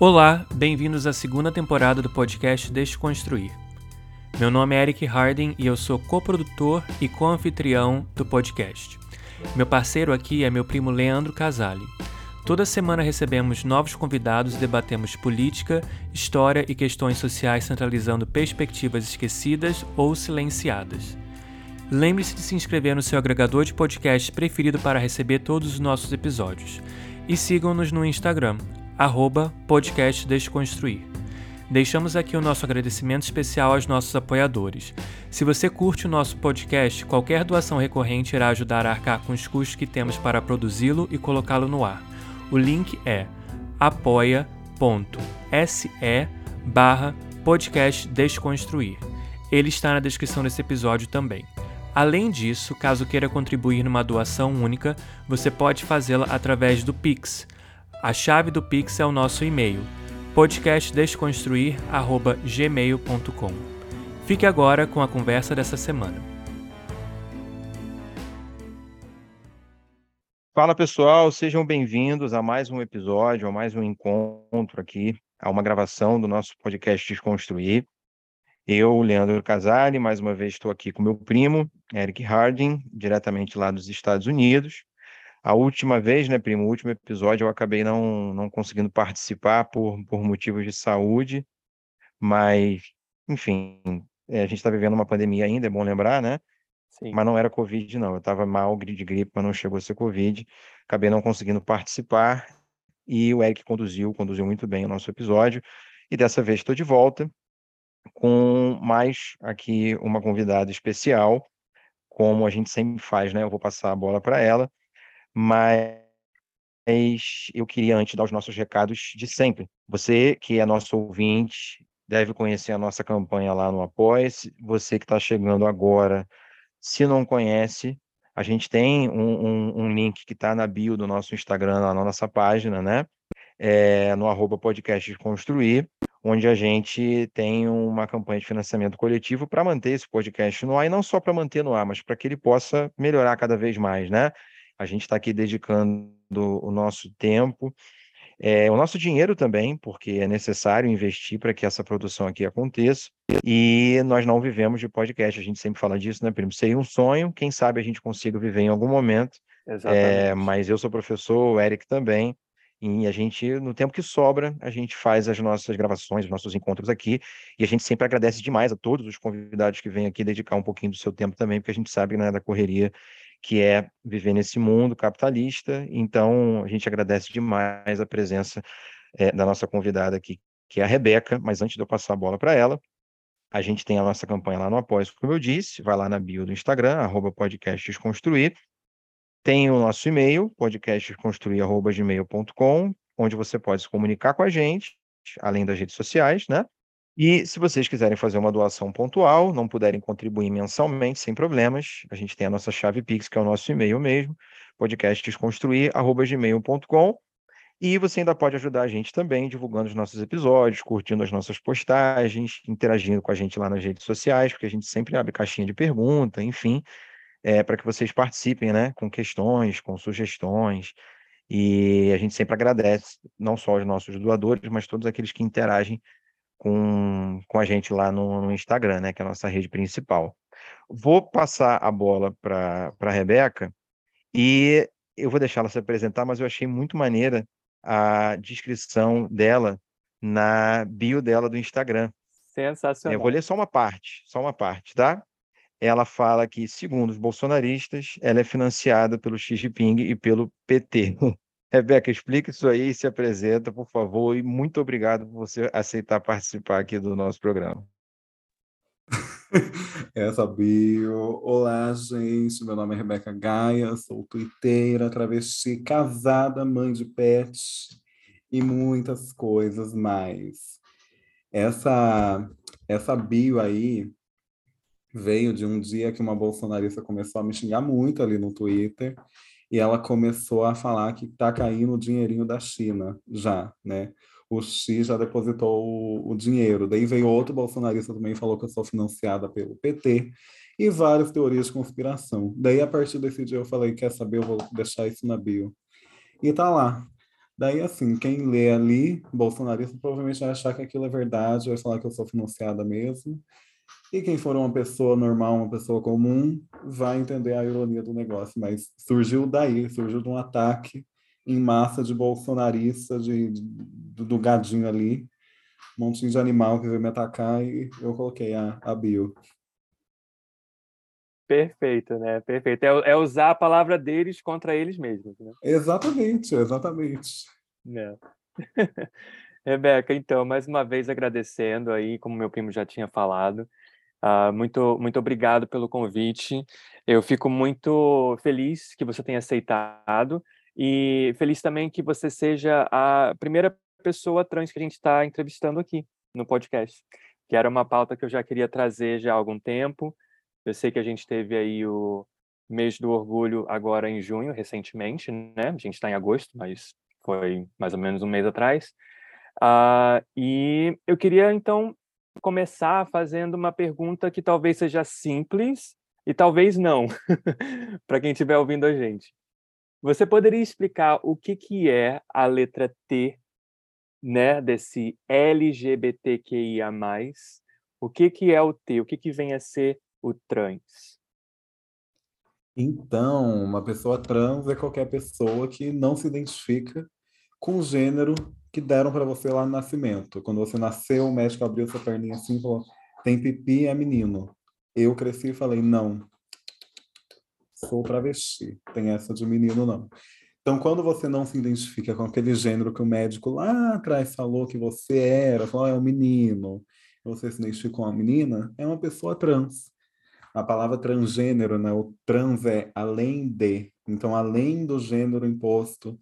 Olá, bem-vindos à segunda temporada do podcast Desconstruir. Meu nome é Eric Harding e eu sou coprodutor e co-anfitrião do podcast. Meu parceiro aqui é meu primo Leandro Casale. Toda semana recebemos novos convidados e debatemos política, história e questões sociais centralizando perspectivas esquecidas ou silenciadas. Lembre-se de se inscrever no seu agregador de podcast preferido para receber todos os nossos episódios. E sigam-nos no Instagram, arroba podcast Desconstruir. Deixamos aqui o nosso agradecimento especial aos nossos apoiadores. Se você curte o nosso podcast, qualquer doação recorrente irá ajudar a arcar com os custos que temos para produzi-lo e colocá-lo no ar. O link é apoia.se barra podcast Desconstruir. Ele está na descrição desse episódio também. Além disso, caso queira contribuir numa doação única, você pode fazê-la através do Pix, a chave do Pix é o nosso e-mail, podcastdesconstruir@gmail.com. Fique agora com a conversa dessa semana. Fala pessoal, sejam bem-vindos a mais um episódio, a mais um encontro aqui, a uma gravação do nosso podcast Desconstruir. Eu, Leandro Casale, mais uma vez estou aqui com meu primo, Eric Harding, diretamente lá dos Estados Unidos. A última vez, né, primo, o último episódio eu acabei não, não conseguindo participar por, por motivos de saúde, mas, enfim, é, a gente está vivendo uma pandemia ainda, é bom lembrar, né? Sim. Mas não era Covid, não. Eu estava mal de gripe, mas não chegou a ser Covid. Acabei não conseguindo participar e o Eric conduziu, conduziu muito bem o nosso episódio. E dessa vez estou de volta com mais aqui uma convidada especial, como a gente sempre faz, né? Eu vou passar a bola para ela mas eu queria antes dar os nossos recados de sempre. Você que é nosso ouvinte deve conhecer a nossa campanha lá no Apoia-se. Você que está chegando agora, se não conhece, a gente tem um, um, um link que está na bio do nosso Instagram, lá na nossa página, né? É, no arroba podcast construir, onde a gente tem uma campanha de financiamento coletivo para manter esse podcast no ar, e não só para manter no ar, mas para que ele possa melhorar cada vez mais, né? A gente está aqui dedicando o nosso tempo, é, o nosso dinheiro também, porque é necessário investir para que essa produção aqui aconteça. E nós não vivemos de podcast, a gente sempre fala disso, né, primo? Seria um sonho, quem sabe a gente consiga viver em algum momento. É, mas eu sou professor, o Eric também. E a gente, no tempo que sobra, a gente faz as nossas gravações, os nossos encontros aqui. E a gente sempre agradece demais a todos os convidados que vêm aqui dedicar um pouquinho do seu tempo também, porque a gente sabe né, da correria que é viver nesse mundo capitalista. Então, a gente agradece demais a presença é, da nossa convidada aqui, que é a Rebeca. Mas antes de eu passar a bola para ela, a gente tem a nossa campanha lá no Apoio, como eu disse, vai lá na bio do Instagram, arroba podcastdesconstruir. Tem o nosso e-mail, podcastdesconstruir.gmail.com, onde você pode se comunicar com a gente, além das redes sociais, né? E se vocês quiserem fazer uma doação pontual, não puderem contribuir mensalmente, sem problemas, a gente tem a nossa chave Pix, que é o nosso e-mail mesmo, podcastdesconstruir.gmail.com. E você ainda pode ajudar a gente também divulgando os nossos episódios, curtindo as nossas postagens, interagindo com a gente lá nas redes sociais, porque a gente sempre abre caixinha de pergunta, enfim, é, para que vocês participem, né, com questões, com sugestões. E a gente sempre agradece, não só os nossos doadores, mas todos aqueles que interagem com, com a gente lá no, no Instagram, né, que é a nossa rede principal. Vou passar a bola para a Rebeca e eu vou deixar ela se apresentar, mas eu achei muito maneira a descrição dela na bio dela do Instagram. Sensacional. Eu vou ler só uma parte, só uma parte, tá? Ela fala que, segundo os bolsonaristas, ela é financiada pelo Xi Jinping e pelo PT. Rebeca, explica isso aí, se apresenta, por favor, e muito obrigado por você aceitar participar aqui do nosso programa. Essa bio. Olá, gente. Meu nome é Rebeca Gaia, sou twitteira, travesti, casada, mãe de pets e muitas coisas mais. Essa, essa bio aí veio de um dia que uma bolsonarista começou a me xingar muito ali no Twitter e ela começou a falar que está caindo o dinheirinho da China já, né? O X já depositou o, o dinheiro. Daí veio outro bolsonarista também e falou que eu sou financiada pelo PT e várias teorias de conspiração. Daí, a partir desse dia, eu falei, quer saber, eu vou deixar isso na bio. E tá lá. Daí, assim, quem lê ali, bolsonarista, provavelmente vai achar que aquilo é verdade, vai falar que eu sou financiada mesmo. E quem for uma pessoa normal, uma pessoa comum, vai entender a ironia do negócio. Mas surgiu daí, surgiu de um ataque em massa de bolsonarista, de, de do gadinho ali, um monte de animal que veio me atacar e eu coloquei a, a bio. Perfeito, né? Perfeito. É, é, usar a palavra deles contra eles mesmos, né? Exatamente, exatamente. É. Rebeca, então, mais uma vez agradecendo aí, como meu primo já tinha falado, uh, muito, muito obrigado pelo convite. Eu fico muito feliz que você tenha aceitado e feliz também que você seja a primeira pessoa trans que a gente está entrevistando aqui no podcast, que era uma pauta que eu já queria trazer já há algum tempo. Eu sei que a gente teve aí o mês do orgulho agora em junho, recentemente, né? A gente está em agosto, mas foi mais ou menos um mês atrás. Uh, e eu queria, então, começar fazendo uma pergunta que talvez seja simples e talvez não, para quem estiver ouvindo a gente. Você poderia explicar o que, que é a letra T, né, desse LGBTQIA+, o que, que é o T, o que, que vem a ser o trans? Então, uma pessoa trans é qualquer pessoa que não se identifica com o gênero que deram para você lá no nascimento. Quando você nasceu, o médico abriu sua perninha assim e falou: tem pipi, é menino. Eu cresci e falei: não, sou travesti, tem essa de menino não. Então, quando você não se identifica com aquele gênero que o médico lá atrás falou que você era, falou, oh, é um menino, você se identifica com a menina, é uma pessoa trans a palavra transgênero, né? O trans é além de, então além do gênero imposto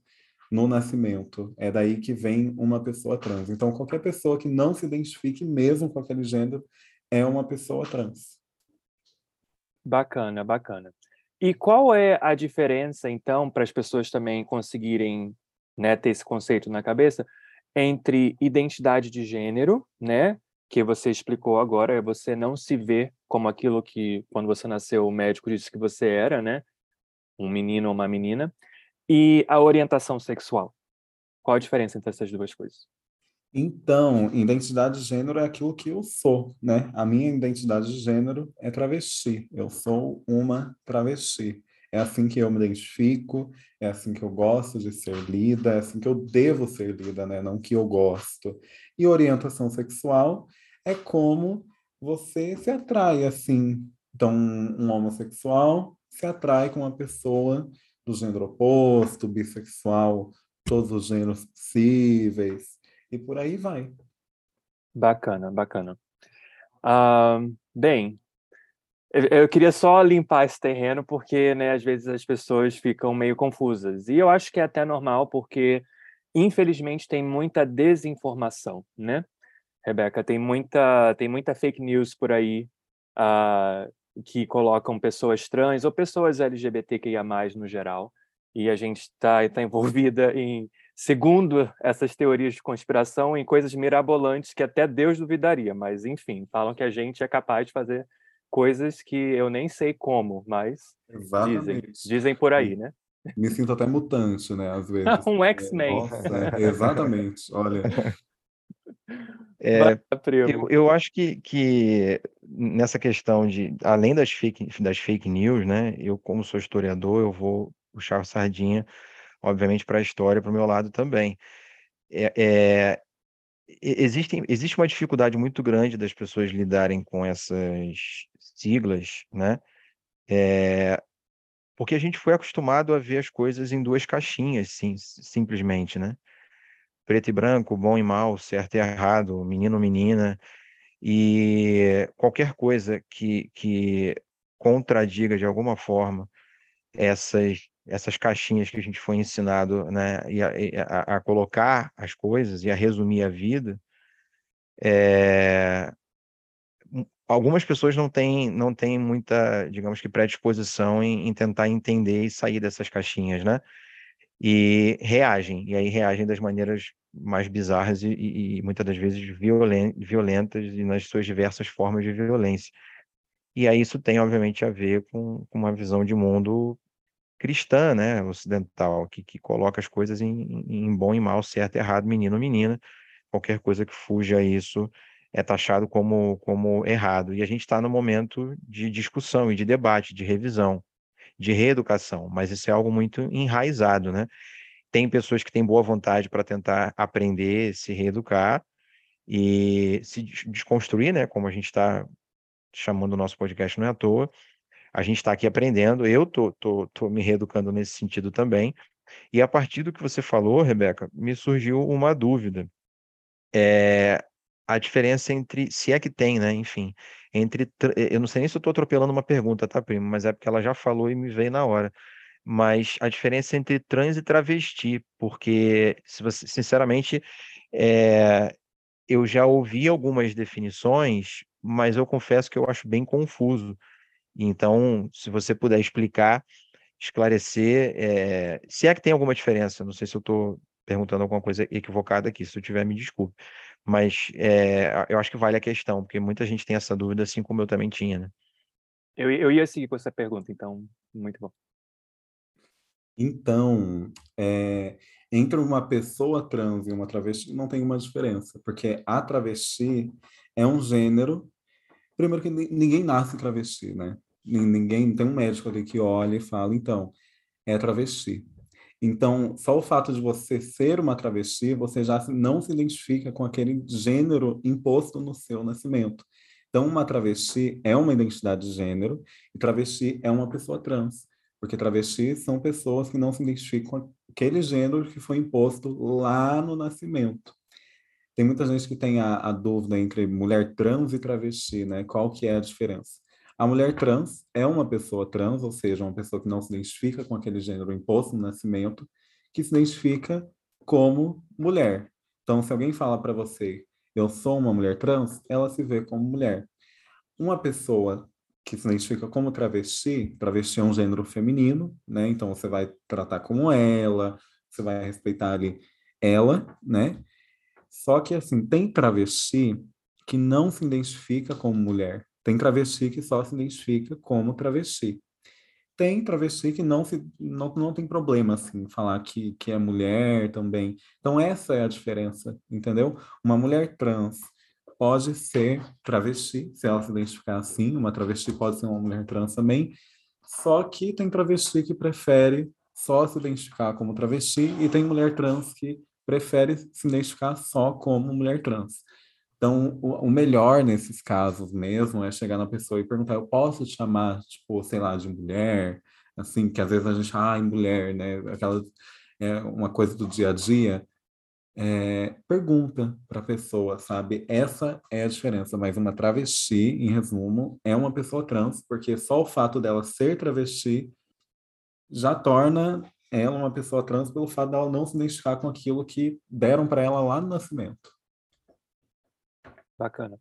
no nascimento. É daí que vem uma pessoa trans. Então qualquer pessoa que não se identifique mesmo com aquele gênero é uma pessoa trans. Bacana, bacana. E qual é a diferença, então, para as pessoas também conseguirem né, ter esse conceito na cabeça, entre identidade de gênero, né, que você explicou agora, é você não se ver como aquilo que, quando você nasceu, o médico disse que você era, né? Um menino ou uma menina. E a orientação sexual. Qual a diferença entre essas duas coisas? Então, identidade de gênero é aquilo que eu sou, né? A minha identidade de gênero é travesti. Eu sou uma travesti. É assim que eu me identifico, é assim que eu gosto de ser lida, é assim que eu devo ser lida, né? Não que eu gosto. E orientação sexual é como você se atrai assim. Então, um homossexual se atrai com uma pessoa do gênero oposto, bissexual, todos os gêneros possíveis, e por aí vai. Bacana, bacana. Uh, bem, eu queria só limpar esse terreno porque, né, às vezes as pessoas ficam meio confusas. E eu acho que é até normal porque, infelizmente, tem muita desinformação, né? Rebeca, tem muita, tem muita fake news por aí uh, que colocam pessoas trans ou pessoas LGBTQIA+, no geral, e a gente está tá envolvida em, segundo essas teorias de conspiração, em coisas mirabolantes que até Deus duvidaria, mas enfim, falam que a gente é capaz de fazer coisas que eu nem sei como, mas dizem, dizem por aí, né? Me sinto até mutante, né, às vezes. um X-Men. É, exatamente, olha... É, eu, eu, acho que, que nessa questão de, além das fake, das fake news, né? Eu, como sou historiador, eu vou puxar a sardinha, obviamente, para a história, para o meu lado também. É, é, existem, existe uma dificuldade muito grande das pessoas lidarem com essas siglas, né? É, porque a gente foi acostumado a ver as coisas em duas caixinhas, sim, simplesmente, né? Preto e branco, bom e mal, certo e errado, menino menina, e qualquer coisa que, que contradiga de alguma forma essas, essas caixinhas que a gente foi ensinado né, a, a, a colocar as coisas e a resumir a vida, é, algumas pessoas não têm, não têm muita, digamos que, predisposição em, em tentar entender e sair dessas caixinhas, né? E reagem, e aí reagem das maneiras mais bizarras e, e, muitas das vezes violen violentas e nas suas diversas formas de violência. E aí isso tem, obviamente, a ver com, com uma visão de mundo cristã, né, ocidental, que, que coloca as coisas em, em bom e mal, certo errado, menino ou menina. Qualquer coisa que fuja a isso é taxado como, como errado. E a gente está no momento de discussão e de debate, de revisão, de reeducação, mas isso é algo muito enraizado, né? Tem pessoas que têm boa vontade para tentar aprender, se reeducar e se desconstruir, né? Como a gente está chamando o nosso podcast não é à toa. A gente está aqui aprendendo, eu tô, tô, tô me reeducando nesse sentido também. E a partir do que você falou, Rebeca, me surgiu uma dúvida. É, a diferença entre, se é que tem, né? Enfim, entre. Eu não sei nem se eu estou atropelando uma pergunta, tá, primo? Mas é porque ela já falou e me veio na hora. Mas a diferença entre trans e travesti, porque, se você, sinceramente, é, eu já ouvi algumas definições, mas eu confesso que eu acho bem confuso. Então, se você puder explicar, esclarecer, é, se é que tem alguma diferença, não sei se eu estou perguntando alguma coisa equivocada aqui, se eu tiver, me desculpe. Mas é, eu acho que vale a questão, porque muita gente tem essa dúvida, assim como eu também tinha, né? Eu, eu ia seguir com essa pergunta, então, muito bom. Então, é, entre uma pessoa trans e uma travesti não tem uma diferença, porque a travesti é um gênero, primeiro que ninguém nasce travesti, né? Ninguém tem um médico ali que olha e fala, então, é travesti. Então, só o fato de você ser uma travesti, você já não se identifica com aquele gênero imposto no seu nascimento. Então, uma travesti é uma identidade de gênero e travesti é uma pessoa trans, porque travestis são pessoas que não se identificam com aquele gênero que foi imposto lá no nascimento. Tem muita gente que tem a, a dúvida entre mulher trans e travesti, né? Qual que é a diferença? A mulher trans é uma pessoa trans, ou seja, uma pessoa que não se identifica com aquele gênero imposto no nascimento, que se identifica como mulher. Então, se alguém fala para você, eu sou uma mulher trans, ela se vê como mulher. Uma pessoa que se identifica como travesti, travesti é um gênero feminino, né? Então você vai tratar como ela, você vai respeitar ali ela, né? Só que assim, tem travesti que não se identifica como mulher. Tem travesti que só se identifica como travesti. Tem travesti que não, se, não, não tem problema, assim, falar que, que é mulher também. Então, essa é a diferença, entendeu? Uma mulher trans pode ser travesti, se ela se identificar assim. Uma travesti pode ser uma mulher trans também. Só que tem travesti que prefere só se identificar como travesti e tem mulher trans que prefere se identificar só como mulher trans. Então, o, melhor nesses casos mesmo é chegar na pessoa e perguntar: eu posso te chamar, tipo, sei lá, de mulher? Assim, que às vezes a gente, ah, mulher, né? Aquela, é uma coisa do dia a dia. É, pergunta para a pessoa, sabe? Essa é a diferença. Mas uma travesti, em resumo, é uma pessoa trans, porque só o fato dela ser travesti já torna ela uma pessoa trans pelo fato dela não se identificar com aquilo que deram para ela lá no nascimento. Bacana.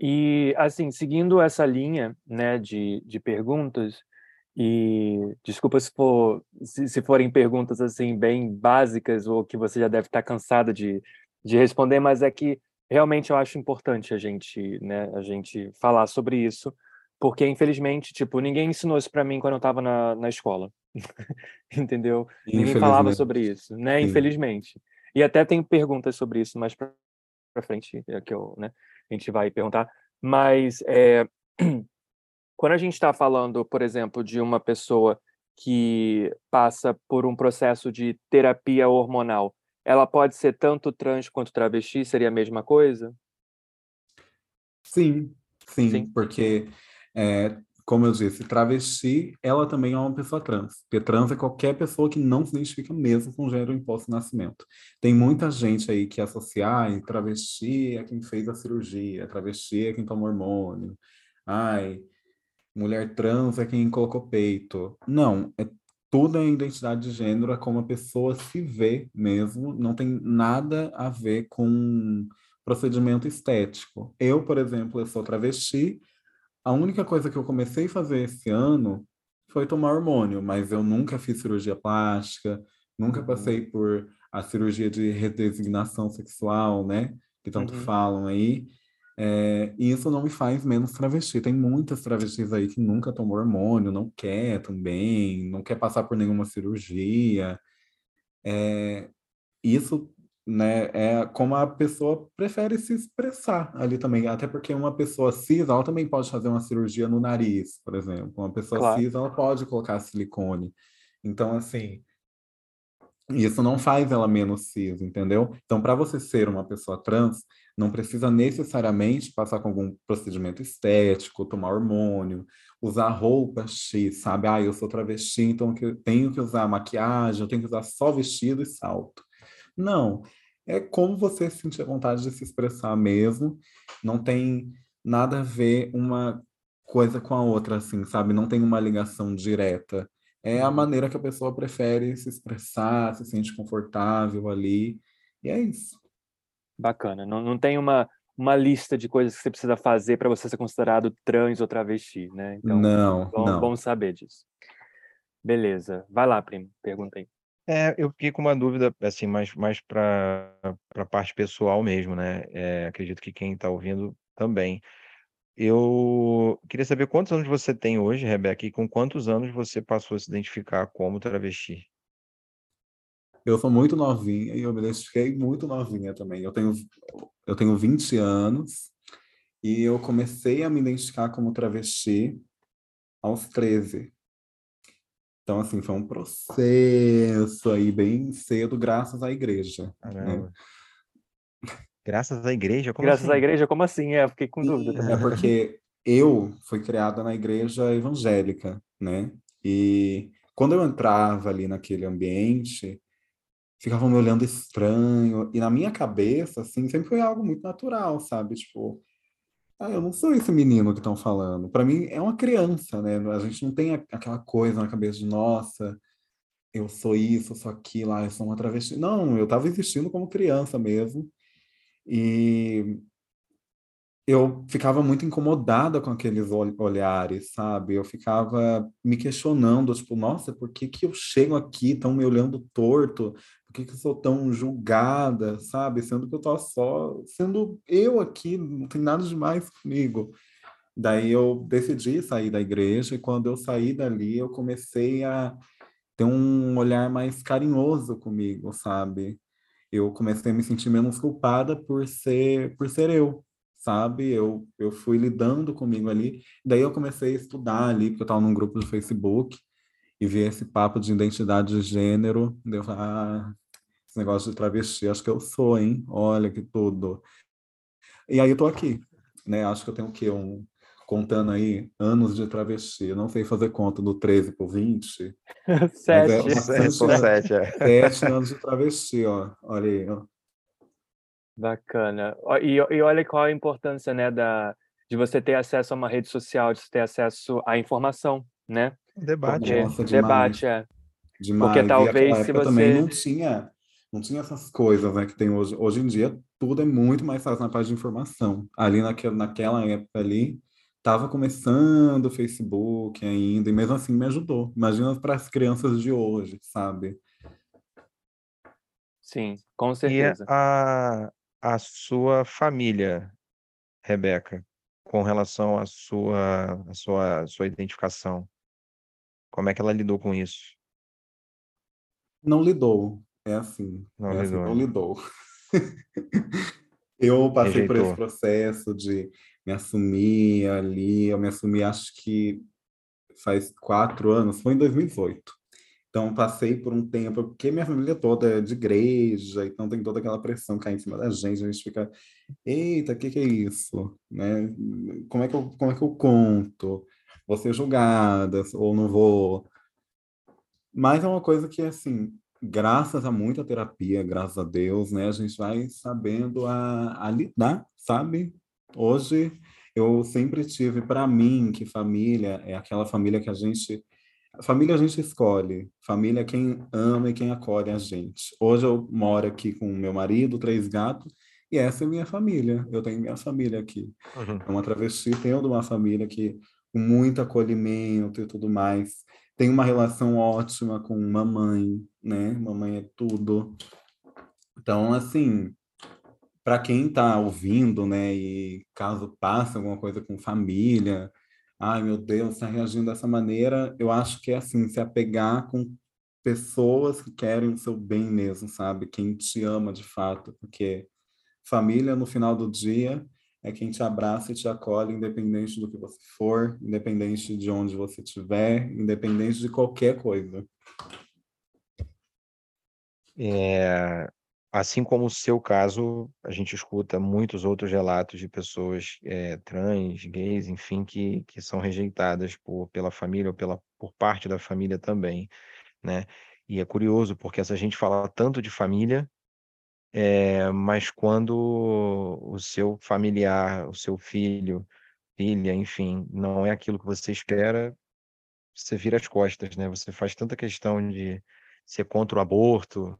E, assim, seguindo essa linha, né, de, de perguntas, e desculpa se, for, se, se forem perguntas, assim, bem básicas ou que você já deve estar cansada de, de responder, mas é que realmente eu acho importante a gente, né, a gente falar sobre isso, porque, infelizmente, tipo, ninguém ensinou isso para mim quando eu estava na, na escola, entendeu? Ninguém falava sobre isso, né, Sim. infelizmente. E até tem perguntas sobre isso mais para para frente, é que eu, né, a gente vai perguntar. Mas é, quando a gente está falando, por exemplo, de uma pessoa que passa por um processo de terapia hormonal, ela pode ser tanto trans quanto travesti? Seria a mesma coisa? Sim, sim, sim. porque é, como eu disse, travesti, ela também é uma pessoa trans. Porque trans é qualquer pessoa que não se identifica mesmo com gênero imposto no nascimento. Tem muita gente aí que associa, ai, travesti é quem fez a cirurgia, travesti é quem toma hormônio, ai, mulher trans é quem colocou peito. Não, é tudo é identidade de gênero, é como a pessoa se vê mesmo, não tem nada a ver com procedimento estético. Eu, por exemplo, eu sou travesti, a única coisa que eu comecei a fazer esse ano foi tomar hormônio, mas eu nunca fiz cirurgia plástica, nunca uhum. passei por a cirurgia de redesignação sexual, né? Que tanto uhum. falam aí. É, e isso não me faz menos travesti. Tem muitas travestis aí que nunca tomou hormônio, não quer também, não quer passar por nenhuma cirurgia. É, isso né, é como a pessoa prefere se expressar ali também. Até porque uma pessoa cis, ela também pode fazer uma cirurgia no nariz, por exemplo. Uma pessoa claro. cis, ela pode colocar silicone. Então, assim, isso não faz ela menos cis, entendeu? Então, para você ser uma pessoa trans, não precisa necessariamente passar com algum procedimento estético, tomar hormônio, usar roupa X, sabe? Ah, eu sou travesti, então eu tenho que usar maquiagem, eu tenho que usar só vestido e salto. Não, é como você sentir a vontade de se expressar mesmo, não tem nada a ver uma coisa com a outra, assim, sabe? Não tem uma ligação direta. É a uhum. maneira que a pessoa prefere se expressar, se sente confortável ali, e é isso. Bacana. Não, não tem uma, uma lista de coisas que você precisa fazer para você ser considerado trans ou travesti, né? Então, não, bom, não. bom saber disso. Beleza. Vai lá, primo. Pergunta aí. É, eu fiquei com uma dúvida, assim, mais, mais para a parte pessoal mesmo, né? É, acredito que quem está ouvindo também. Eu queria saber quantos anos você tem hoje, Rebeca, e com quantos anos você passou a se identificar como travesti? Eu sou muito novinha e eu me identifiquei muito novinha também. Eu tenho, eu tenho 20 anos e eu comecei a me identificar como travesti aos 13. Então, assim, foi um processo aí bem cedo, graças à igreja. Né? Graças à igreja? Como graças assim? à igreja, como assim? É, fiquei com dúvida também. É porque eu fui criada na igreja evangélica, né? E quando eu entrava ali naquele ambiente, ficavam me olhando estranho. E na minha cabeça, assim, sempre foi algo muito natural, sabe? Tipo, ah, eu não sou esse menino que estão falando. Para mim é uma criança, né? A gente não tem aquela coisa na cabeça de, nossa, eu sou isso, eu sou aquilo, ah, eu sou uma travesti. Não, eu estava existindo como criança mesmo. E eu ficava muito incomodada com aqueles olhares, sabe? Eu ficava me questionando, tipo, nossa, por que que eu chego aqui tão me olhando torto? Por que que eu sou tão julgada, sabe? Sendo que eu tô só sendo eu aqui, não tem nada demais comigo. Daí eu decidi sair da igreja e quando eu saí dali, eu comecei a ter um olhar mais carinhoso comigo, sabe? Eu comecei a me sentir menos culpada por ser por ser eu, sabe? Eu, eu fui lidando comigo ali. Daí eu comecei a estudar ali, porque eu estava num grupo do Facebook e vi esse papo de identidade de gênero. Daí eu falei, ah, esse negócio de travesti, acho que eu sou, hein? Olha que tudo. E aí eu tô aqui, né? Acho que eu tenho o quê? Um, contando aí anos de travesti. Eu não sei fazer conta do 13 por 20. sete. É bastante, sete, é. sete anos de travesti, ó. Olha aí, ó. Bacana. E, e olha qual a importância, né, da, de você ter acesso a uma rede social, de você ter acesso à informação, né? Debate. Porque, Nossa, debate, é. Demais. Porque talvez se você... também não tinha, não tinha essas coisas, né, que tem hoje. Hoje em dia, tudo é muito mais fácil na parte de informação. Ali naquela, naquela época ali, estava começando o Facebook ainda, e mesmo assim me ajudou. Imagina para as crianças de hoje, sabe? Sim, com certeza. E a, a sua família, Rebeca, com relação à sua, à sua, à sua identificação? Como é que ela lidou com isso? Não lidou. É assim. Não é assim, lidou. não lidou. eu passei Rejeitou. por esse processo de me assumir ali. Eu me assumi, acho que faz quatro anos, foi em 2018. Então, passei por um tempo, porque minha família toda é de igreja, então tem toda aquela pressão cair em cima da gente, a gente fica, eita, o que, que é isso? Né? Como, é que eu, como é que eu conto? Vou ser julgada ou não vou? Mas é uma coisa que, assim, graças a muita terapia, graças a Deus, né, a gente vai sabendo a, a lidar, sabe? Hoje, eu sempre tive para mim que família é aquela família que a gente Família a gente escolhe, família é quem ama e quem acolhe a gente. Hoje eu moro aqui com meu marido, três gatos, e essa é minha família. Eu tenho minha família aqui. Uhum. É uma travesti tendo uma família que com muito acolhimento e tudo mais. Tem uma relação ótima com mamãe, né? Mamãe é tudo. Então, assim, para quem está ouvindo, né, e caso passe alguma coisa com família, ai meu Deus, está reagindo dessa maneira, eu acho que é assim, se apegar com pessoas que querem o seu bem mesmo, sabe? Quem te ama de fato, porque família no final do dia é quem te abraça e te acolhe, independente do que você for, independente de onde você estiver, independente de qualquer coisa. É, assim como o seu caso, a gente escuta muitos outros relatos de pessoas é, trans, gays, enfim, que, que são rejeitadas por, pela família ou pela, por parte da família também, né? E é curioso, porque essa gente fala tanto de família, é, mas quando o seu familiar, o seu filho, filha, enfim, não é aquilo que você espera, você vira as costas, né? Você faz tanta questão de ser contra o aborto,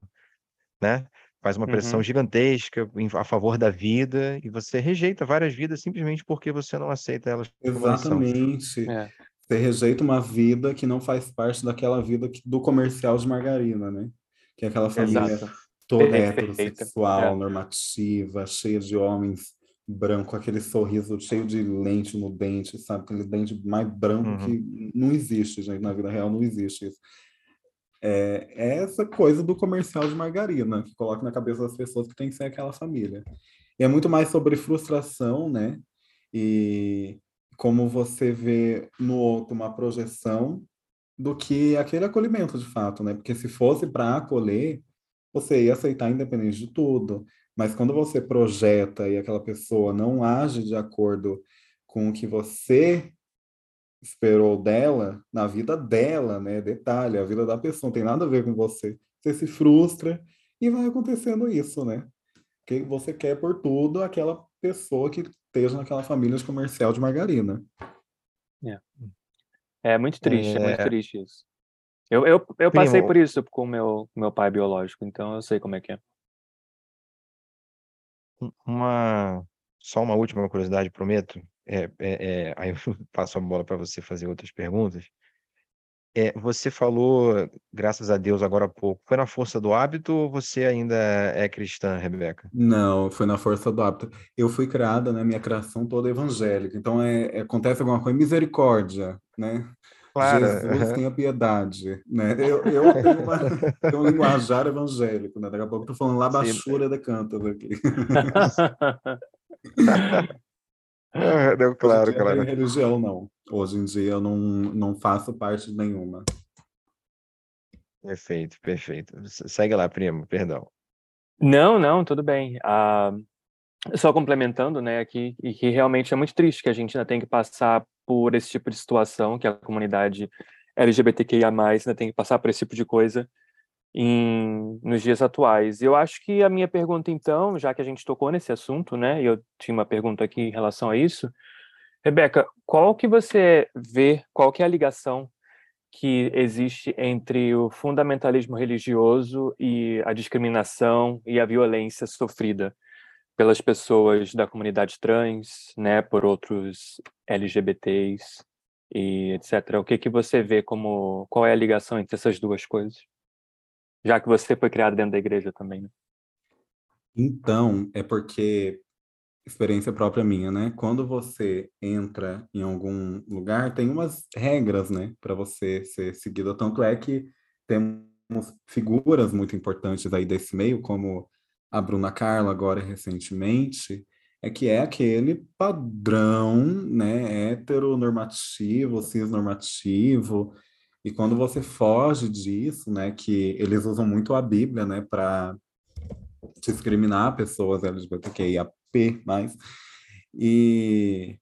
né? Faz uma pressão Uhum. gigantesca a favor da vida e você rejeita várias vidas simplesmente porque você não aceita elas. Exatamente. É. Você rejeita uma vida que não faz parte daquela vida que- do comercial de margarina, né? Que é aquela família Exato. Toda Perfeita. heterossexual, É. normativa, cheia de homens brancos, aquele sorriso cheio de lente no dente, sabe? Aquele dente mais branco Uhum. que não existe, gente. Na vida real não existe isso. É, é essa coisa do comercial de margarina que coloca na cabeça das pessoas que tem que ser aquela família. E é muito mais sobre frustração, né? E como você vê no outro uma projeção do que aquele acolhimento de fato, né? Porque se fosse para acolher, você ia aceitar independente de tudo. Mas quando você projeta e aquela pessoa não age de acordo com o que você esperou dela, na vida dela, né? Detalhe, a vida da pessoa não tem nada a ver com você. Você se frustra e vai acontecendo isso, né? Porque você quer por tudo aquela pessoa que esteja naquela família de comercial de margarina. É muito triste, é muito É. triste isso. Eu, eu, eu passei Primo. por isso com o meu, meu pai biológico, então eu sei como é que é. Um- Uma, só uma última curiosidade, prometo. É, é, é, aí eu passo a bola para você fazer outras perguntas. É, você falou, graças a Deus, agora há pouco, foi na força do hábito ou você ainda é cristã, Rebeca? Não, foi na força do hábito. Eu fui criada, né? Minha criação toda evangélica. Então, é, é- acontece alguma coisa, misericórdia, né? Claro, Jesus tenha piedade, né? Eu, eu tenho, uma, tenho um linguajar evangélico, né? Daqui a pouco eu tô falando lá baixura de cantas aqui. Ah, não, Hoje em claro, não claro. tem religião, não. Hoje em dia eu não, não faço parte de nenhuma. Perfeito, perfeito. Se- Segue lá, primo, perdão. Não, não, tudo bem. Ah, só complementando, né, aqui, e que realmente é muito triste que a gente ainda tem que passar por esse tipo de situação, que a comunidade LGBTQIA+, ainda tem que passar por esse tipo de coisa em, nos dias atuais. Eu acho que a minha pergunta, então, já que a gente tocou nesse assunto, né, e eu tinha uma pergunta aqui em relação a isso, Rebeca, qual que você vê, qual que é a ligação que existe entre o fundamentalismo religioso e a discriminação e a violência sofrida pelas pessoas da comunidade trans, né, por outros LGBTs e etc. O que que você vê como qual é a ligação entre essas duas coisas? Já que você foi criado dentro da igreja também, né? Então, é porque experiência própria minha, né? Quando você entra em algum lugar, tem umas regras, né, para você ser seguido. Tanto é que temos figuras muito importantes aí desse meio, como a Bruna Carla agora recentemente, é que é aquele padrão, né, heteronormativo, cisnormativo, e quando você foge disso, né, que eles usam muito a Bíblia, né, para discriminar pessoas LGBTQIAP+, e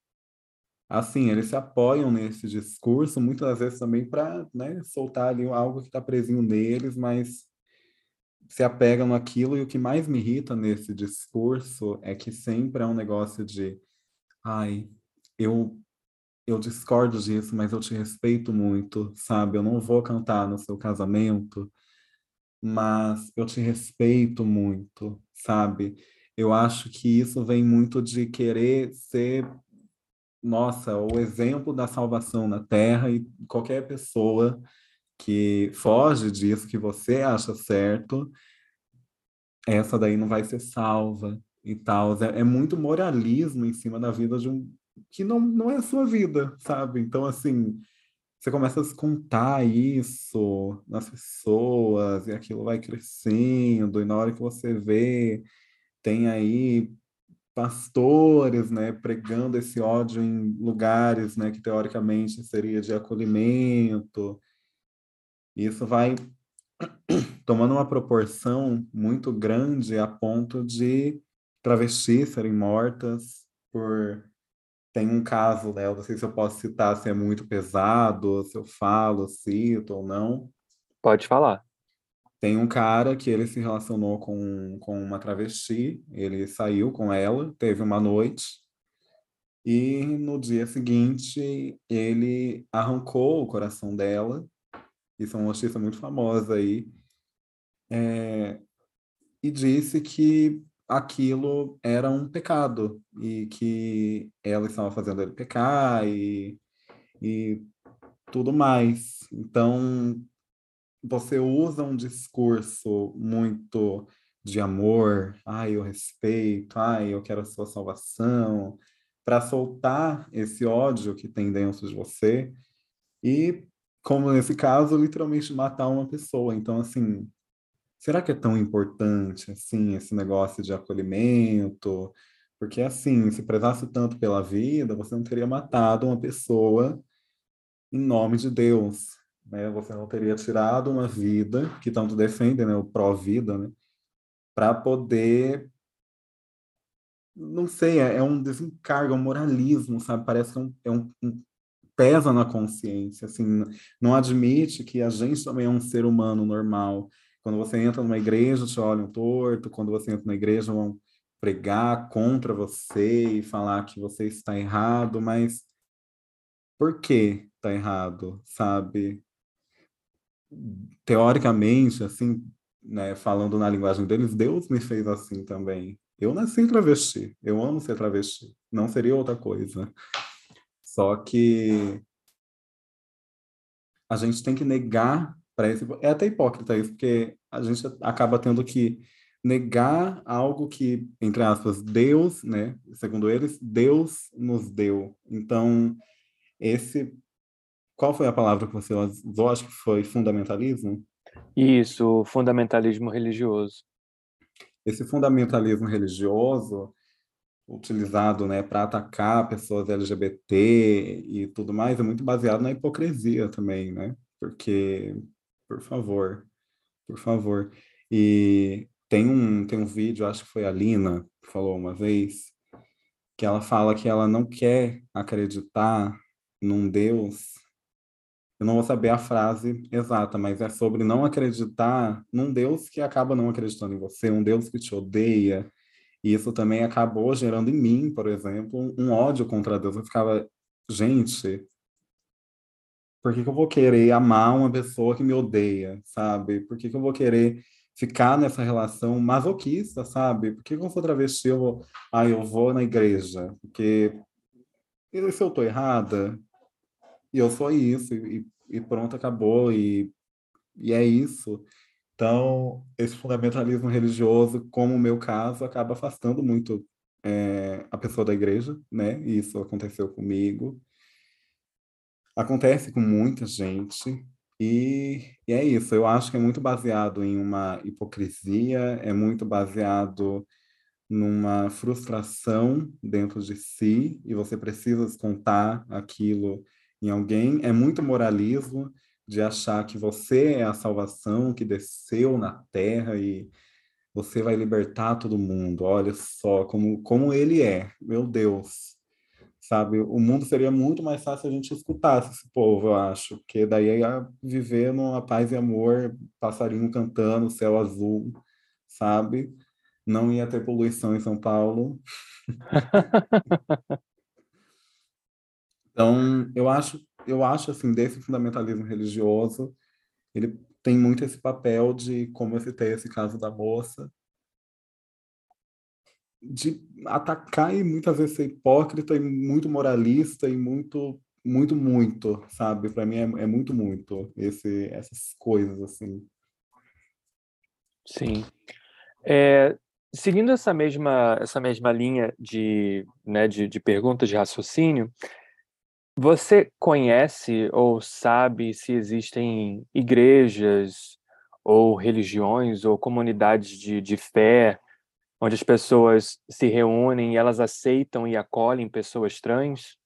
assim, eles se apoiam nesse discurso, muitas vezes também para né, soltar ali algo que está presinho neles, mas se apegam naquilo, e o que mais me irrita nesse discurso é que sempre é um negócio de ai, eu eu discordo disso, mas eu te respeito muito, sabe? Eu não vou cantar no seu casamento, mas eu te respeito muito, sabe? Eu acho que isso vem muito de querer ser, nossa, o exemplo da salvação na Terra e qualquer pessoa que foge disso que você acha certo, essa daí não vai ser salva, e tal. É, é, muito moralismo em cima da vida de um que não, não é a sua vida, sabe? Então, assim, você começa a descontar isso nas pessoas, e aquilo vai crescendo, e na hora que você vê, tem aí pastores, né, pregando esse ódio em lugares, né, que teoricamente seria de acolhimento. Isso vai tomando uma proporção muito grande a ponto de travestis serem mortas por tem um caso, né? Eu não sei se eu posso citar se é muito pesado, se eu falo, cito ou não. Pode falar. Tem um cara que ele se relacionou com, com uma travesti, ele saiu com ela, teve uma noite, e no dia seguinte ele arrancou o coração dela. Isso é uma notícia muito famosa aí. É, e disse que aquilo era um pecado e que ela estava fazendo ele pecar e, e tudo mais. Então, você usa um discurso muito de amor, ai, eu respeito, ai, eu quero a sua salvação, para soltar esse ódio que tem dentro de você e, como nesse caso, literalmente matar uma pessoa. Então, assim, será que é tão importante assim esse negócio de acolhimento? Porque assim, se prezasse tanto pela vida, você não teria matado uma pessoa em nome de Deus, né? Você não teria tirado uma vida que tanto defende, né, o pró-vida, né, para poder não sei, é, é um desencargo, é um moralismo, sabe? Parece que é um, é um, um pesa na consciência, assim, não admite que a gente também é um ser humano normal quando você entra numa igreja, te olham torto. Quando você entra na igreja, vão pregar contra você e falar que você está errado. Mas por que está errado, sabe? Teoricamente, assim, né, falando na linguagem deles, Deus me fez assim também. Eu nasci travesti, eu amo ser travesti, não seria outra coisa. Só que a gente tem que negar esse, é até hipócrita isso, porque a gente acaba tendo que negar algo que, entre aspas, Deus, né, segundo eles, Deus nos deu. Então, esse qual foi a palavra que você usou? Acho que foi fundamentalismo. Isso, fundamentalismo religioso. Esse fundamentalismo religioso utilizado, né, para atacar pessoas LGBT e tudo mais é muito baseado na hipocrisia também, né? Porque por favor, por favor. E tem um, tem um vídeo, acho que foi a Lina que falou uma vez, que ela fala que ela não quer acreditar num Deus. Eu não vou saber a frase exata, mas é sobre não acreditar num Deus que acaba não acreditando em você, um Deus que te odeia. E isso também acabou gerando em mim, por exemplo, um ódio contra Deus. Eu ficava, gente, por que, que eu vou querer amar uma pessoa que me odeia, sabe? Por que, que eu vou querer ficar nessa relação masoquista, sabe? Por que, que eu sou travesti, eu vou... Ah, eu vou na igreja, porque... E se eu tô errada? E eu sou isso, e, e pronto, acabou, e, e é isso. Então, esse fundamentalismo religioso, como o meu caso, acaba afastando muito é, a pessoa da igreja, né? E isso aconteceu comigo. Acontece com muita gente e, e, é isso. Eu acho que é muito baseado em uma hipocrisia, é muito baseado numa frustração dentro de si e você precisa descontar aquilo em alguém. É muito moralismo de achar que você é a salvação que desceu na terra e você vai libertar todo mundo. Olha só como, como ele é, meu Deus sabe? O mundo seria muito mais fácil se a gente escutasse esse povo, eu acho, porque daí ia viver numa paz e amor, passarinho cantando, céu azul, sabe? Não ia ter poluição em São Paulo. então, eu acho, eu acho assim, desse fundamentalismo religioso, ele tem muito esse papel de, como eu citei esse caso da moça, de atacar e muitas vezes ser hipócrita e muito moralista e muito muito muito sabe? Para mim é, é, muito muito esse essas coisas assim. Sim. É, seguindo essa mesma, essa mesma linha de, né, de, de perguntas de raciocínio, você conhece ou sabe se existem igrejas ou religiões ou comunidades de, de fé onde as pessoas se reúnem e elas aceitam e acolhem pessoas trans?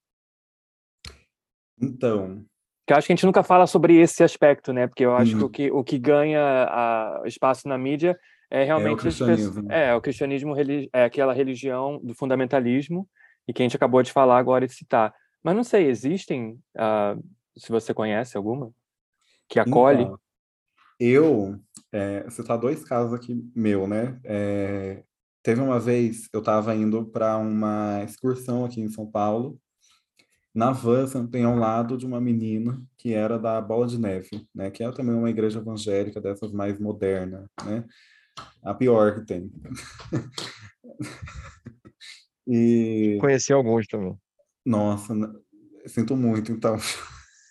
Então. Que eu acho que a gente nunca fala sobre esse aspecto, né? Porque eu acho hum. que, o que o que ganha a, espaço na mídia é realmente é o cristianismo. É, o cristianismo é aquela religião do fundamentalismo e que a gente acabou de falar agora e citar. Mas não sei, existem, uh, se você conhece alguma, que acolhe? Então, eu, é, citar dois casos aqui meu, né? É, teve uma vez, eu estava indo para uma excursão aqui em São Paulo, na van tem ao lado de uma menina que era da Bola de Neve, né? Que é também uma igreja evangélica dessas mais moderna, né? A pior que tem. e... Conheci alguns também. Nossa, sinto muito, então.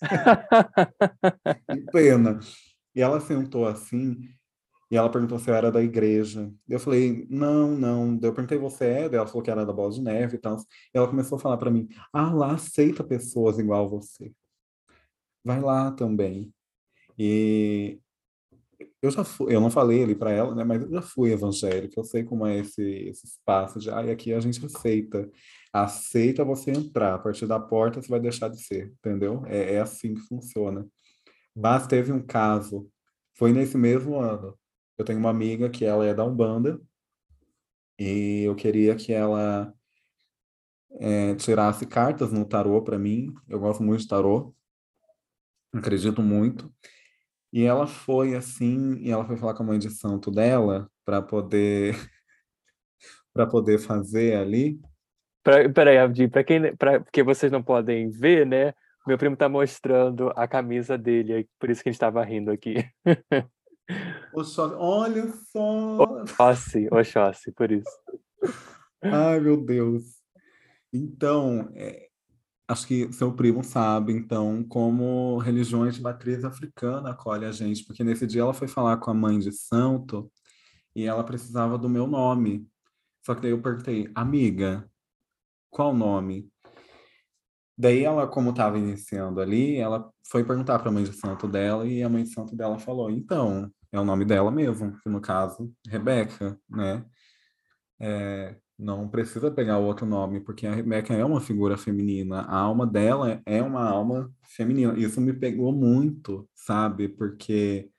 que pena. E ela sentou assim, e ela perguntou se eu era da igreja. Eu falei, não, não. Eu perguntei, você é? Ela falou que era da Bola de Neve e tal. E ela começou a falar para mim, ah, lá aceita pessoas igual você. Vai lá também. E eu já fui, eu não falei ali para ela, né, mas eu já fui evangélico, eu sei como é esse, esse espaço de, ah, aqui a gente aceita, aceita você entrar, a partir da porta você vai deixar de ser, entendeu? É, é assim que funciona. Mas teve um caso, foi nesse mesmo ano, eu tenho uma amiga que ela é da Umbanda, e eu queria que ela é, tirasse cartas no tarô para mim, eu gosto muito de tarô, acredito muito, e ela foi assim, e ela foi falar com a mãe de santo dela para poder para poder fazer ali. Pra, peraí, Abdi, para quem pra, porque vocês não podem ver, né? Meu primo tá mostrando a camisa dele, por isso que a gente estava rindo aqui. Oxóssi, olha só! Oxóssi, Oxóssi, por isso. Ai, meu Deus. Então, é, acho que seu primo sabe, então, como religiões de matriz africana acolhem a gente, porque nesse dia ela foi falar com a mãe de santo e ela precisava do meu nome. Só que daí eu perguntei, amiga, qual nome? Daí ela, como estava iniciando ali, ela foi perguntar para a mãe de santo dela e a mãe de santo dela falou, então, é o nome dela mesmo, que no caso, Rebeca, né? É, não precisa pegar outro nome, porque a Rebeca é uma figura feminina. A alma dela é uma alma feminina. Isso me pegou muito, sabe? Porque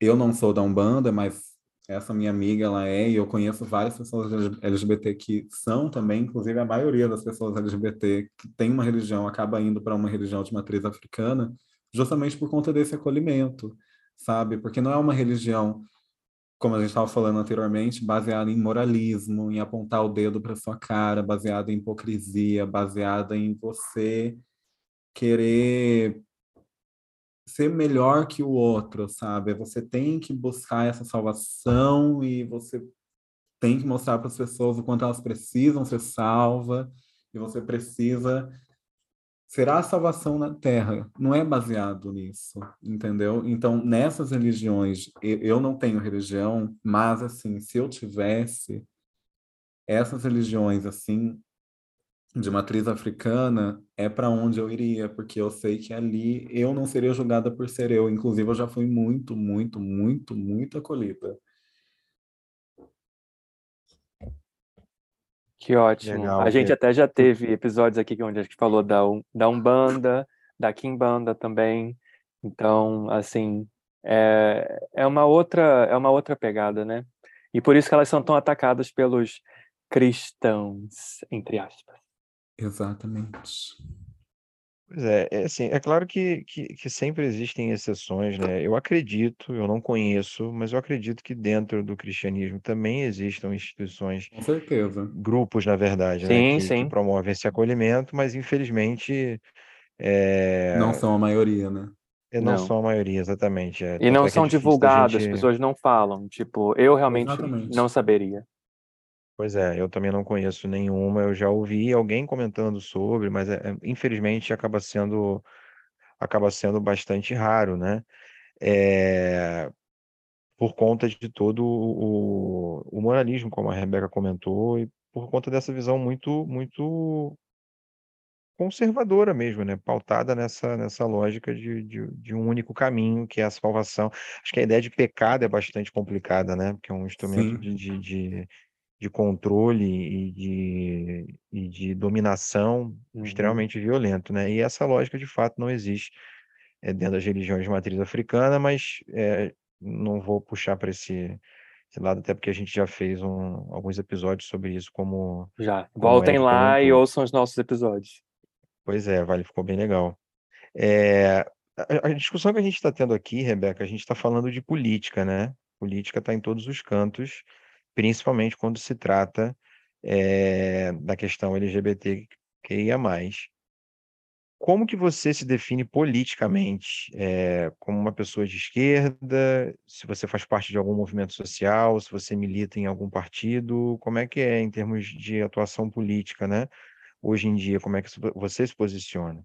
eu não sou da Umbanda, mas essa minha amiga, ela é, e eu conheço várias pessoas LGBT que são também, inclusive a maioria das pessoas LGBT que tem uma religião acaba indo para uma religião de matriz africana, justamente por conta desse acolhimento, sabe? Porque não é uma religião como a gente estava falando anteriormente, baseada em moralismo, em apontar o dedo para sua cara, baseada em hipocrisia, baseada em você querer ser melhor que o outro, sabe? Você tem que buscar essa salvação e você tem que mostrar para as pessoas o quanto elas precisam ser salvas e você precisa será a salvação na Terra. Não é baseado nisso, entendeu? Então, nessas religiões, eu não tenho religião, mas, assim, se eu tivesse, essas religiões, assim, de matriz africana, é para onde eu iria, porque eu sei que ali eu não seria julgada por ser eu. Inclusive, eu já fui muito, muito, muito, muito acolhida. Que ótimo. Legal, a gente até já teve episódios aqui onde a gente falou da, da Umbanda, da Kimbanda também. Então, assim, é, é uma outra é uma outra pegada, né? E por isso que elas são tão atacadas pelos cristãos, entre aspas. Exatamente. Pois é, é assim, é claro que, que, que sempre existem exceções, né? Eu acredito, eu não conheço, mas eu acredito que dentro do cristianismo também existam instituições, Com certeza. grupos, na verdade, né, Sim, que, que sim. promovem esse acolhimento, mas infelizmente Não é, são a maioria, né? é, não Não. são a maioria, exatamente. É, E tanto não é que é são da divulgadas, as gente. pessoas não falam. Tipo, eu realmente Exatamente. não saberia. Pois é, eu também não conheço nenhuma, eu já ouvi alguém comentando sobre, mas é- é- infelizmente acaba sendo acaba sendo bastante raro, né? É, por conta de todo o, o moralismo, como a Rebeca comentou, e por conta dessa visão muito, muito conservadora mesmo, né? Pautada nessa, nessa lógica de, de, de, um único caminho, que é a salvação. Acho que a ideia de pecado é bastante complicada, né? Porque é um instrumento de, de, de, controle e de, e de dominação uhum. extremamente violento, né? E essa lógica, de fato, não existe é, dentro das religiões de matriz africana, mas é, não vou puxar para esse, esse, lado, até porque a gente já fez um, alguns episódios sobre isso, como. Já. Voltem lá comentou. e ouçam os nossos episódios. Pois é, vale, ficou bem legal. É, a, a discussão que a gente está tendo aqui, Rebeca, a gente está falando de política, né? Política está em todos os cantos, principalmente quando se trata é, da questão LGBTQIA+. Como que você se define politicamente? É, como uma pessoa de esquerda? Se você faz parte de algum movimento social? Se você milita em algum partido? Como é que é em termos de atuação política, né? hoje em dia, como é que você se posiciona?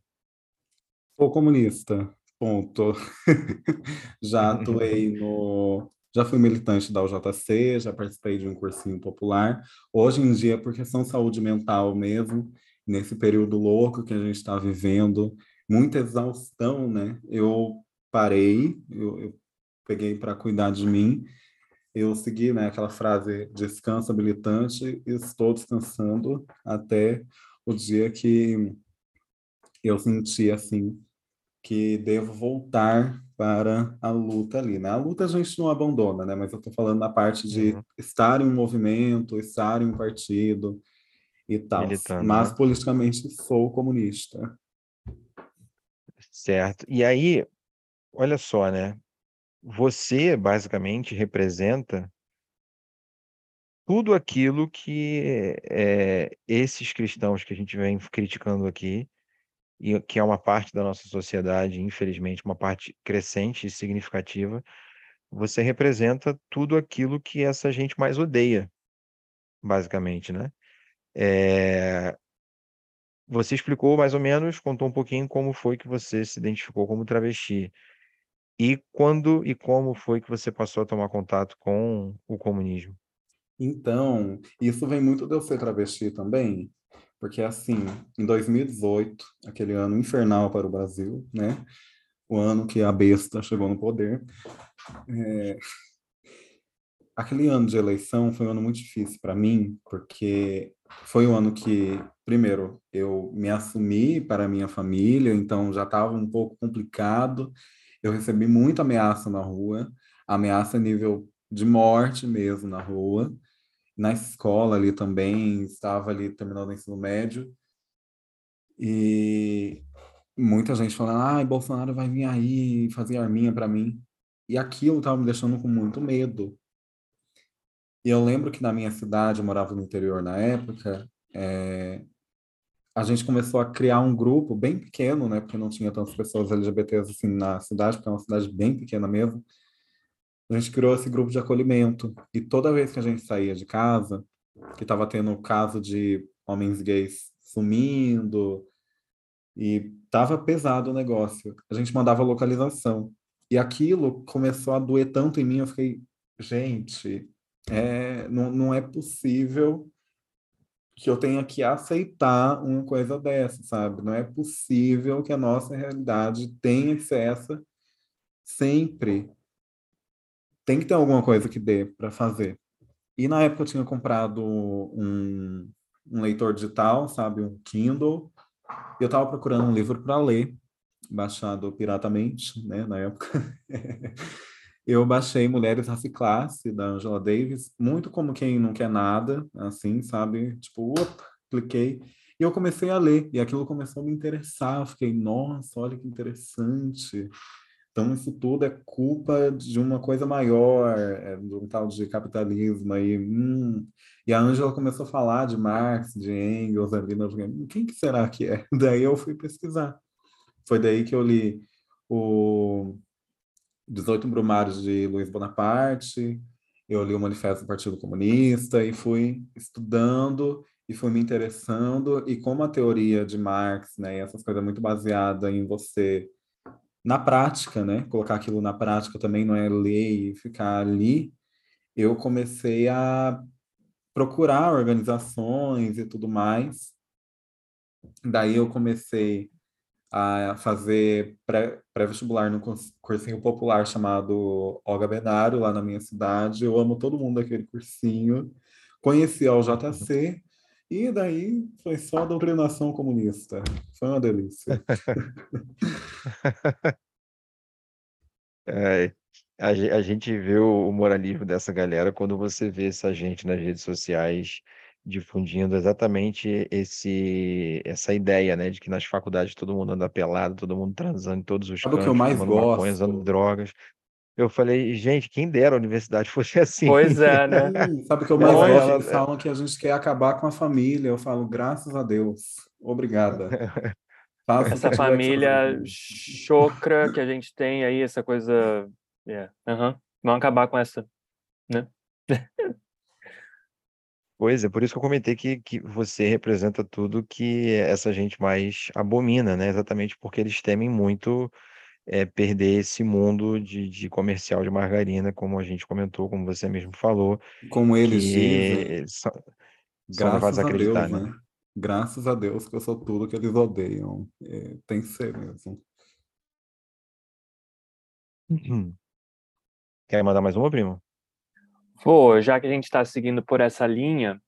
Sou comunista, ponto. já atuei no. Já fui militante da UJC, já participei de um cursinho popular. Hoje em dia, por questão de saúde mental mesmo, nesse período louco que a gente está vivendo, muita exaustão, né? Eu parei, eu, eu peguei para cuidar de mim. Eu segui né, aquela frase: descansa militante, estou descansando até o dia que eu senti assim que devo voltar para a luta ali, né? A luta a gente não abandona, né? Mas eu estou falando na parte de uhum. estar em um movimento, estar em um partido e tal. Militando, Mas né? politicamente sou comunista. Certo. E aí, olha só, né? Você basicamente representa tudo aquilo que é, esses cristãos que a gente vem criticando aqui, e que é uma parte da nossa sociedade, infelizmente, uma parte crescente e significativa, você representa tudo aquilo que essa gente mais odeia, basicamente, né? É... Você explicou mais ou menos, contou um pouquinho como foi que você se identificou como travesti. E quando e como foi que você passou a tomar contato com o comunismo? Então, isso vem muito de eu ser travesti também, porque assim, em 2018, aquele ano infernal para o Brasil, né? O ano que a besta chegou no poder. É... Aquele ano de eleição foi um ano muito difícil para mim, porque foi um ano que, primeiro, eu me assumi para minha família, então já estava um pouco complicado. Eu recebi muita ameaça na rua, ameaça nível de morte mesmo na rua na escola ali também, estava ali terminando o ensino médio, e muita gente falando, ah, Bolsonaro vai vir aí fazer arminha para mim. E aquilo estava me deixando com muito medo. E eu lembro que na minha cidade, eu morava no interior na época, é, a gente começou a criar um grupo bem pequeno, né? Porque não tinha tantas pessoas LGBTs assim na cidade, porque é uma cidade bem pequena mesmo a gente criou esse grupo de acolhimento. E toda vez que a gente saía de casa, que estava tendo caso de homens gays sumindo, e estava pesado o negócio, a gente mandava localização. E aquilo começou a doer tanto em mim, eu fiquei, gente, é, não, não é possível que eu tenha que aceitar uma coisa dessa, sabe? Não é possível que a nossa realidade tenha que ser essa sempre tem que ter alguma coisa que dê para fazer. E na época eu tinha comprado um, um leitor digital, sabe, um Kindle. E eu estava procurando um livro para ler, baixado piratamente, né, na época. eu baixei Mulheres Raça Classe, da Angela Davis, muito como quem não quer nada, assim, sabe? Tipo, opa, cliquei. E eu comecei a ler, e aquilo começou a me interessar. Eu fiquei, nossa, olha que interessante. Então, isso tudo é culpa de uma coisa maior, é, de um tal de capitalismo aí. Hum. E a Ângela começou a falar de Marx, de Engels ali, falei, hum, quem que será que é? Daí eu fui pesquisar. Foi daí que eu li o 18 Brumários de Luiz Bonaparte, eu li o Manifesto do Partido Comunista e fui estudando e fui me interessando e como a teoria de Marx, né, essas coisas muito baseada em você na prática, né? Colocar aquilo na prática também não é ler e ficar ali. Eu comecei a procurar organizações e tudo mais. Daí eu comecei a fazer pré-vestibular no cursinho popular chamado Olga Benário, lá na minha cidade. Eu amo todo mundo daquele cursinho. Conheci o JC e daí foi só doutrinação comunista. Foi uma delícia. é, a, a, gente vê o, o moralismo dessa galera quando você vê essa gente nas redes sociais difundindo exatamente esse essa ideia, né, de que nas faculdades todo mundo anda pelado, todo mundo transando em todos os Sabe o que eu mais maconha, gosto? usando drogas. Eu falei, gente, quem dera a universidade fosse assim. Pois é, né? Sabe o que eu mais gosto? Eles falam que a gente quer acabar com a família. Eu falo, graças a Deus. Obrigada. Essa família chocra que a gente tem aí, essa coisa. Yeah. Uhum. Vamos acabar com essa, né? Pois é, por isso que eu comentei que, que você representa tudo que essa gente mais abomina, né? Exatamente porque eles temem muito é, perder esse mundo de, de comercial de margarina, como a gente comentou, como você mesmo falou, Como eles que dizem, são, são graças a a acreditar, Deus, né? né? Graças a Deus que eu sou tudo que eles odeiam. É, tem que ser mesmo. Uhum. Quer mandar mais uma, primo? Pô, já que a gente está seguindo por essa linha,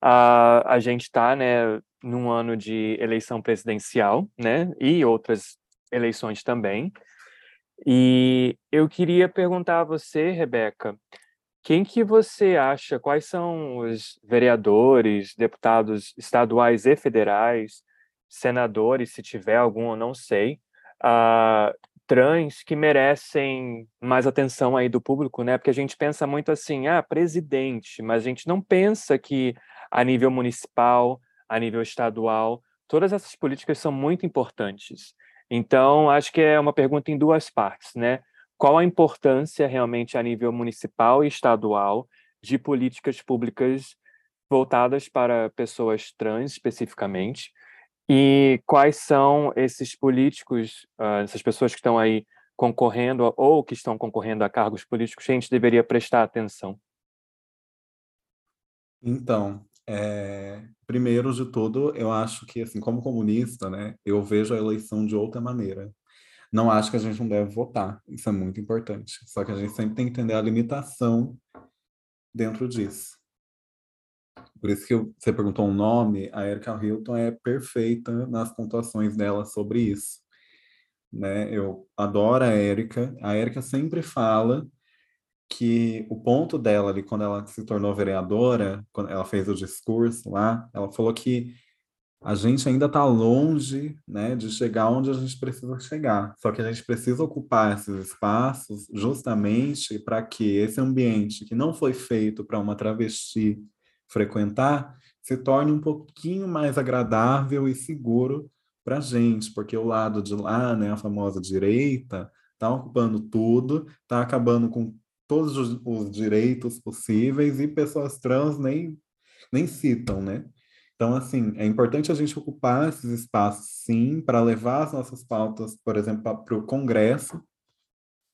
a, a gente está, né, num ano de eleição presidencial, né, e outras eleições também. E eu queria perguntar a você, Rebeca, quem que você acha, quais são os vereadores, deputados estaduais e federais, senadores, se tiver algum, eu não sei, uh, trans que merecem mais atenção aí do público, né? Porque a gente pensa muito assim, ah, presidente, mas a gente não pensa que a nível municipal, a nível estadual, todas essas políticas são muito importantes. Então, acho que é uma pergunta em duas partes, né? Qual a importância realmente a nível municipal e estadual de políticas públicas voltadas para pessoas trans especificamente? E quais são esses políticos, uh, essas pessoas que estão aí concorrendo ou que estão concorrendo a cargos políticos que a gente deveria prestar atenção? Então, é, primeiro de tudo, eu acho que, assim, como comunista, né, eu vejo a eleição de outra maneira. Não acho que a gente não deve votar, isso é muito importante. Só que a gente sempre tem que entender a limitação dentro disso. Por isso que eu, você perguntou um nome, a Erika Hilton é perfeita nas pontuações dela sobre isso. Né? Eu adoro a Erika. A Erika sempre fala que o ponto dela ali, quando ela se tornou vereadora, quando ela fez o discurso lá, ela falou que a gente ainda está longe né, de chegar onde a gente precisa chegar. Só que a gente precisa ocupar esses espaços justamente para que esse ambiente que não foi feito para uma travesti frequentar se torne um pouquinho mais agradável e seguro para a gente, porque o lado de lá, né, a famosa direita, está ocupando tudo, está acabando com todos os, os, direitos possíveis e pessoas trans nem, nem citam, né? Então, assim, é importante a gente ocupar esses espaços, sim, para levar as nossas pautas, por exemplo, para o Congresso,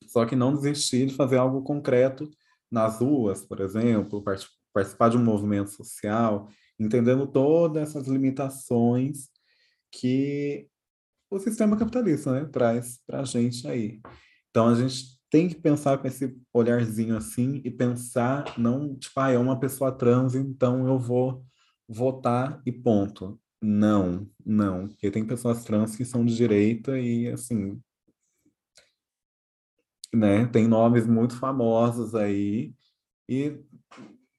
só que não desistir de fazer algo concreto nas ruas, por exemplo, participar de um movimento social, entendendo todas essas limitações que o sistema capitalista né, traz para a gente aí. Então, a gente tem que pensar com esse olharzinho assim e pensar, não, tipo, ah, é uma pessoa trans, então eu vou votar e ponto. Não, não, porque tem pessoas trans que são de direita e, assim, né, tem nomes muito famosos aí e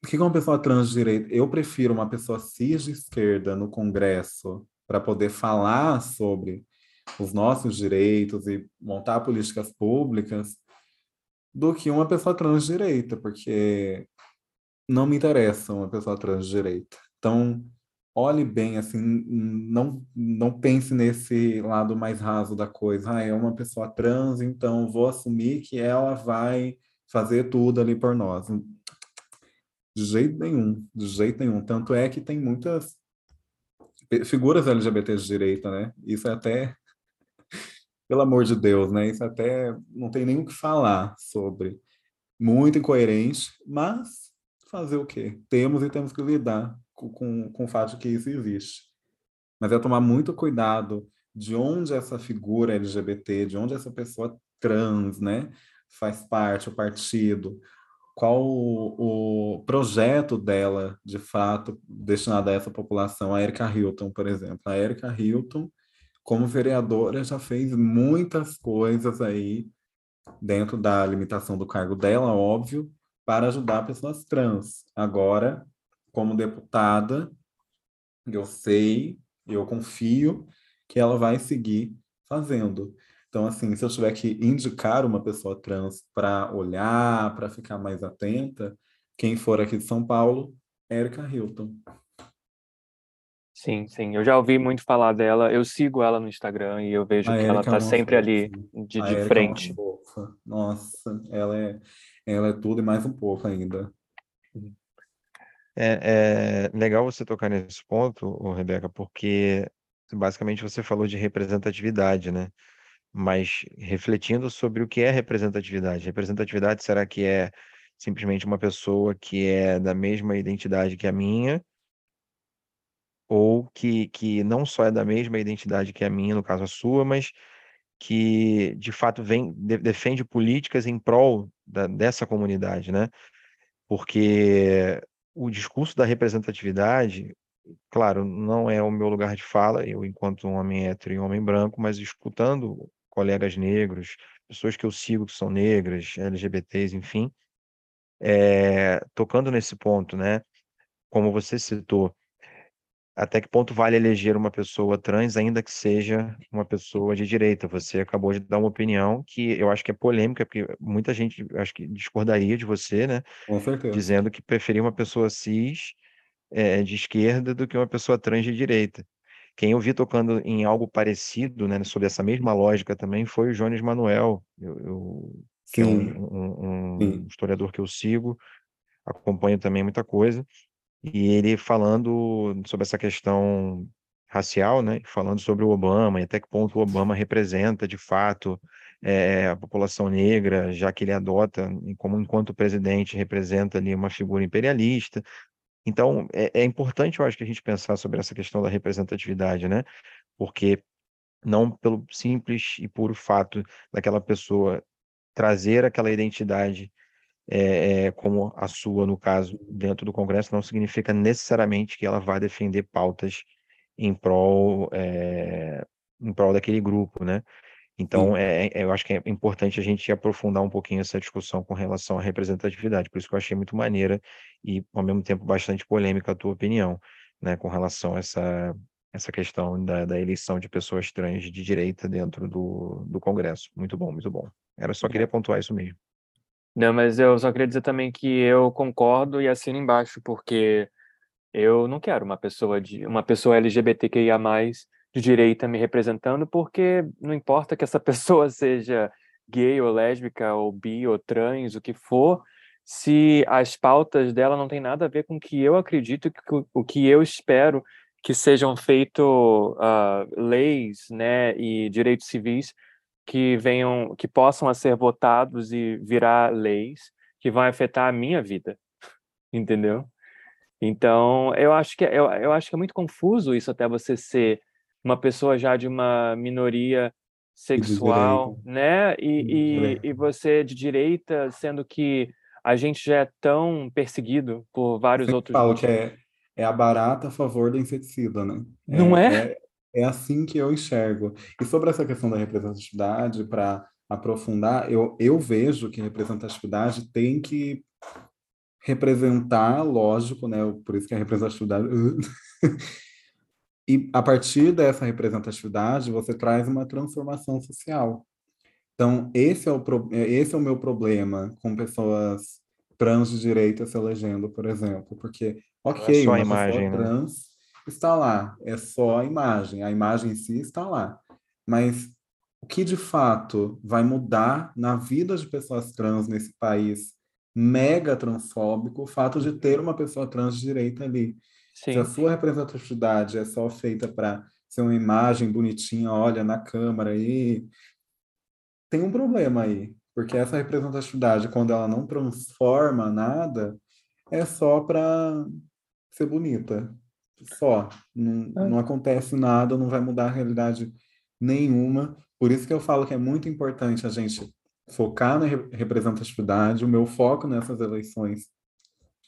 o que é uma pessoa trans de direita? Eu prefiro uma pessoa cis de esquerda no Congresso para poder falar sobre os nossos direitos e montar políticas públicas do que uma pessoa trans direita, porque não me interessa uma pessoa trans direita. Então, olhe bem, assim, não, não pense nesse lado mais raso da coisa. Ah, é uma pessoa trans, então vou assumir que ela vai fazer tudo ali por nós. De jeito nenhum, de jeito nenhum. Tanto é que tem muitas figuras LGBT de direita, né? Isso é até pelo amor de Deus, né? Isso até não tem nem o que falar sobre. Muito incoerente, mas fazer o quê? Temos e temos que lidar com, com, com o fato de que isso existe. Mas é tomar muito cuidado de onde essa figura LGBT, de onde essa pessoa trans, né, faz parte, o partido, qual o, o, projeto dela, de fato, destinado a essa população. A Erika Hilton, por exemplo. A Erika Hilton, como vereadora, já fez muitas coisas aí, dentro da limitação do cargo dela, óbvio, para ajudar pessoas trans. Agora, como deputada, eu sei, eu confio que ela vai seguir fazendo. Então, assim, se eu tiver que indicar uma pessoa trans para olhar, para ficar mais atenta, quem for aqui de São Paulo, Erika Hilton. Sim, sim. Eu já ouvi muito falar dela. Eu sigo ela no Instagram e eu vejo a que ela está é sempre fofa. ali de, de frente. É Nossa, ela é, ela é tudo e mais um pouco ainda. É, é legal você tocar nesse ponto, Rebeca, porque basicamente você falou de representatividade, né? mas refletindo sobre o que é representatividade. Representatividade será que é simplesmente uma pessoa que é da mesma identidade que a minha, ou que, que não só é da mesma identidade que a minha, no caso a sua, mas que de fato vem de, defende políticas em prol da, dessa comunidade, né? Porque o discurso da representatividade, claro, não é o meu lugar de fala, eu enquanto um homem hétero e um homem branco, mas escutando colegas negros, pessoas que eu sigo que são negras, LGBTs, enfim, é, tocando nesse ponto, né? Como você citou, até que ponto vale eleger uma pessoa trans, ainda que seja uma pessoa de direita? Você acabou de dar uma opinião que eu acho que é polêmica, porque muita gente acho que discordaria de você, né? Com certeza. Dizendo que preferia uma pessoa cis é, de esquerda do que uma pessoa trans de direita. Quem eu vi tocando em algo parecido, né, sobre essa mesma lógica também, foi o Jones Manuel, eu, eu que é um, um, um historiador que eu sigo, acompanho também muita coisa, e ele falando sobre essa questão racial, né, falando sobre o Obama e até que ponto o Obama representa de fato é, a população negra, já que ele adota como enquanto presidente representa ali uma figura imperialista, então, é, é importante, eu acho, que a gente pensar sobre essa questão da representatividade, né? Porque não pelo simples e puro fato daquela pessoa trazer aquela identidade é, é, como a sua, no caso, dentro do Congresso, não significa necessariamente que ela vai defender pautas em prol, é, em prol daquele grupo, né? Então, é, é, eu acho que é importante a gente aprofundar um pouquinho essa discussão com relação à representatividade. Por isso que eu achei muito maneira e, ao mesmo tempo, bastante polêmica a tua opinião, né, com relação a essa, essa questão da, da eleição de pessoas trans de direita dentro do, do Congresso. Muito bom, muito bom. Era só queria pontuar isso mesmo. Não, mas eu só queria dizer também que eu concordo e assino embaixo, porque eu não quero uma pessoa de uma pessoa LGBTQIA+, de direita me representando, porque não importa que essa pessoa seja gay ou lésbica ou bi ou trans, o que for, se as pautas dela não têm nada a ver com o que eu acredito, o que eu espero que sejam feitos uh, leis, né, e direitos civis que venham, que possam ser votados e virar leis que vão afetar a minha vida, entendeu? Então, eu acho que eu, eu acho que é muito confuso isso até você ser uma pessoa já de uma minoria sexual, né? E, e, e, você de direita, sendo que a gente já é tão perseguido por vários outros. Falo que é, é a barata a favor da inseticida, né? Não é? É, é assim que eu enxergo. E sobre essa questão da representatividade, para aprofundar, eu, eu vejo que representatividade tem que representar, lógico, né? Por isso que a representatividade E a partir dessa representatividade, você traz uma transformação social. Então, esse é o, pro... esse é o meu problema com pessoas trans de direita se elegendo, por exemplo. Porque, ok, é uma imagem, né? trans está lá, é só a imagem, a imagem em si está lá. Mas o que de fato vai mudar na vida de pessoas trans nesse país mega transfóbico, o fato de ter uma pessoa trans de direita ali. Sim. Se a sua representatividade é só feita para ser uma imagem bonitinha, olha na câmera aí, tem um problema aí, porque essa representatividade, quando ela não transforma nada, é só para ser bonita. Só. Não, é. não acontece nada, não vai mudar a realidade nenhuma. Por isso que eu falo que é muito importante a gente focar na representatividade. O meu foco nessas eleições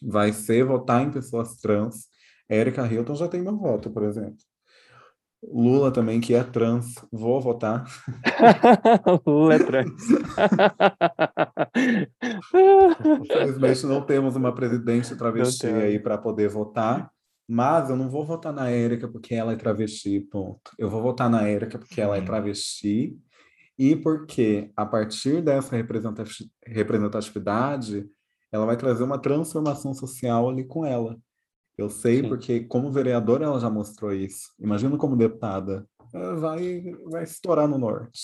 vai ser votar em pessoas trans. Érica Hilton já tem meu voto, por exemplo. Lula também, que é trans, vou votar. Lula é trans. Infelizmente não temos uma presidente travesti aí para poder votar, mas eu não vou votar na Érica porque ela é travesti, ponto. Eu vou votar na Érica porque ela é travesti e porque a partir dessa representatividade, ela vai trazer uma transformação social ali com ela. Eu sei Sim. porque, como vereadora, ela já mostrou isso. Imagina como deputada. Vai, vai estourar no norte.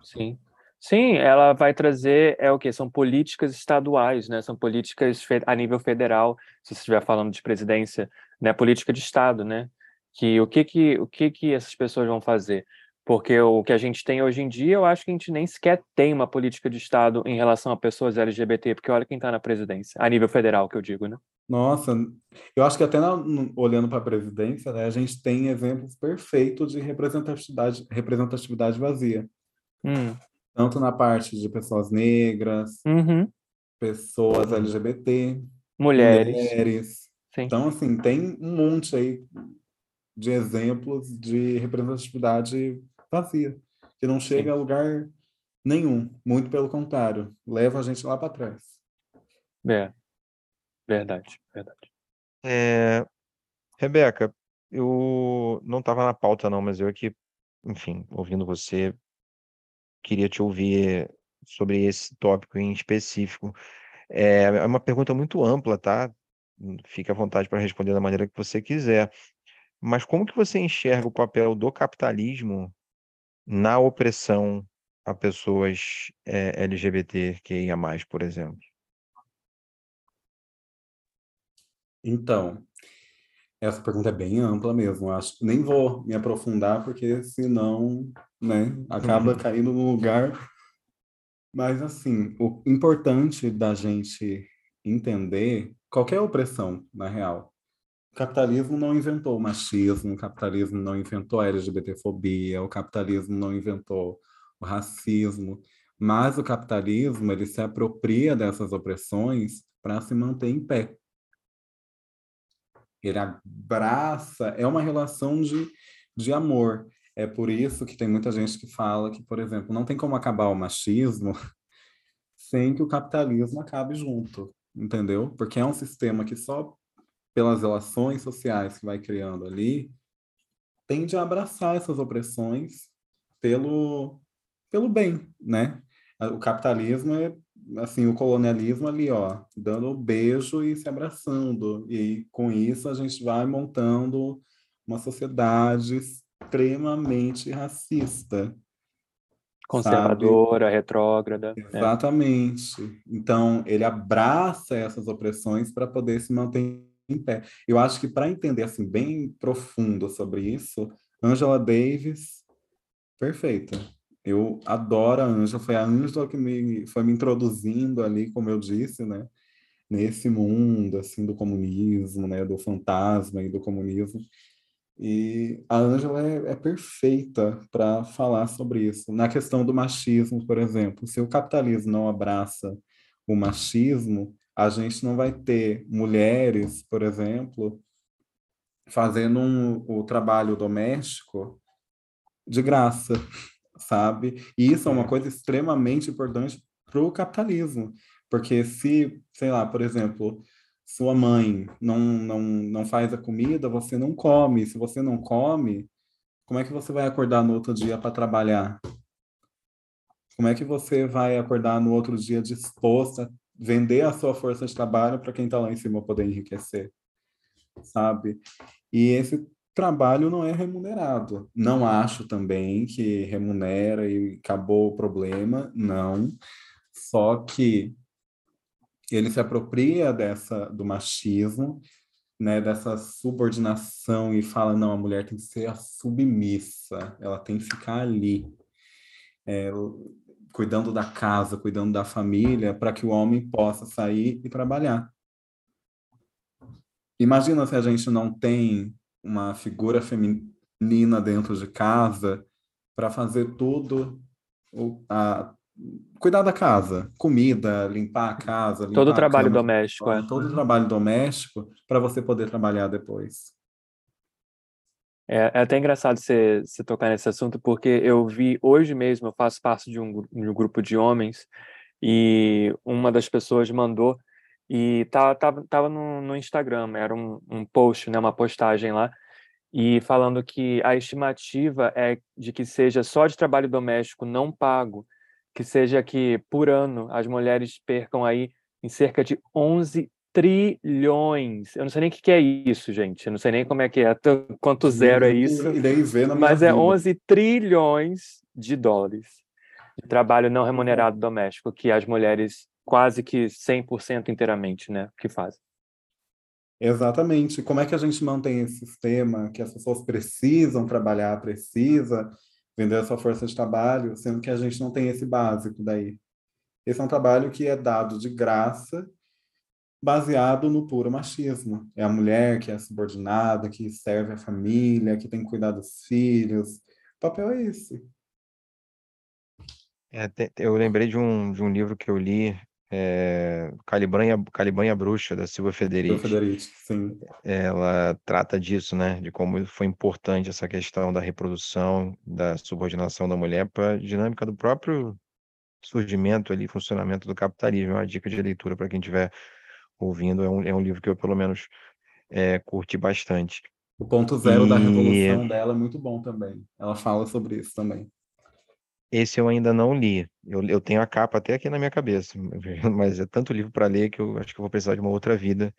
Sim. Sim, ela vai trazer, é o que? São políticas estaduais, né? São políticas a nível federal, se você estiver falando de presidência, né? Política de Estado, né? Que o que que, o que que essas pessoas vão fazer? Porque o que a gente tem hoje em dia, eu acho que a gente nem sequer tem uma política de Estado em relação a pessoas LGBT, porque olha quem está na presidência, a nível federal, que eu digo, né? Nossa, eu acho que até na, olhando para a presidência, né, a gente tem exemplos perfeitos de representatividade, representatividade vazia. Hum. Tanto na parte de pessoas negras, uhum. pessoas LGBT, mulheres. mulheres. Então, assim, tem um monte aí de exemplos de representatividade vazia, que não chega Sim. a lugar nenhum. Muito pelo contrário, leva a gente lá para trás. É, verdade, verdade. É, Rebeca, eu não estava na pauta não, mas eu aqui, enfim, ouvindo você, queria te ouvir sobre esse tópico em específico. É, é uma pergunta muito ampla, tá? Fique à vontade para responder da maneira que você quiser. Mas como que você enxerga o papel do capitalismo na opressão a pessoas é, LGBTQIA+, por exemplo? Então, essa pergunta é bem ampla mesmo. acho nem vou me aprofundar, porque senão, né, acaba uhum. caindo no lugar. Mas, assim, o importante da gente entender qualquer opressão, na real. O capitalismo não inventou o machismo, o capitalismo não inventou a LGBTfobia, o capitalismo não inventou o racismo, mas o capitalismo ele se apropria dessas opressões para se manter em pé. Ele abraça, é uma relação de, de amor. É por isso que tem muita gente que fala que, por exemplo, não tem como acabar o machismo sem que o capitalismo acabe junto, entendeu? Porque é um sistema que só pelas relações sociais que vai criando ali, tende a abraçar essas opressões pelo, pelo bem, né? O capitalismo é, assim, o colonialismo ali, ó, dando um beijo e se abraçando. E com isso a gente vai montando uma sociedade extremamente racista. Conservadora, sabe? retrógrada. É. Exatamente. É. Então, ele abraça essas opressões para poder se manter em pé. Eu acho que para entender assim bem profundo sobre isso, Angela Davis, perfeita. Eu adoro a Angela, foi a Angela que me foi me introduzindo ali, como eu disse, né, nesse mundo assim do comunismo, né, do fantasma e do comunismo. E a Angela é, é perfeita para falar sobre isso. Na questão do machismo, por exemplo, se o capitalismo não abraça o machismo, a gente não vai ter mulheres, por exemplo, fazendo um, o trabalho doméstico de graça, sabe? E isso é uma coisa extremamente importante para o capitalismo, porque se, sei lá, por exemplo, sua mãe não, não, não faz a comida, você não come. Se você não come, como é que você vai acordar no outro dia para trabalhar? Como é que você vai acordar no outro dia disposta vender a sua força de trabalho para quem está lá em cima poder enriquecer, sabe? E esse trabalho não é remunerado. Não acho também que remunera e acabou o problema, não. Só que ele se apropria dessa do machismo, né, dessa subordinação e fala não, a mulher tem que ser a submissa, ela tem que ficar ali. É, cuidando da casa, cuidando da família, para que o homem possa sair e trabalhar. Imagina se a gente não tem uma figura feminina dentro de casa para fazer tudo o, a, cuidar da casa, comida, limpar a casa, limpar todo o trabalho cama, doméstico, é. todo o trabalho doméstico para você poder trabalhar depois. É, é, até engraçado você, você tocar nesse assunto, porque eu vi hoje mesmo, eu faço parte de um, de um grupo de homens, e uma das pessoas mandou, e tava, tava, tava no, no Instagram, era um, um post, né, uma postagem lá, e falando que a estimativa é de que seja só de trabalho doméstico não pago, que seja que por ano as mulheres percam aí em cerca de 11 trilhões. Eu não sei nem o que é isso, gente. Eu não sei nem como é que é, quanto zero é isso. Na mas é vida. 11 trilhões de dólares de trabalho não remunerado doméstico que as mulheres quase que 100% inteiramente, né, que fazem. Exatamente. Como é que a gente mantém esse sistema que as pessoas precisam trabalhar, precisa vender a sua força de trabalho, sendo que a gente não tem esse básico daí? Esse é um trabalho que é dado de graça baseado no puro machismo. É a mulher que é subordinada, que serve a família, que tem que cuidar dos filhos. O papel é esse. É, eu lembrei de um, de um livro que eu li, é, Caliban, e a, Caliban e a Bruxa, da Silva Federici. Federici, sim. Ela trata disso, né? De como foi importante essa questão da reprodução, da subordinação da mulher para a dinâmica do próprio surgimento ali, funcionamento do capitalismo. É uma dica de leitura para quem tiver ouvindo. É um, é um livro que eu, pelo menos, é, curti bastante. O ponto zero da E- revolução dela é muito bom também. Ela fala sobre isso também. Esse eu ainda não li. Eu, eu tenho a capa até aqui na minha cabeça, mas é tanto livro para ler que eu acho que eu vou precisar de uma outra vida.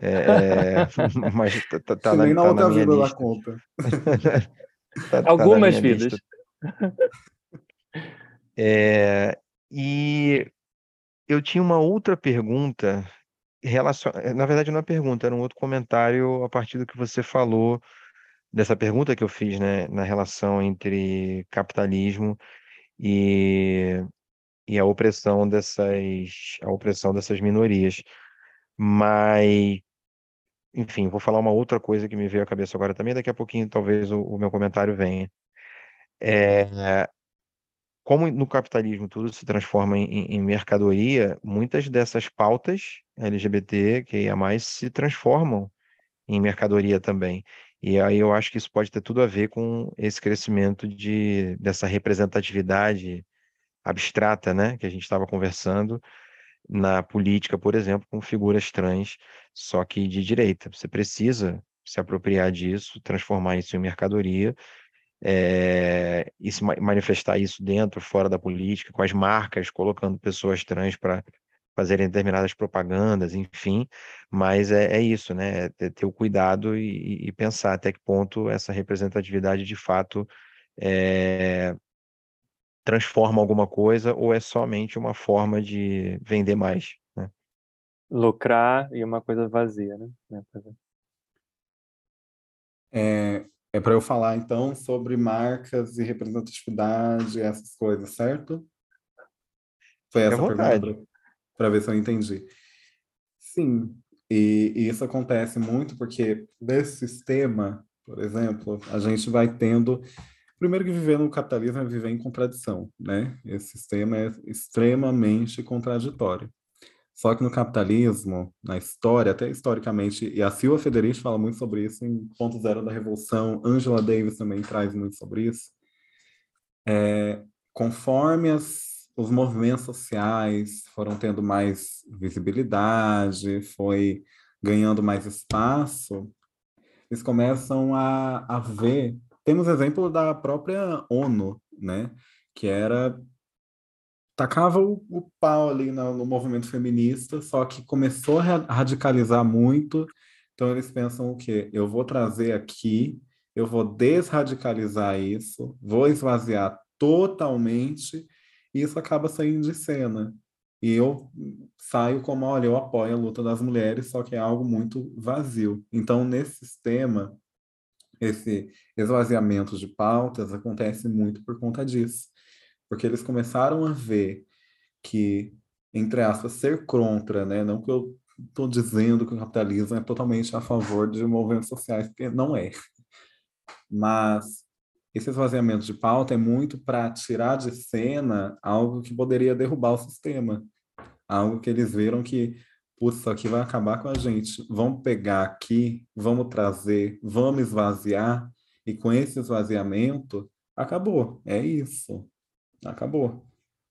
É, é, mas tá, tá, tá na, nem na tá outra na minha vida dá lista. conta. Tá- tá na Algumas vidas. É, e eu tinha uma outra pergunta relacion... eh, Na verdade, não é uma pergunta, era um outro comentário a partir do que você falou dessa pergunta que eu fiz, né, na relação entre capitalismo e, e a opressão dessas, a opressão dessas minorias. Mas, enfim, vou falar uma outra coisa que me veio à cabeça agora também, daqui a pouquinho talvez o, o meu comentário venha. É, como no capitalismo tudo se transforma em, em- mercadoria, muitas dessas pautas LGBT, que a mais se transformam em mercadoria também. E aí eu acho que isso pode ter tudo a ver com esse crescimento de, dessa representatividade abstrata, né, que a gente estava conversando na política, por exemplo, com figuras trans, só que de direita. Você precisa se apropriar disso, transformar isso em mercadoria eh, e se ma- manifestar isso dentro, fora da política, com as marcas colocando pessoas trans para fazerem determinadas propagandas, enfim, mas é, é isso, né? É ter, ter o cuidado e, e pensar até que ponto essa representatividade de fato eh, transforma alguma coisa ou é somente uma forma de vender mais, né? Lucrar e uma coisa vazia, né? É, é para eu falar, então, sobre marcas e representatividade, essas coisas, certo? Foi essa a pergunta? Para ver se eu entendi. Sim, e, e isso acontece muito porque nesse sistema, por exemplo, a gente vai tendo. Primeiro que viver no capitalismo é viver em contradição, né? Esse sistema é extremamente contraditório. Só que no capitalismo, na história, até historicamente, e a Silva Federici fala muito sobre isso em Ponto Zero da Revolução, Angela Davis também traz muito sobre isso. É, conforme as, os movimentos sociais foram tendo mais visibilidade, foi ganhando mais espaço, eles começam a, a ver. Temos exemplo da própria ONU, né? Que era tacava o, o pau ali no, no movimento feminista, só que começou a ra- radicalizar muito. Então eles pensam o quê? Eu vou trazer aqui, eu vou desradicalizar isso, vou esvaziar totalmente, e isso acaba saindo de cena. E eu saio como, olha, eu apoio a luta das mulheres, só que é algo muito vazio. Então, nesse sistema, esse esvaziamento de pautas acontece muito por conta disso porque eles começaram a ver que, entre aspas, ser contra, né? Não que eu estou dizendo que o capitalismo é totalmente a favor de movimentos sociais, porque não é. Mas esse esvaziamento de pauta é muito para tirar de cena algo que poderia derrubar o sistema. Algo que eles viram que, putz, isso aqui vai acabar com a gente. Vamos pegar aqui, vamos trazer, vamos esvaziar, e com esse esvaziamento, acabou. É isso. Acabou.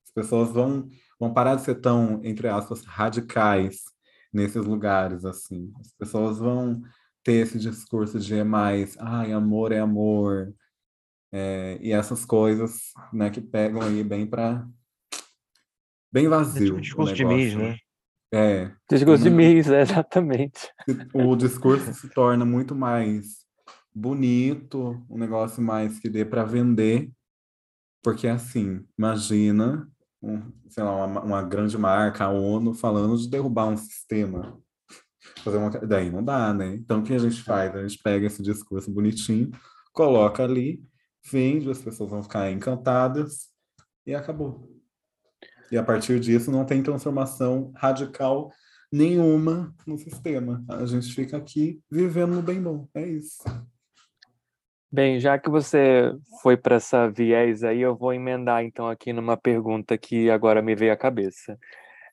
As pessoas vão, vão parar de ser tão, entre aspas, radicais nesses lugares, assim. As pessoas vão ter esse discurso de é mais, ai, amor é amor, é, e essas coisas, né, que pegam aí bem para bem vazio. É tipo discurso de mês, né? É. Discurso de mês, é, exatamente. O discurso se torna muito mais bonito, um negócio mais que dê para vender, porque assim, imagina, um, sei lá, uma, uma, grande marca, a ONU, falando de derrubar um sistema. Fazer uma, daí não dá, né? Então o que a gente faz? A gente pega esse discurso bonitinho, coloca ali, vende, as pessoas vão ficar encantadas e acabou. E a partir disso não tem transformação radical nenhuma no sistema. A gente fica aqui vivendo no bem bom. É isso. Bem, já que você foi para essa viés aí, eu vou emendar então aqui numa pergunta que agora me veio à cabeça.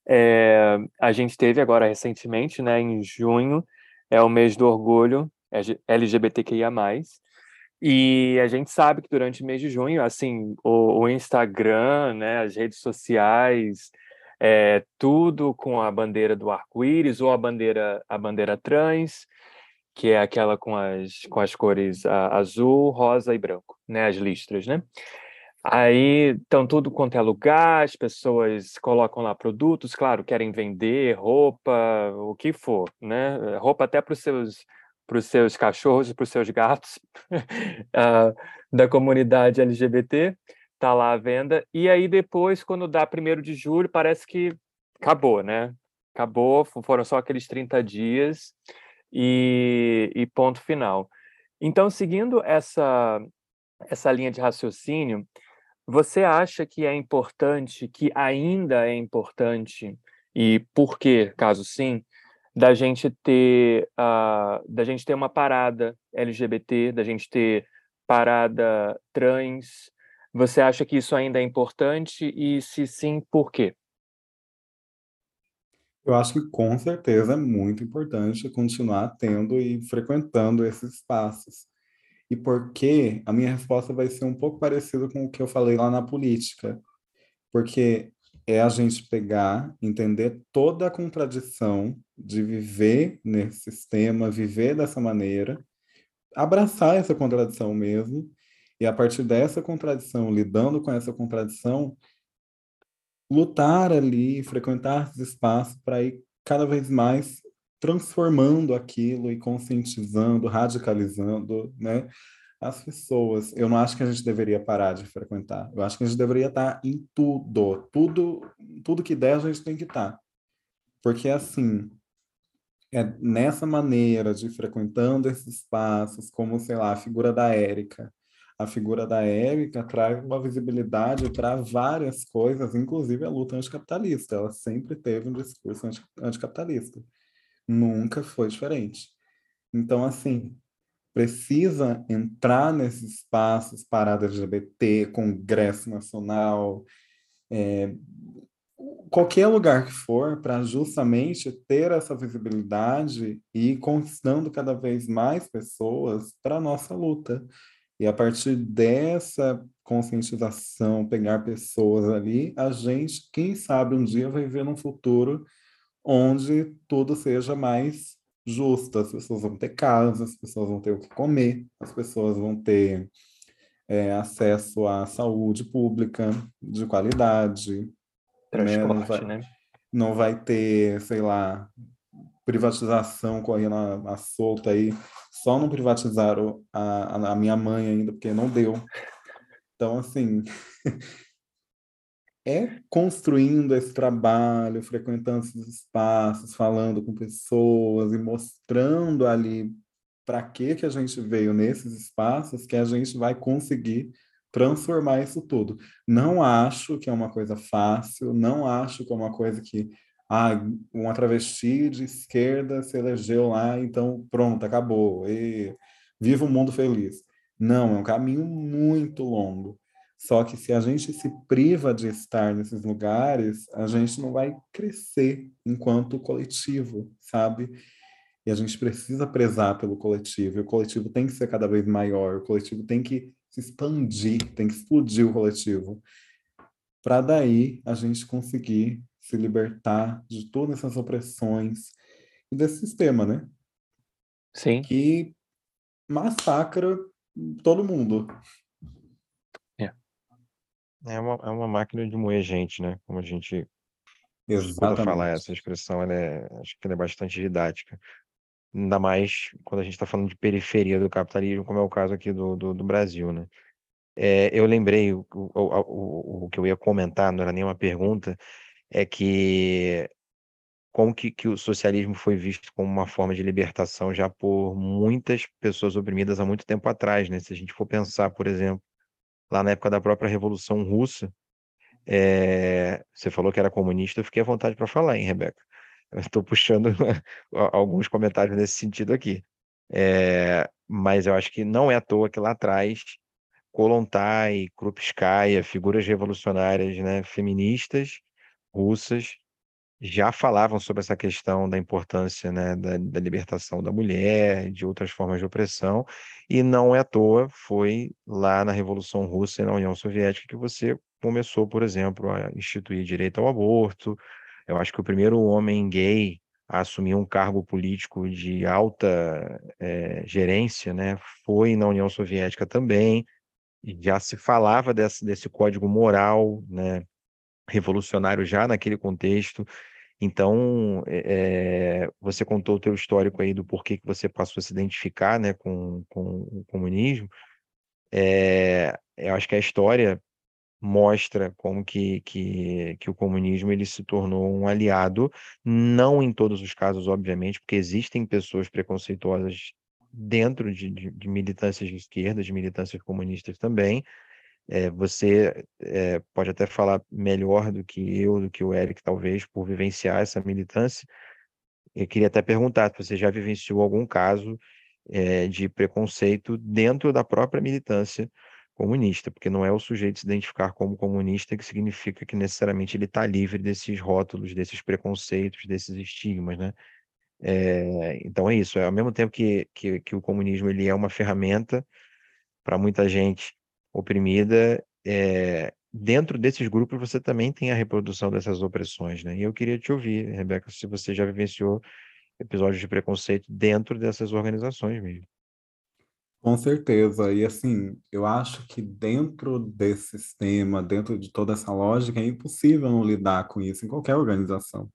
É, a gente teve agora recentemente, né, em junho, é o mês do orgulho LGBTQIA+, e a gente sabe que durante o mês de junho, assim, o, o Instagram, né, as redes sociais, é, tudo com a bandeira do arco-íris ou a bandeira, a bandeira trans, que é aquela com as, com as cores a, azul, rosa e branco, né? As listras, né? Aí, então, tudo quanto é lugar, as pessoas colocam lá produtos, claro, querem vender roupa, o que for, né? Roupa até para os seus para os seus cachorros, para os seus gatos uh, da comunidade LGBT, tá lá à venda. E aí depois, quando dá primeiro de julho, parece que acabou, né? Acabou, foram só aqueles 30 dias e, e ponto final. Então, seguindo essa, essa linha de raciocínio, você acha que é importante, que ainda é importante, e por quê, caso sim, da gente ter uh, da gente ter uma parada LGBT, da gente ter parada trans. Você acha que isso ainda é importante e se sim, por quê? Eu acho que com certeza é muito importante continuar tendo e frequentando esses espaços. E por quê? A minha resposta vai ser um pouco parecida com o que eu falei lá na política. Porque é a gente pegar, entender toda a contradição de viver nesse sistema, viver dessa maneira, abraçar essa contradição mesmo, e a partir dessa contradição, lidando com essa contradição, lutar ali, frequentar esses espaços para ir cada vez mais transformando aquilo e conscientizando, radicalizando, né? As pessoas. Eu não acho que a gente deveria parar de frequentar. Eu acho que a gente deveria estar em tudo, tudo, tudo que der a gente tem que estar, porque assim é nessa maneira de frequentando esses espaços, como sei lá a figura da Érica, a figura da Érica traz uma visibilidade para várias coisas, inclusive a luta anticapitalista. Ela sempre teve um discurso anticapitalista. Nunca foi diferente. Então, assim, precisa entrar nesses espaços, parada LGBT, Congresso Nacional, é, qualquer lugar que for, para justamente ter essa visibilidade e ir conquistando cada vez mais pessoas para a nossa luta. E a partir dessa conscientização, pegar pessoas ali, a gente, quem sabe, um dia vai viver num futuro onde tudo seja mais justo. As pessoas vão ter casa, as pessoas vão ter o que comer, as pessoas vão ter é, acesso à saúde pública de qualidade. Transporte, né? Não vai, né? não vai ter, sei lá, privatização correndo a, a solta aí só não privatizaram a, a minha mãe ainda, porque não deu. Então, assim, é construindo esse trabalho, frequentando esses espaços, falando com pessoas e mostrando ali para que que a gente veio nesses espaços que a gente vai conseguir transformar isso tudo. Não acho que é uma coisa fácil, não acho que é uma coisa que ah, uma travesti de esquerda se elegeu lá, então pronto, acabou. E viva um mundo feliz. Não, é um caminho muito longo. Só que se a gente se priva de estar nesses lugares, a gente não vai crescer enquanto coletivo, sabe? E a gente precisa prezar pelo coletivo. E o coletivo tem que ser cada vez maior, o coletivo tem que se expandir, tem que explodir o coletivo. Para daí a gente conseguir se libertar de todas essas opressões e desse sistema, né? Sim. Que massacra todo mundo. É. É uma, é uma máquina de moer gente, né? Como a gente escuta falar essa expressão, ela é, acho que ela é bastante didática. Ainda mais quando a gente está falando de periferia do capitalismo, como é o caso aqui do, do, do Brasil, né? É, eu lembrei o, o, o, o que eu ia comentar, não era nenhuma pergunta, é que como que, que o socialismo foi visto como uma forma de libertação já por muitas pessoas oprimidas há muito tempo atrás, né? Se a gente for pensar, por exemplo, lá na época da própria Revolução Russa, é... você falou que era comunista, eu fiquei à vontade para falar, hein, Rebeca? Estou puxando alguns comentários nesse sentido aqui. É... Mas eu acho que não é à toa que lá atrás Kolontai, Krupskaya, figuras revolucionárias né, feministas russas já falavam sobre essa questão da importância né, da, da, libertação da mulher, de outras formas de opressão, e não é à toa, foi lá na Revolução Russa e na União Soviética que você começou, por exemplo, a instituir direito ao aborto. Eu acho que o primeiro homem gay a assumir um cargo político de alta é, gerência né, foi na União Soviética também, e já se falava desse, desse código moral, né, revolucionário já naquele contexto. Então, é, você contou o teu histórico aí do porquê que você passou a se identificar né, com, com o comunismo. É, eu acho que a história mostra como que, que, que o comunismo ele se tornou um aliado, não em todos os casos, obviamente, porque existem pessoas preconceituosas dentro de, de, de militâncias de esquerda, de militâncias comunistas também, é, você é, pode até falar melhor do que eu, do que o Eric, talvez, por vivenciar essa militância. Eu queria até perguntar se você já vivenciou algum caso é, de preconceito dentro da própria militância comunista, porque não é o sujeito se identificar como comunista que significa que necessariamente ele está livre desses rótulos, desses preconceitos, desses estigmas, né? É, então é isso, é, ao mesmo tempo que, que, que o comunismo ele é uma ferramenta para muita gente oprimida, é, dentro desses grupos você também tem a reprodução dessas opressões, né? E eu queria te ouvir, Rebeca, se você já vivenciou episódios de preconceito dentro dessas organizações mesmo. Com certeza, e assim, eu acho que dentro desse sistema, dentro de toda essa lógica, é impossível não lidar com isso em qualquer organização.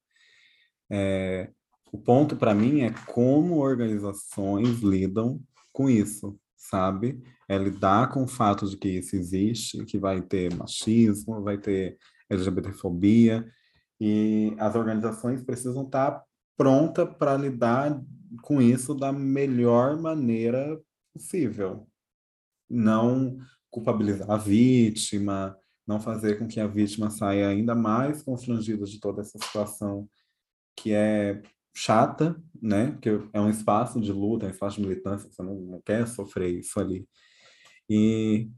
É, o ponto para mim é como organizações lidam com isso, sabe? É lidar com o fato de que isso existe, que vai ter machismo, vai ter LGBTfobia, e as organizações precisam estar prontas para lidar com isso da melhor maneira possível. Não culpabilizar a vítima, não fazer com que a vítima saia ainda mais constrangida de toda essa situação que é chata, né? Porque é um espaço de luta, é um espaço de militância, você não, não quer sofrer isso ali. E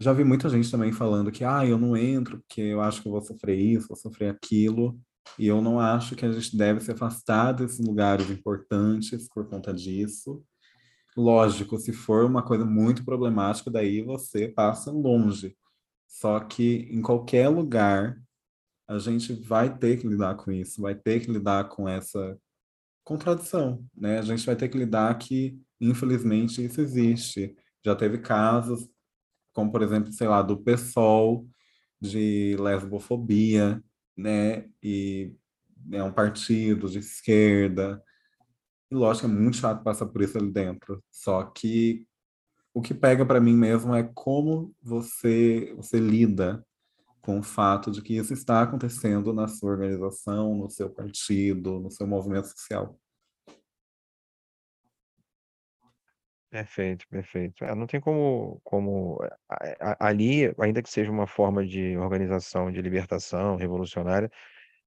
já vi muita gente também falando que, ah, eu não entro porque eu acho que eu vou sofrer isso, vou sofrer aquilo. E eu não acho que a gente deve se afastar desses lugares importantes por conta disso. Lógico, se for uma coisa muito problemática, daí você passa longe. Só que em qualquer lugar, a gente vai ter que lidar com isso, vai ter que lidar com essa contradição, né? A gente vai ter que lidar que, infelizmente, isso existe. Já teve casos, como por exemplo, sei lá, do PSOL, de lesbofobia, né? E é um partido de esquerda. E lógico, é muito chato passar por isso ali dentro. Só que o que pega para mim mesmo é como você você lida com o fato de que isso está acontecendo na sua organização, no seu partido, no seu movimento social. Perfeito, perfeito. É, não tem como, como ali, ainda que seja uma forma de organização, de libertação revolucionária,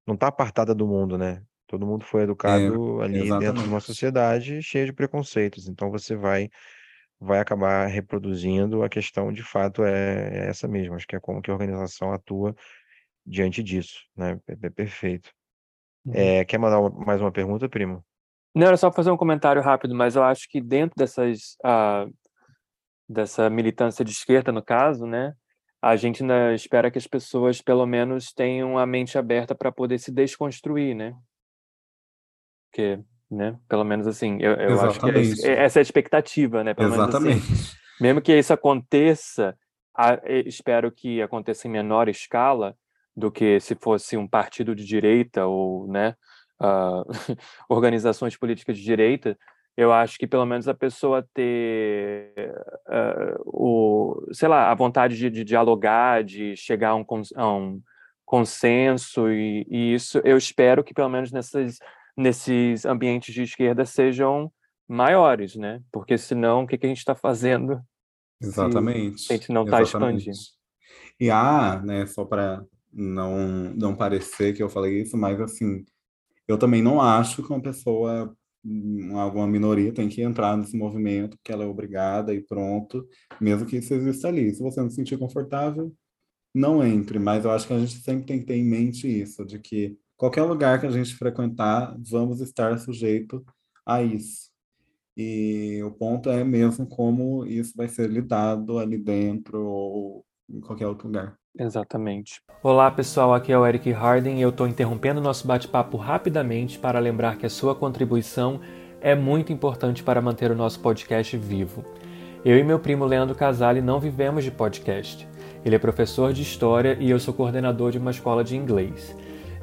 não está apartada do mundo, né? Todo mundo foi educado É, ali dentro de uma exatamente. sociedade cheia de preconceitos. Então você vai vai acabar reproduzindo a questão de fato é, é essa mesmo. Acho que é como que a organização atua diante disso, né? É, é perfeito. Uhum. É, quer mandar uma- mais uma pergunta, primo? Não, era só fazer um comentário rápido, mas eu acho que dentro dessas, ah, dessa militância de esquerda, no caso, né, a gente espera que as pessoas, pelo menos, tenham a mente aberta para poder se desconstruir, né? Porque, né, pelo menos assim, eu, eu acho que é Exatamente. essa é a expectativa, né? Pelo menos assim, Exatamente. mesmo que isso aconteça, a- espero que aconteça em menor escala do que se fosse um partido de direita ou, né, ah, organizações políticas de direita. Eu acho que pelo menos a pessoa ter ah, o, sei lá, a vontade de, de dialogar, de chegar a um, cons- a um consenso e, e isso eu espero que pelo menos nessas nesses ambientes de esquerda sejam maiores, né? Porque senão o que, que a gente está fazendo Exatamente. a gente não está expandindo? E há, né, só para não, não parecer que eu falei isso, mas assim, eu também não acho que uma pessoa, hum, alguma minoria tem que entrar nesse movimento, que ela é obrigada e pronto, mesmo que isso exista ali. Se você não se sentir confortável, não entre, mas eu acho que a gente sempre tem que ter em mente isso, de que qualquer lugar que a gente frequentar, vamos estar sujeito a isso. E o ponto é mesmo como isso vai ser lidado ali dentro ou em qualquer outro lugar. Exatamente. Olá pessoal, aqui é o Eric Harden e eu estou interrompendo nosso bate-papo rapidamente para lembrar que a sua contribuição é muito importante para manter o nosso podcast vivo. Eu e meu primo Leandro Casale não vivemos de podcast. Ele é professor de história e eu sou coordenador de uma escola de inglês.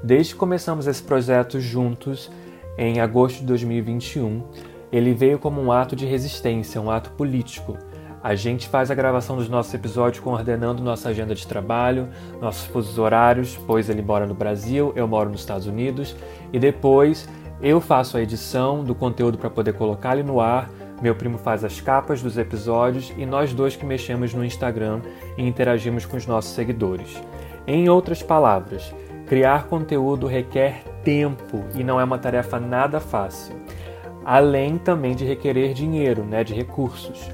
Desde que começamos esse projeto juntos, em agosto de 2021, ele veio como um ato de resistência, um ato político. A gente faz a gravação dos nossos episódios coordenando nossa agenda de trabalho, nossos fusos horários, pois ele mora no Brasil, eu moro nos Estados Unidos, e depois eu faço a edição do conteúdo para poder colocar ele no ar. Meu primo faz as capas dos episódios e nós dois que mexemos no Instagram e interagimos com os nossos seguidores. Em outras palavras, criar conteúdo requer tempo e não é uma tarefa nada fácil. Além também de requerer dinheiro, né, de recursos.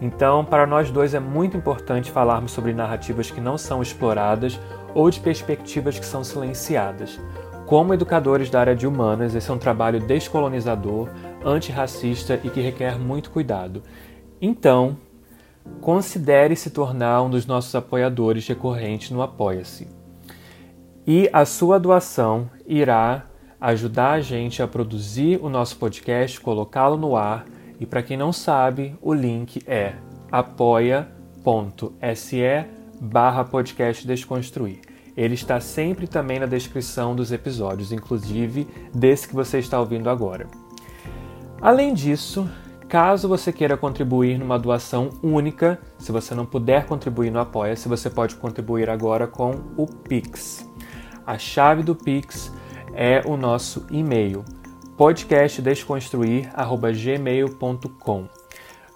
Então, para nós dois é muito importante falarmos sobre narrativas que não são exploradas ou de perspectivas que são silenciadas. Como educadores da área de humanas, esse é um trabalho descolonizador, antirracista e que requer muito cuidado. Então, considere se tornar um dos nossos apoiadores recorrentes no Apoia-se. E a sua doação irá ajudar a gente a produzir o nosso podcast, colocá-lo no ar. E para quem não sabe, o link é apoia.se barra podcast desconstruir. Ele está sempre também na descrição dos episódios, inclusive desse que você está ouvindo agora. Além disso, caso você queira contribuir numa doação única, se você não puder contribuir no Apoia-se, você pode contribuir agora com o Pix. A chave do Pix é o nosso e-mail podcastdesconstruir@gmail.com.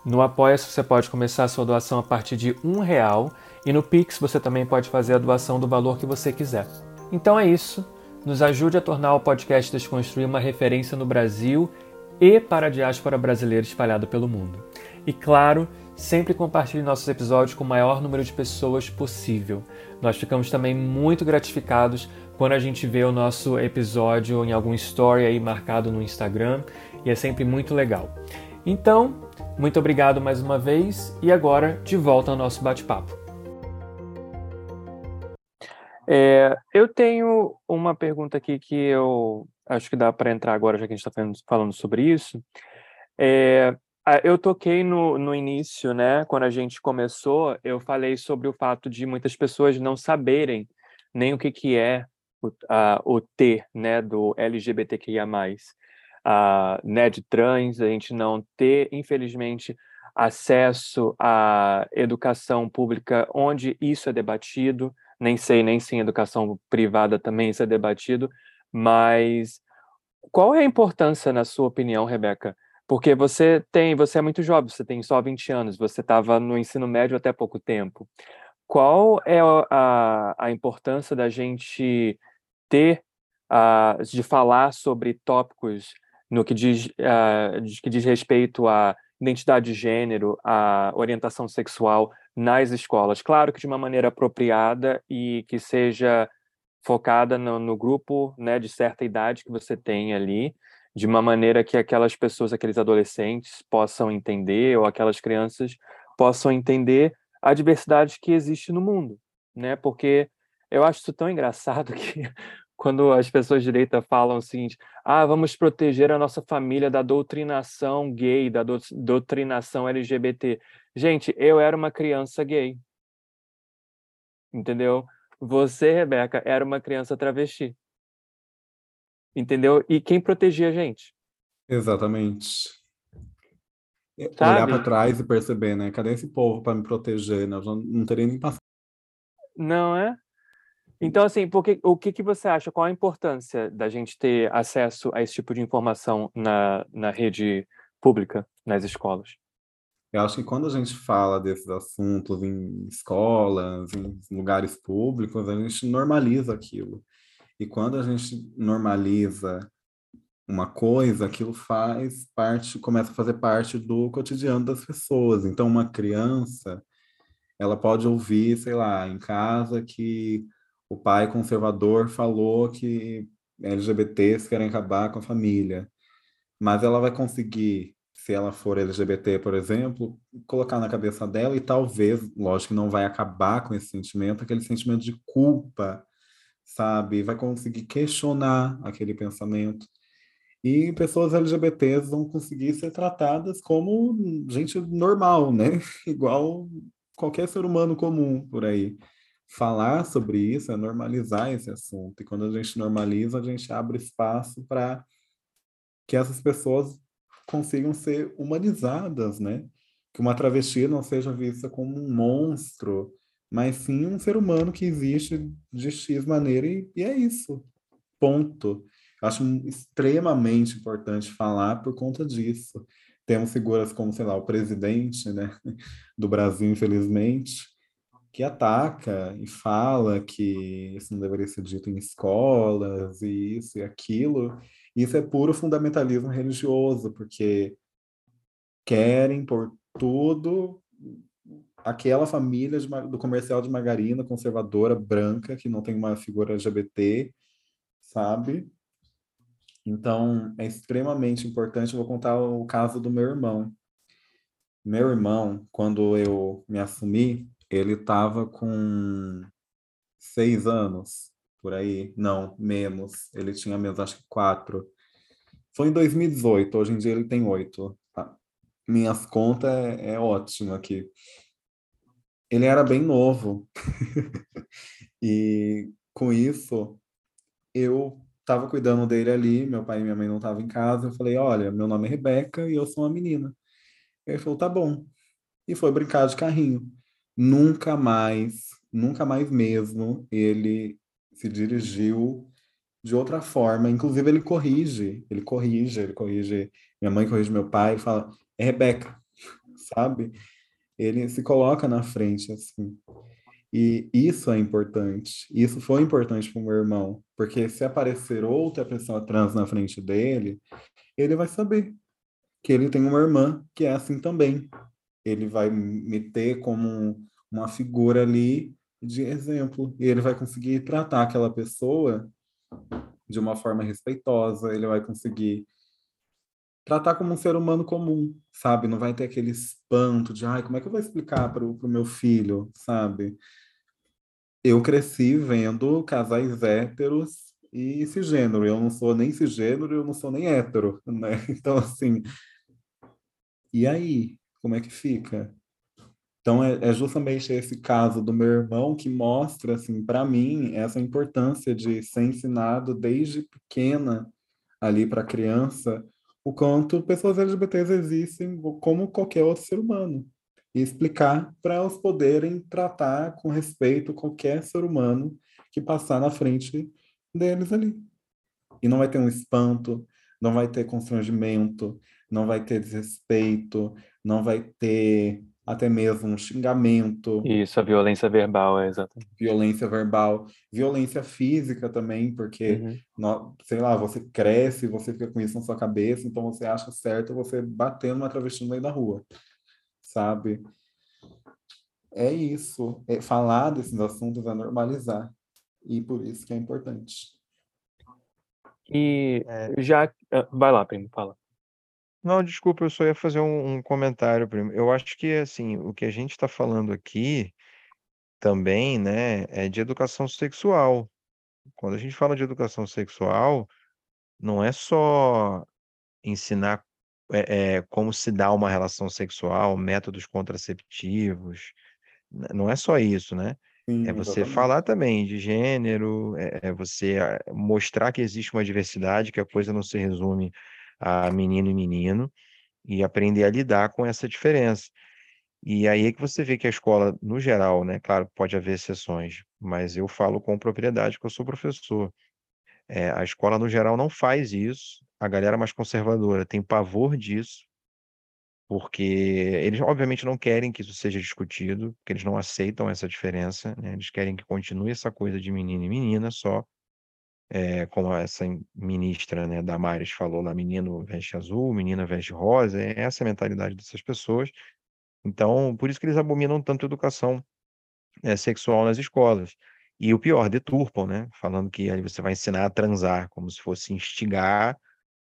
No Apoia-se você pode começar a sua doação a partir de um real e no Pix você também pode fazer a doação do valor que você quiser. Então é isso. Nos ajude a tornar o podcast Desconstruir uma referência no Brasil e para a diáspora brasileira espalhada pelo mundo. E claro, sempre compartilhe nossos episódios com o maior número de pessoas possível. Nós ficamos também muito gratificados quando a gente vê o nosso episódio em algum story aí marcado no Instagram e é sempre muito legal. Então, muito obrigado mais uma vez e agora de volta ao nosso bate-papo. É, eu tenho uma pergunta aqui que eu acho que dá para entrar agora, já que a gente está falando sobre isso. É, eu toquei no, no início, né? Quando a gente começou, eu falei sobre o fato de muitas pessoas não saberem nem o que, que é o, a, o T, né, do LGBTQIA+, a, né, de trans, a gente não ter, infelizmente, acesso à educação pública onde isso é debatido, nem sei nem se em educação privada também isso é debatido, mas qual é a importância, na sua opinião, Rebeca, Porque você tem, você é muito jovem, você tem só 20 anos, você estava no ensino médio até pouco tempo. Qual é a, a importância da gente ter, uh, de falar sobre tópicos no que diz, uh, que diz respeito à identidade de gênero, à orientação sexual nas escolas? Claro que de uma maneira apropriada e que seja focada no, no grupo né, de certa idade que você tem ali, de uma maneira que aquelas pessoas, aqueles adolescentes possam entender, ou aquelas crianças possam entender a diversidade que existe no mundo, né? Porque eu acho isso tão engraçado que quando as pessoas de direita falam o seguinte: ah, vamos proteger a nossa família da doutrinação gay, da do, doutrinação LGBT. Gente, eu era uma criança gay. Entendeu? Você, Rebeca, era uma criança travesti entendeu? E quem protegia a gente? Exatamente. Sabe? Olhar para trás e perceber, né? Cadê esse povo para me proteger? Né? Eu não teria nem passado. Não é? Então, assim, porque, o que, que você acha? Qual a importância da gente ter acesso a esse tipo de informação na, na rede pública, nas escolas? Eu acho que quando a gente fala desses assuntos em escolas, em lugares públicos, a gente normaliza aquilo. E quando a gente normaliza uma coisa, aquilo faz parte, começa a fazer parte do cotidiano das pessoas. Então, uma criança, ela pode ouvir, sei lá, em casa que o pai conservador falou que LGBTs querem acabar com a família. Mas ela vai conseguir, se ela for LGBT, por exemplo, colocar na cabeça dela e talvez, lógico que não vai acabar com esse sentimento, aquele sentimento de culpa sabe? Vai conseguir questionar aquele pensamento. E pessoas LGBTs vão conseguir ser tratadas como gente normal, né? Igual qualquer ser humano comum por aí. Falar sobre isso é normalizar esse assunto. E quando a gente normaliza, a gente abre espaço para que essas pessoas consigam ser humanizadas, né? Que uma travesti não seja vista como um monstro, mas sim um ser humano que existe de X maneira e, e é isso. Ponto. Acho extremamente importante falar por conta disso. Temos figuras como, sei lá, o presidente né, do Brasil, infelizmente, que ataca e fala que isso não deveria ser dito em escolas e isso e aquilo. Isso é puro fundamentalismo religioso, porque querem por tudo aquela família de, do comercial de margarina conservadora, branca, que não tem uma figura LGBT, sabe? Então, é extremamente importante. Eu vou contar o caso do meu irmão. Meu irmão, quando eu me assumi, ele estava com seis anos, por aí. Não, menos. Ele tinha menos, acho que quatro. Foi em 2018, hoje em dia ele tem oito. Tá? Minhas contas é, é aqui ele era bem novo. e com isso, eu estava cuidando dele ali, meu pai e minha mãe não estavam em casa. Eu falei: Olha, meu nome é Rebeca e eu sou uma menina. Ele falou: Tá bom. E foi brincar de carrinho. Nunca mais, nunca mais mesmo, ele se dirigiu de outra forma. Inclusive, ele corrige, ele corrige, ele corrige. Minha mãe corrige meu pai e fala: É Rebeca, sabe? Ele se coloca na frente, assim. E isso é importante. Isso foi importante para o meu irmão, porque se aparecer outra pessoa trans na frente dele, ele vai saber que ele tem uma irmã que é assim também. Ele vai me ter como uma figura ali de exemplo. E ele vai conseguir tratar aquela pessoa de uma forma respeitosa, ele vai conseguir tratar como um ser humano comum, sabe? Não vai ter aquele espanto de, ai, como é que eu vou explicar para o meu filho, sabe? Eu cresci vendo casais héteros e cisgênero. Eu não sou nem cisgênero, eu não sou nem hétero, né? Então, assim, e aí? Como é que fica? Então, é, é justamente esse caso do meu irmão que mostra, assim, para mim, essa importância de ser ensinado desde pequena ali para criança o quanto pessoas LGBTs existem como qualquer outro ser humano. E explicar para elas poderem tratar com respeito qualquer ser humano que passar na frente deles ali. E não vai ter um espanto, não vai ter constrangimento, não vai ter desrespeito, não vai ter até mesmo um xingamento. Isso, a violência verbal, é exatamente. Violência verbal, violência física também, porque, uhum. no, sei lá, você cresce, você fica com isso na sua cabeça, então você acha certo você bater numa travesti no meio da rua, sabe? É isso, é falar desses assuntos é normalizar, e por isso que é importante. E é. já. Ah, vai lá, primo, fala. Não, desculpa, eu só ia fazer um, um comentário, primo. Eu acho que, assim, o que a gente está falando aqui também, né, é de educação sexual. Quando a gente fala de educação sexual, não é só ensinar é, é, como se dá uma relação sexual, métodos contraceptivos, não é só isso, né? Sim, É você falar também de gênero, é, é você ah, mostrar que existe uma diversidade, que a coisa não se resume a menino e menino, e aprender a lidar com essa diferença. E aí é que você vê que a escola, no geral, né? Claro, pode haver exceções, mas eu falo com propriedade que eu sou professor. É, a escola, no geral, não faz isso. A galera mais conservadora tem pavor disso, porque eles obviamente não querem que isso seja discutido, porque eles não aceitam essa diferença, né? Eles querem que continue essa coisa de menino e menina só, é, como essa ministra, né, Damares falou lá, menino veste azul, menina veste rosa, é essa a mentalidade dessas pessoas. Então, por isso que eles abominam tanto a educação é, sexual nas escolas. E o pior, deturpam, né? Falando que aí você vai ensinar a transar, como se fosse instigar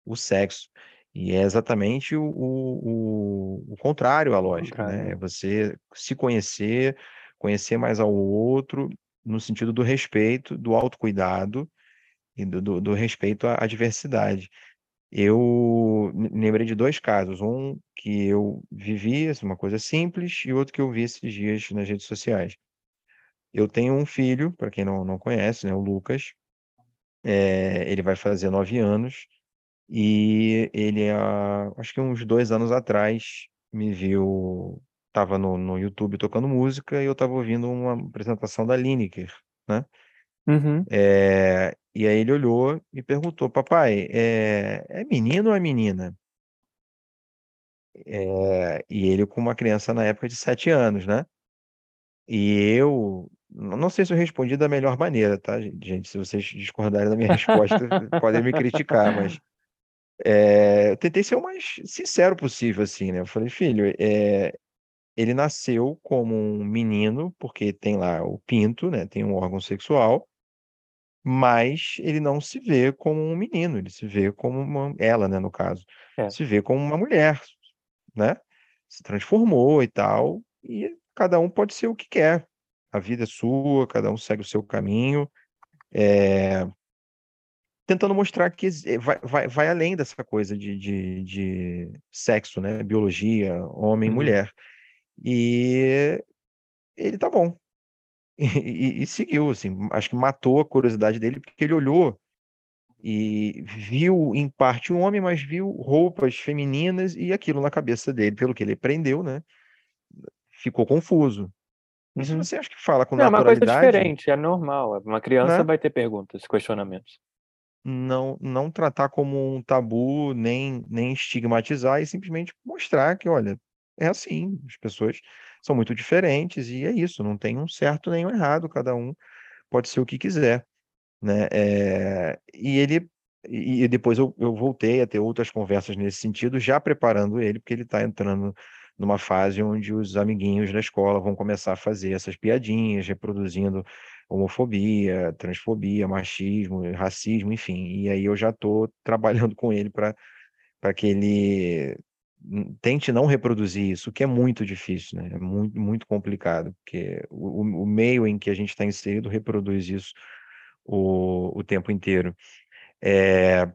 o sexo. E é exatamente o, o, o contrário à lógica, contrário. né? É você se conhecer, conhecer mais ao outro, no sentido do respeito, do autocuidado e do, do, do respeito à, à diversidade. Eu lembrei de dois casos, um que eu vivi, assim, uma coisa simples, e outro que eu vi esses dias nas redes sociais. Eu tenho um filho, para quem não, não conhece, né, o Lucas, é, ele vai fazer nove anos, e ele, há, acho que uns dois anos atrás, me viu, estava no, no YouTube tocando música e eu estava ouvindo uma apresentação da Lineker, né? Uhum. É, e aí ele olhou e perguntou, papai, é, é menino ou é menina? É, e ele com uma criança na época de sete anos, né? E eu não sei se eu respondi da melhor maneira, tá, gente? Se vocês discordarem da minha resposta, podem me criticar, mas é, eu tentei ser o mais sincero possível, assim, né? Eu falei, filho, é, ele nasceu como um menino, porque tem lá o pinto, né? Tem um órgão sexual, mas ele não se vê como um menino, ele se vê como uma, ela, né, no caso, É. se vê como uma mulher, né? Se transformou e tal, e cada um pode ser o que quer. A vida é sua, cada um segue o seu caminho. É, tentando mostrar que eh, vai, vai, vai além dessa coisa de, de, de sexo, né? Biologia, homem, Uhum. mulher. E ele tá bom. E, e- e seguiu, assim, acho que matou a curiosidade dele, porque ele olhou e viu, em parte, um homem, mas viu roupas femininas e aquilo na cabeça dele, pelo que ele aprendeu, né? Ficou confuso. Isso Uhum. você acha que fala com Não, é uma coisa naturalidade? diferente, é normal. Uma criança Né? vai ter perguntas, questionamentos. não não tratar como um tabu, nem nem estigmatizar e simplesmente mostrar que, olha, é assim, as pessoas são muito diferentes e é isso, não tem um certo nem um errado, cada um pode ser o que quiser, né? Eh, e ele e depois eu eu voltei a ter outras conversas nesse sentido, já preparando ele, porque ele está entrando numa fase onde os amiguinhos da escola vão começar a fazer essas piadinhas, reproduzindo homofobia, transfobia, machismo, racismo, enfim. E aí eu já estou trabalhando com ele para que ele tente não reproduzir isso, que é muito difícil, né? É muito, muito complicado, porque o, o meio em que a gente está inserido reproduz isso o, o tempo inteiro. É,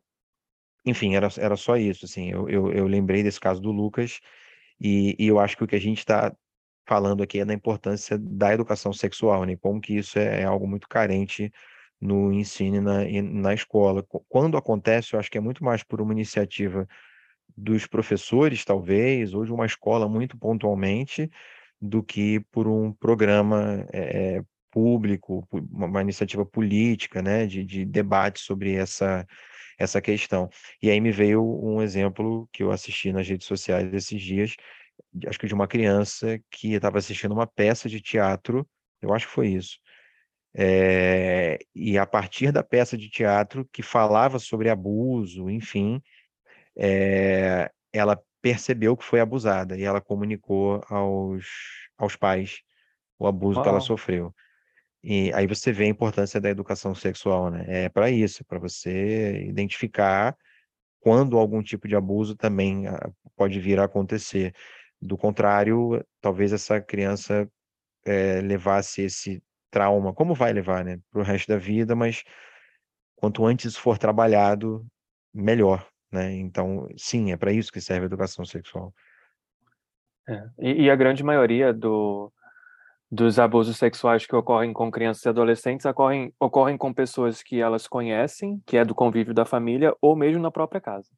enfim, era, era só isso, assim, eu, eu, eu lembrei desse caso do Lucas e, e eu acho que o que a gente está falando aqui é da importância da educação sexual, né? Como que isso é, é algo muito carente no ensino e na, na escola. Qu- Quando acontece, eu acho que é muito mais por uma iniciativa dos professores, talvez, de uma escola muito pontualmente, do que por um programa eh, público, uma iniciativa política, né, de, de debate sobre essa, essa questão. E aí me veio um exemplo que eu assisti nas redes sociais esses dias, acho que de uma criança que estava assistindo uma peça de teatro, eu acho que foi isso. É, e a partir da peça de teatro que falava sobre abuso, enfim, é, ela percebeu que foi abusada e ela comunicou aos, aos pais o abuso Uau. que ela sofreu. E aí você vê a importância da educação sexual, né? É para isso, para você identificar quando algum tipo de abuso também ah, pode vir a acontecer. Do contrário, talvez essa criança é, levasse esse trauma, como vai levar, né, para o resto da vida, mas quanto antes for trabalhado, melhor, né? Então, sim, é para isso que serve a educação sexual. É. E, e, a grande maioria do, dos abusos sexuais que ocorrem com crianças e adolescentes ocorrem, ocorrem com pessoas que elas conhecem, que é do convívio da família, ou mesmo na própria casa.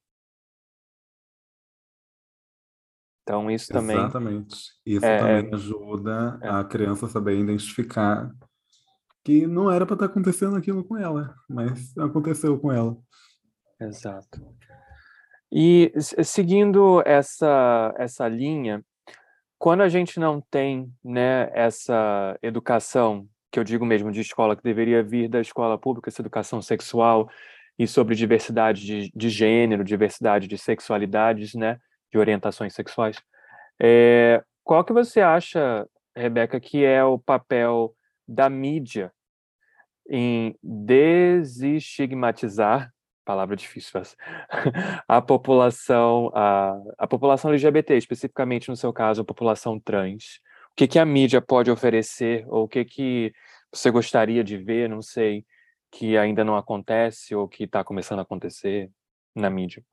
Então, isso também. Exatamente. Isso é, também ajuda é. a criança a saber identificar que não era para estar tá acontecendo aquilo com ela, mas aconteceu com ela. Exato. E seguindo essa, essa linha, quando a gente não tem né, essa educação, que eu digo mesmo de escola, que deveria vir da escola pública, essa educação sexual e sobre diversidade de, de gênero, diversidade de sexualidades, né, de orientações sexuais, é, qual que você acha, Rebeca, que é o papel da mídia em desestigmatizar palavra difícil essa, a população, a, a população LGBT, especificamente no seu caso, a população trans. O que, que a mídia pode oferecer, ou o que, que você gostaria de ver, não sei, que ainda não acontece ou que está começando a acontecer na mídia?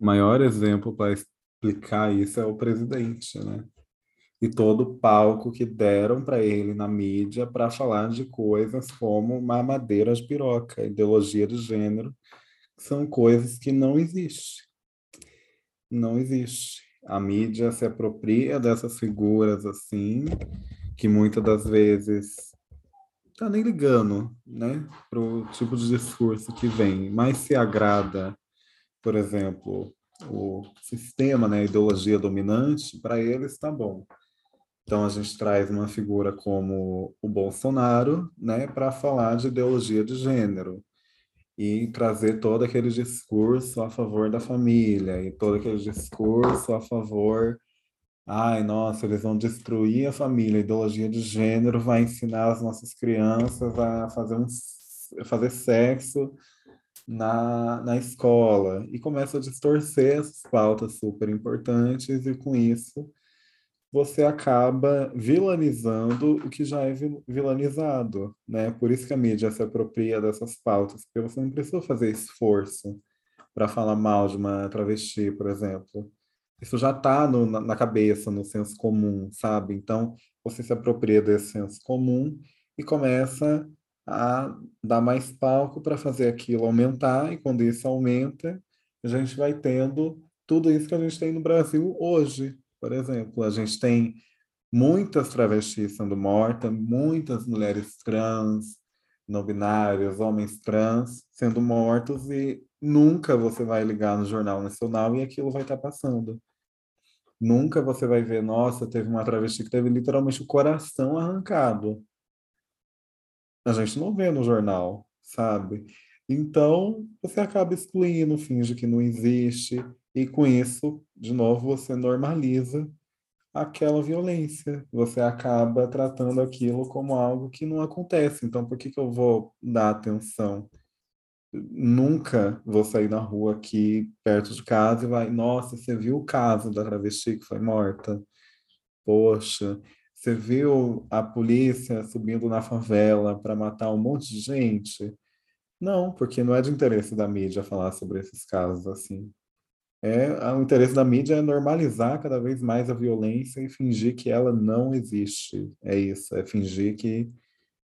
O maior exemplo para explicar isso é o presidente, né? E todo o palco que deram para ele na mídia para falar de coisas como mamadeira de piroca, ideologia de gênero, são coisas que não existem. Não existe. A mídia se apropria dessas figuras assim, que muitas das vezes tá nem ligando, né, pro tipo de discurso que vem, mas se agrada, por exemplo, o sistema, né, a ideologia dominante, para eles está bom. Então a gente traz uma figura como o Bolsonaro, né, para falar de ideologia de gênero e trazer todo aquele discurso a favor da família e todo aquele discurso a favor, ai, nossa, eles vão destruir a família, a ideologia de gênero vai ensinar as nossas crianças a fazer um fazer sexo na, na escola. E começa a distorcer essas pautas super importantes e com isso você acaba vilanizando o que já é vilanizado, né? Por isso que a mídia se apropria dessas pautas, porque você não precisa fazer esforço para falar mal de uma travesti, por exemplo. Isso já está na, cabeça, no senso comum, sabe? Então, você se apropria desse senso comum e começa a dar mais palco para fazer aquilo aumentar, e quando isso aumenta, a gente vai tendo tudo isso que a gente tem no Brasil hoje, por exemplo, a gente tem muitas travestis sendo mortas, muitas mulheres trans, não binárias, homens trans sendo mortos e nunca você vai ligar no Jornal Nacional e aquilo vai estar passando. Nunca você vai ver, nossa, teve uma travesti que teve literalmente o coração arrancado. A gente não vê no jornal, sabe? Então, você acaba excluindo, finge que não existe, e com isso, de novo, você normaliza aquela violência. Você acaba tratando aquilo como algo que não acontece. Então, por que, que eu vou dar atenção? Nunca vou sair na rua aqui perto de casa e vai, nossa, você viu o caso da travesti que foi morta? Poxa, você viu a polícia subindo na favela para matar um monte de gente? Não, porque não é de interesse da mídia falar sobre esses casos assim é o interesse da mídia é normalizar cada vez mais a violência e fingir que ela não existe. É isso, é fingir que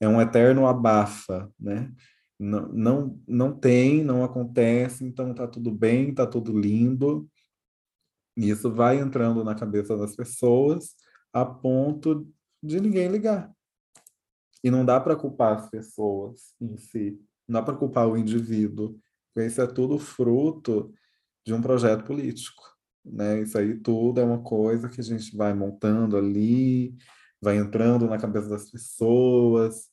é um eterno abafa, né? Não, não, não tem, não acontece, então tá tudo bem, tá tudo lindo. E isso vai entrando na cabeça das pessoas a ponto de ninguém ligar. E não dá para culpar as pessoas em si, não dá para culpar o indivíduo Isso é tudo fruto de um projeto político. Né? Isso aí tudo é uma coisa que a gente vai montando ali, vai entrando na cabeça das pessoas,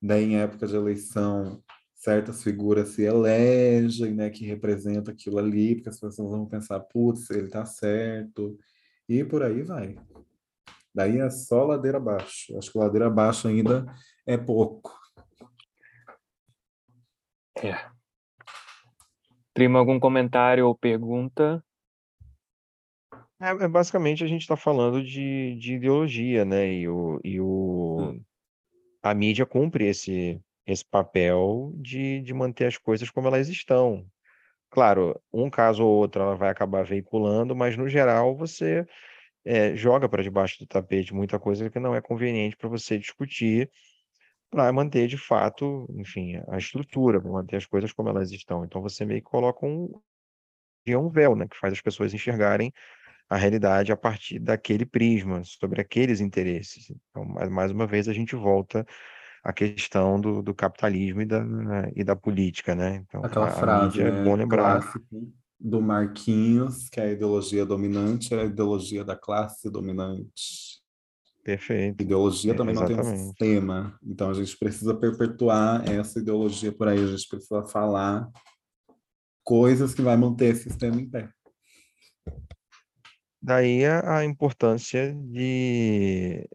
daí em época de eleição certas figuras se elegem, né, que representam aquilo ali, porque as pessoas vão pensar, putz, ele tá certo, e por aí vai. Daí é só ladeira abaixo. Acho que ladeira abaixo ainda é pouco. É. Prima, algum comentário ou pergunta? É, é basicamente a gente está falando de, de ideologia, né? E, o, e o, hum. a mídia cumpre esse, esse papel de, de manter as coisas como elas estão. Claro, um caso ou outro ela vai acabar veiculando, mas no geral você é, joga para debaixo do tapete muita coisa que não é conveniente para você discutir para manter de fato, enfim, a estrutura, para manter as coisas como elas estão. Então você meio que coloca um, um véu, né, que faz as pessoas enxergarem a realidade a partir daquele prisma, sobre aqueles interesses. Então, mais, uma vez, a gente volta à questão do, do capitalismo e da, e da política, né? Então, Aquela a, frase, a é né, bom lembrar. do Marquinhos, que é a ideologia dominante é a ideologia da classe dominante. Perfeito. Ideologia também não tem um sistema, então a gente precisa perpetuar essa ideologia por aí, a gente precisa falar coisas que vai manter esse sistema em pé. Daí a, a importância de,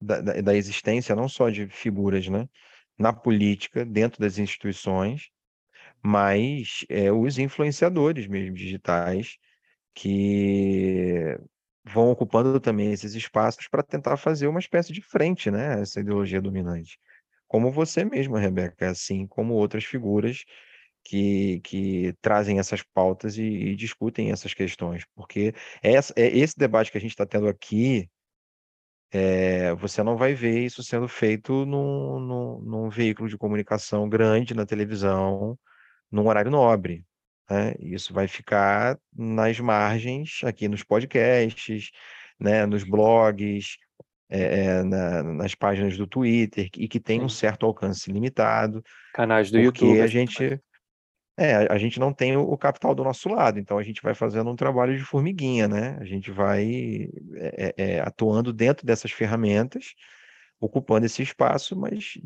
da, da, da existência não só de figuras, né, na política, dentro das instituições, mas é, os influenciadores mesmo digitais que vão ocupando também esses espaços para tentar fazer uma espécie de frente, né, essa ideologia dominante. Como você mesma, Rebeca, assim como outras figuras que, que trazem essas pautas e, e discutem essas questões, porque essa, é esse debate que a gente está tendo aqui, é, você não vai ver isso sendo feito num, num, num, veículo de comunicação grande na televisão, num horário nobre. Né? Isso vai ficar nas margens, aqui nos podcasts, né, nos blogs, é, na, nas páginas do Twitter, e que tem um certo alcance limitado. Canais do porque YouTube. a gente é, a, gente não tem o, capital do nosso lado, então a gente vai fazendo um trabalho de formiguinha, né? A gente vai é, é atuando dentro dessas ferramentas, ocupando esse espaço, mas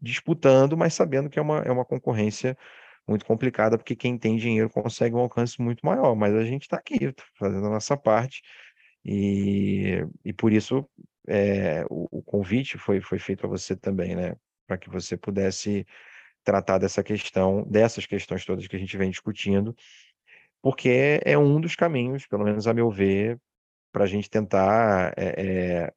disputando, mas sabendo que é uma, é uma concorrência muito complicada, porque quem tem dinheiro consegue um alcance muito maior, mas a gente está aqui, tá fazendo a nossa parte, e, e por isso é, o, o, convite foi, foi feito a você também, né? Para que você pudesse tratar dessa questão, dessas questões todas que a gente vem discutindo, porque é um dos caminhos, pelo menos a meu ver, para a gente tentar é, é,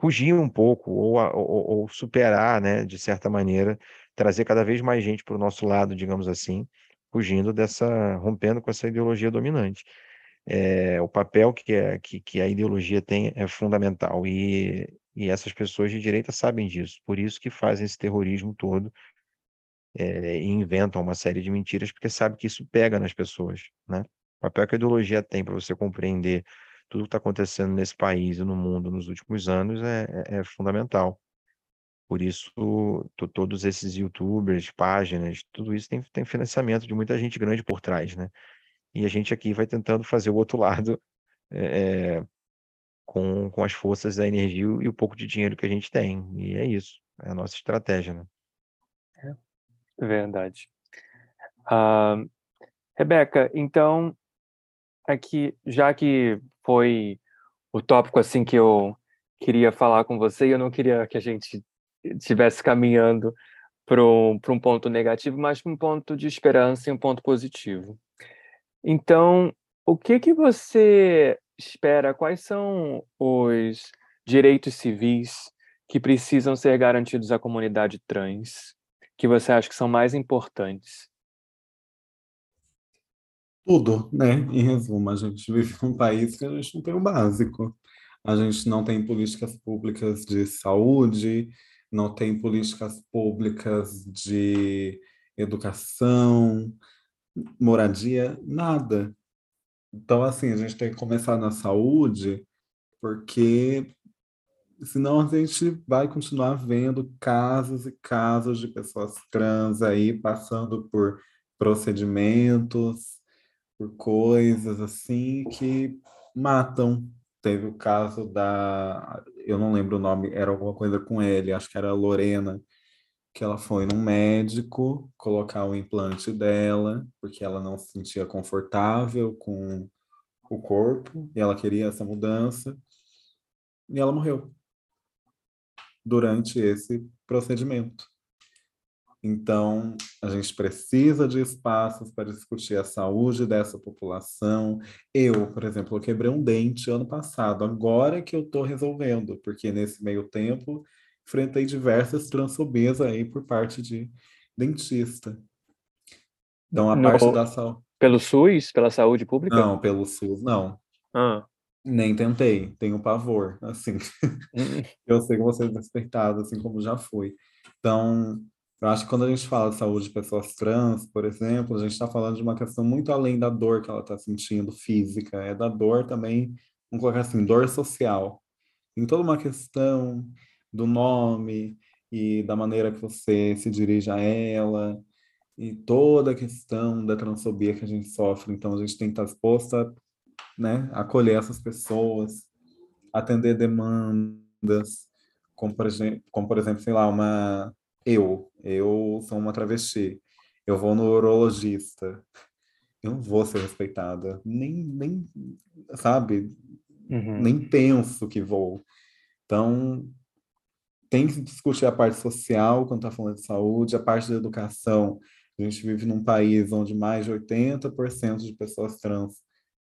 fugir um pouco ou, ou, ou, superar, né, de certa maneira, trazer cada vez mais gente para o nosso lado, digamos assim, fugindo dessa, rompendo com essa ideologia dominante. É, o papel que, é, que, que a ideologia tem é fundamental e e essas pessoas de direita sabem disso, por isso que fazem esse terrorismo todo é, e inventam uma série de mentiras, porque sabe que isso pega nas pessoas, né? O papel que a ideologia tem para você compreender tudo que está acontecendo nesse país e no mundo nos últimos anos é, é, é fundamental. Por isso, todos esses youtubers, páginas, tudo isso tem, tem financiamento de muita gente grande por trás, né? E a gente aqui vai tentando fazer o outro lado é, com, com as forças da energia e o pouco de dinheiro que a gente tem. E é isso, é a nossa estratégia, né? É verdade. Uh, Rebeca, então, aqui, já que foi o tópico assim que eu queria falar com você, eu não queria que a gente estivesse caminhando para um, um ponto negativo, mas para um ponto de esperança e um ponto positivo. Então, o que que você espera quais são os direitos civis que precisam ser garantidos à comunidade trans, que você acha que são mais importantes? Tudo, né? Em resumo, a gente vive num país que a gente não tem o básico. A gente não tem políticas públicas de saúde, não tem políticas públicas de educação, moradia, nada. Então, assim, a gente tem que começar na saúde, porque senão a gente vai continuar vendo casos e casos de pessoas trans aí passando por procedimentos, por coisas assim que matam. Teve o caso da, eu não lembro o nome, era alguma coisa com ele, acho que era Lorena, que ela foi num médico colocar o implante dela, porque ela não se sentia confortável com o corpo e ela queria essa mudança, e ela morreu durante esse procedimento. Então, a gente precisa de espaços para discutir a saúde dessa população. Eu, por exemplo, eu quebrei um dente ano passado, agora que eu estou resolvendo, porque nesse meio tempo enfrentei diversas transfobias aí por parte de dentista. Então, a no, parte da saúde. Pelo SUS? Pela saúde pública? Não, pelo SUS, não. Ah. Nem tentei, tenho pavor, assim. Hum. eu sei que você é despertado, assim como já fui. Então, eu acho que quando a gente fala de saúde de pessoas trans, por exemplo, a gente está falando de uma questão muito além da dor que ela está sentindo física, é da dor também, vamos colocar assim, dor social. Em toda uma questão do nome e da maneira que você se dirige a ela, e toda a questão da transfobia que a gente sofre. Então, a gente tem que estar disposto a né, acolher essas pessoas, atender demandas, como por, exemplo, como, por exemplo, sei lá, uma eu, eu sou uma travesti, eu vou no urologista, eu não vou ser respeitada, nem, nem sabe, uhum. nem penso que vou. Então, tem que discutir a parte social quando está falando de saúde, a parte da educação. A gente vive num país onde mais de 80% de pessoas trans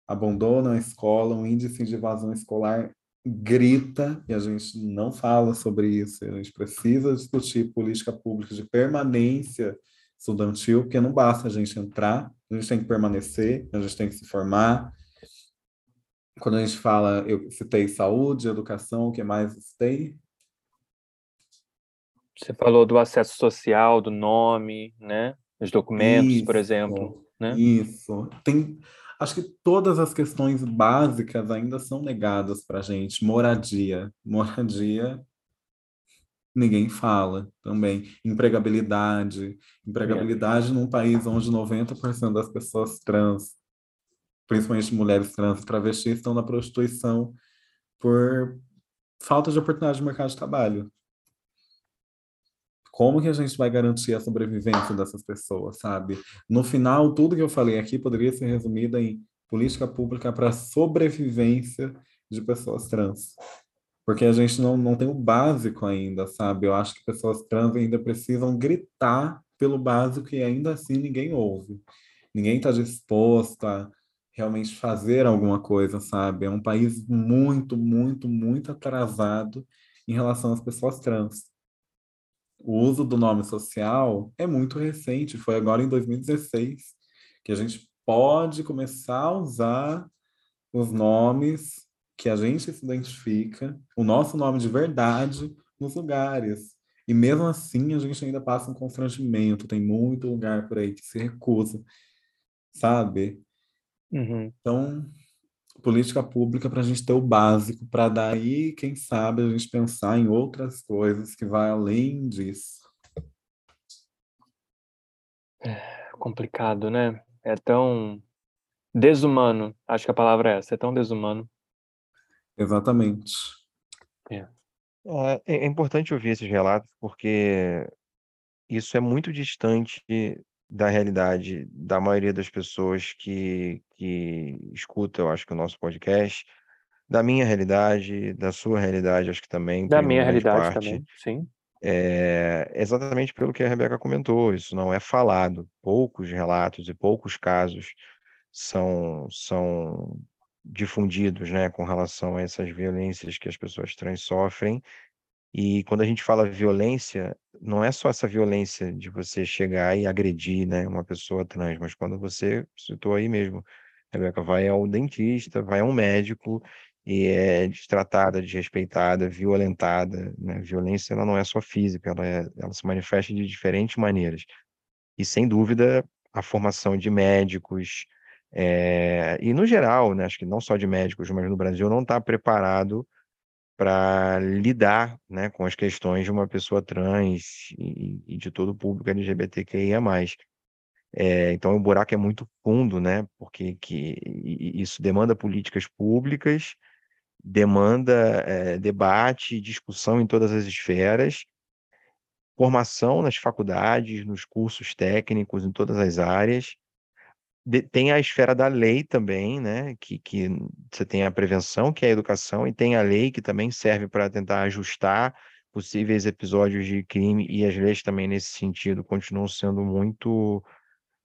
abandonam a escola, o índice de evasão escolar grita e a gente não fala sobre isso. A gente precisa discutir política pública de permanência estudantil, porque não basta a gente entrar, a gente tem que permanecer, a gente tem que se formar. Quando a gente fala, eu citei saúde, educação, o que mais citei? Você falou do acesso social, do nome, né? Os documentos, isso, por exemplo. Né? Isso. Tem, acho que todas as questões básicas ainda são negadas para a gente. Moradia. Moradia, ninguém fala também. Empregabilidade. Empregabilidade é. num país onde 90% das pessoas trans, principalmente mulheres trans e travestis, estão na prostituição por falta de oportunidade de mercado de trabalho. Como que a gente vai garantir a sobrevivência dessas pessoas, sabe? No final, tudo que eu falei aqui poderia ser resumido em política pública para sobrevivência de pessoas trans. Porque a gente não, não tem o básico ainda, sabe? Eu acho que pessoas trans ainda precisam gritar pelo básico e ainda assim ninguém ouve. Ninguém está disposto a realmente fazer alguma coisa, sabe? É um país muito, muito, muito atrasado em relação às pessoas trans o uso do nome social é muito recente, foi agora em 2016 que a gente pode começar a usar os nomes que a gente se identifica, o nosso nome de verdade nos lugares. E mesmo assim a gente ainda passa um constrangimento, tem muito lugar por aí que se recusa, sabe? Uhum. Então, política pública para a gente ter o básico, para daí, quem sabe, a gente pensar em outras coisas que vai além disso. É complicado, né? É tão desumano. Acho que a palavra é essa, é tão desumano. Exatamente. É. É, é importante ouvir esses relatos porque isso é muito distante da realidade da maioria das pessoas que, que escuta, eu acho que o nosso podcast, da minha realidade, da sua realidade, acho que também. Da minha realidade parte, também, sim. É, exatamente pelo que a Rebeca comentou, isso não é falado. Poucos relatos e poucos casos são, são difundidos né, com relação a essas violências que as pessoas trans sofrem e quando a gente fala violência, não é só essa violência de você chegar e agredir, né, uma pessoa trans, mas quando você citou aí mesmo, Rebeca, vai ao dentista, vai a um médico e é destratada, desrespeitada, violentada, né? Violência ela não é só física, ela, é, ela se manifesta de diferentes maneiras. E sem dúvida a formação de médicos é, e no geral, né, acho que não só de médicos, mas no Brasil não está preparado para lidar né, com as questões de uma pessoa trans e, e de todo o público LGBTQIA+. É, então o buraco é muito fundo, né? Porque que, isso demanda políticas públicas, demanda é, debate, discussão em todas as esferas, formação nas faculdades, nos cursos técnicos, em todas as áreas, de, tem a esfera da lei também, né? Que, que você tem a prevenção, que é a educação, e tem a lei que também serve para tentar ajustar possíveis episódios de crime, e as leis também, nesse sentido, continuam sendo muito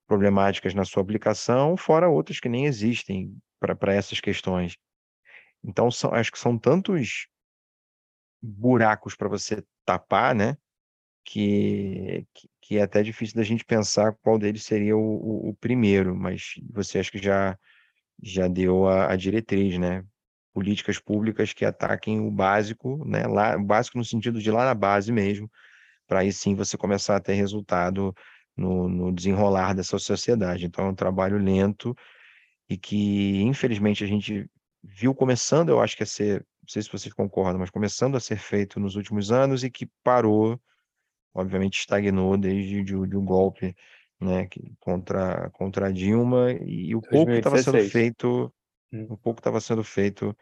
problemáticas na sua aplicação, fora outras que nem existem para essas questões. Então, são, acho que são tantos buracos para você tapar, né? que, que é até difícil da gente pensar qual deles seria o, o, o primeiro, mas você acha que já, já deu a, a, diretriz, né? Políticas públicas que ataquem o básico, né? Lá, o básico no sentido de lá na base mesmo, para aí sim você começar a ter resultado no, no desenrolar dessa sociedade. Então é um trabalho lento e que, infelizmente, a gente viu começando, eu acho que a ser, não sei se vocês concordam, mas começando a ser feito nos últimos anos e que parou obviamente estagnou desde de, de um golpe né, contra, contra Dilma e o pouco que estava sendo feito, hum. o pouco estava sendo feito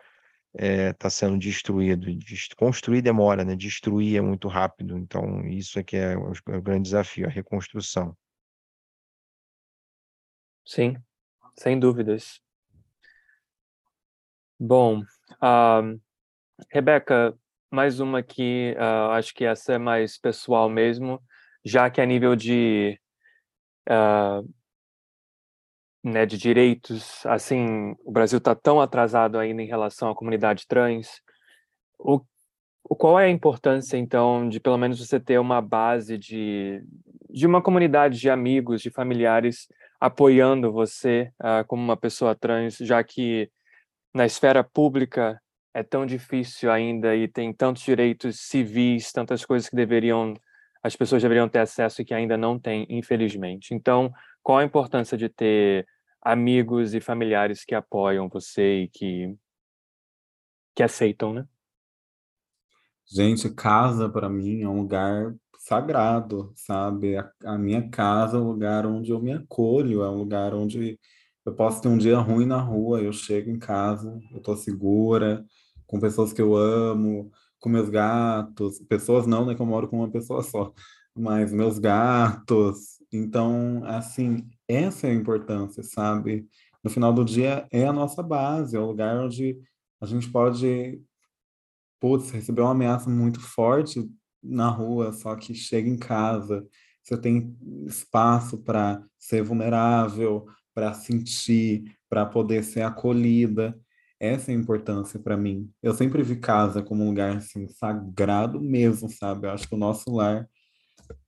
está é, sendo destruído. Construir demora, né? Destruir é muito rápido. Então, isso é que é o, é o grande desafio, a reconstrução. Sim, sem dúvidas. Bom, uh, Rebeca, mais uma aqui, uh, acho que essa é mais pessoal mesmo, já que a nível de, uh, né, de direitos, assim, o Brasil está tão atrasado ainda em relação à comunidade trans. O, o, qual é a importância, então, de pelo menos você ter uma base de, de uma comunidade de amigos, de familiares apoiando você uh, como uma pessoa trans, já que na esfera pública é tão difícil ainda e tem tantos direitos civis, tantas coisas que deveriam as pessoas deveriam ter acesso e que ainda não têm, infelizmente. Então, qual a importância de ter amigos e familiares que apoiam você e que que aceitam, né? Gente, casa para mim é um lugar sagrado, sabe? A, a, minha casa é um lugar onde eu me acolho, é um lugar onde eu posso ter um dia ruim na rua, eu chego em casa, eu tô segura, com pessoas que eu amo, com meus gatos, pessoas não, né, que eu moro com uma pessoa só, mas meus gatos. Então, assim, essa é a importância, sabe? No final do dia é a nossa base, é o lugar onde a gente pode, putz, receber uma ameaça muito forte na rua, só que chega em casa, você tem espaço para ser vulnerável, para sentir, para poder ser acolhida. Essa é a importância para mim. Eu sempre vi casa como um lugar assim sagrado mesmo, sabe? Eu acho que o nosso lar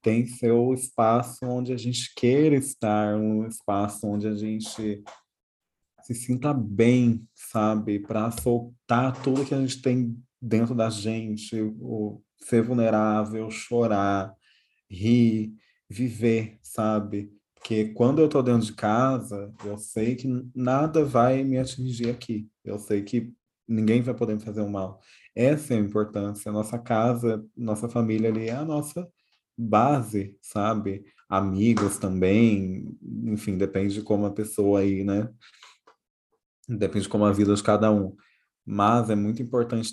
tem o espaço onde a gente queira estar, um espaço onde a gente se sinta bem, sabe? Para soltar tudo que a gente tem dentro da gente, o ser vulnerável, chorar, rir, viver, sabe? Porque quando eu estou dentro de casa, eu sei que nada vai me atingir aqui. Eu sei que ninguém vai poder me fazer um mal. Essa é a importância. Nossa casa, nossa família ali é a nossa base, sabe? Amigos também, enfim, depende de como a pessoa aí, né? Depende de como a vida de cada um. Mas é muito importante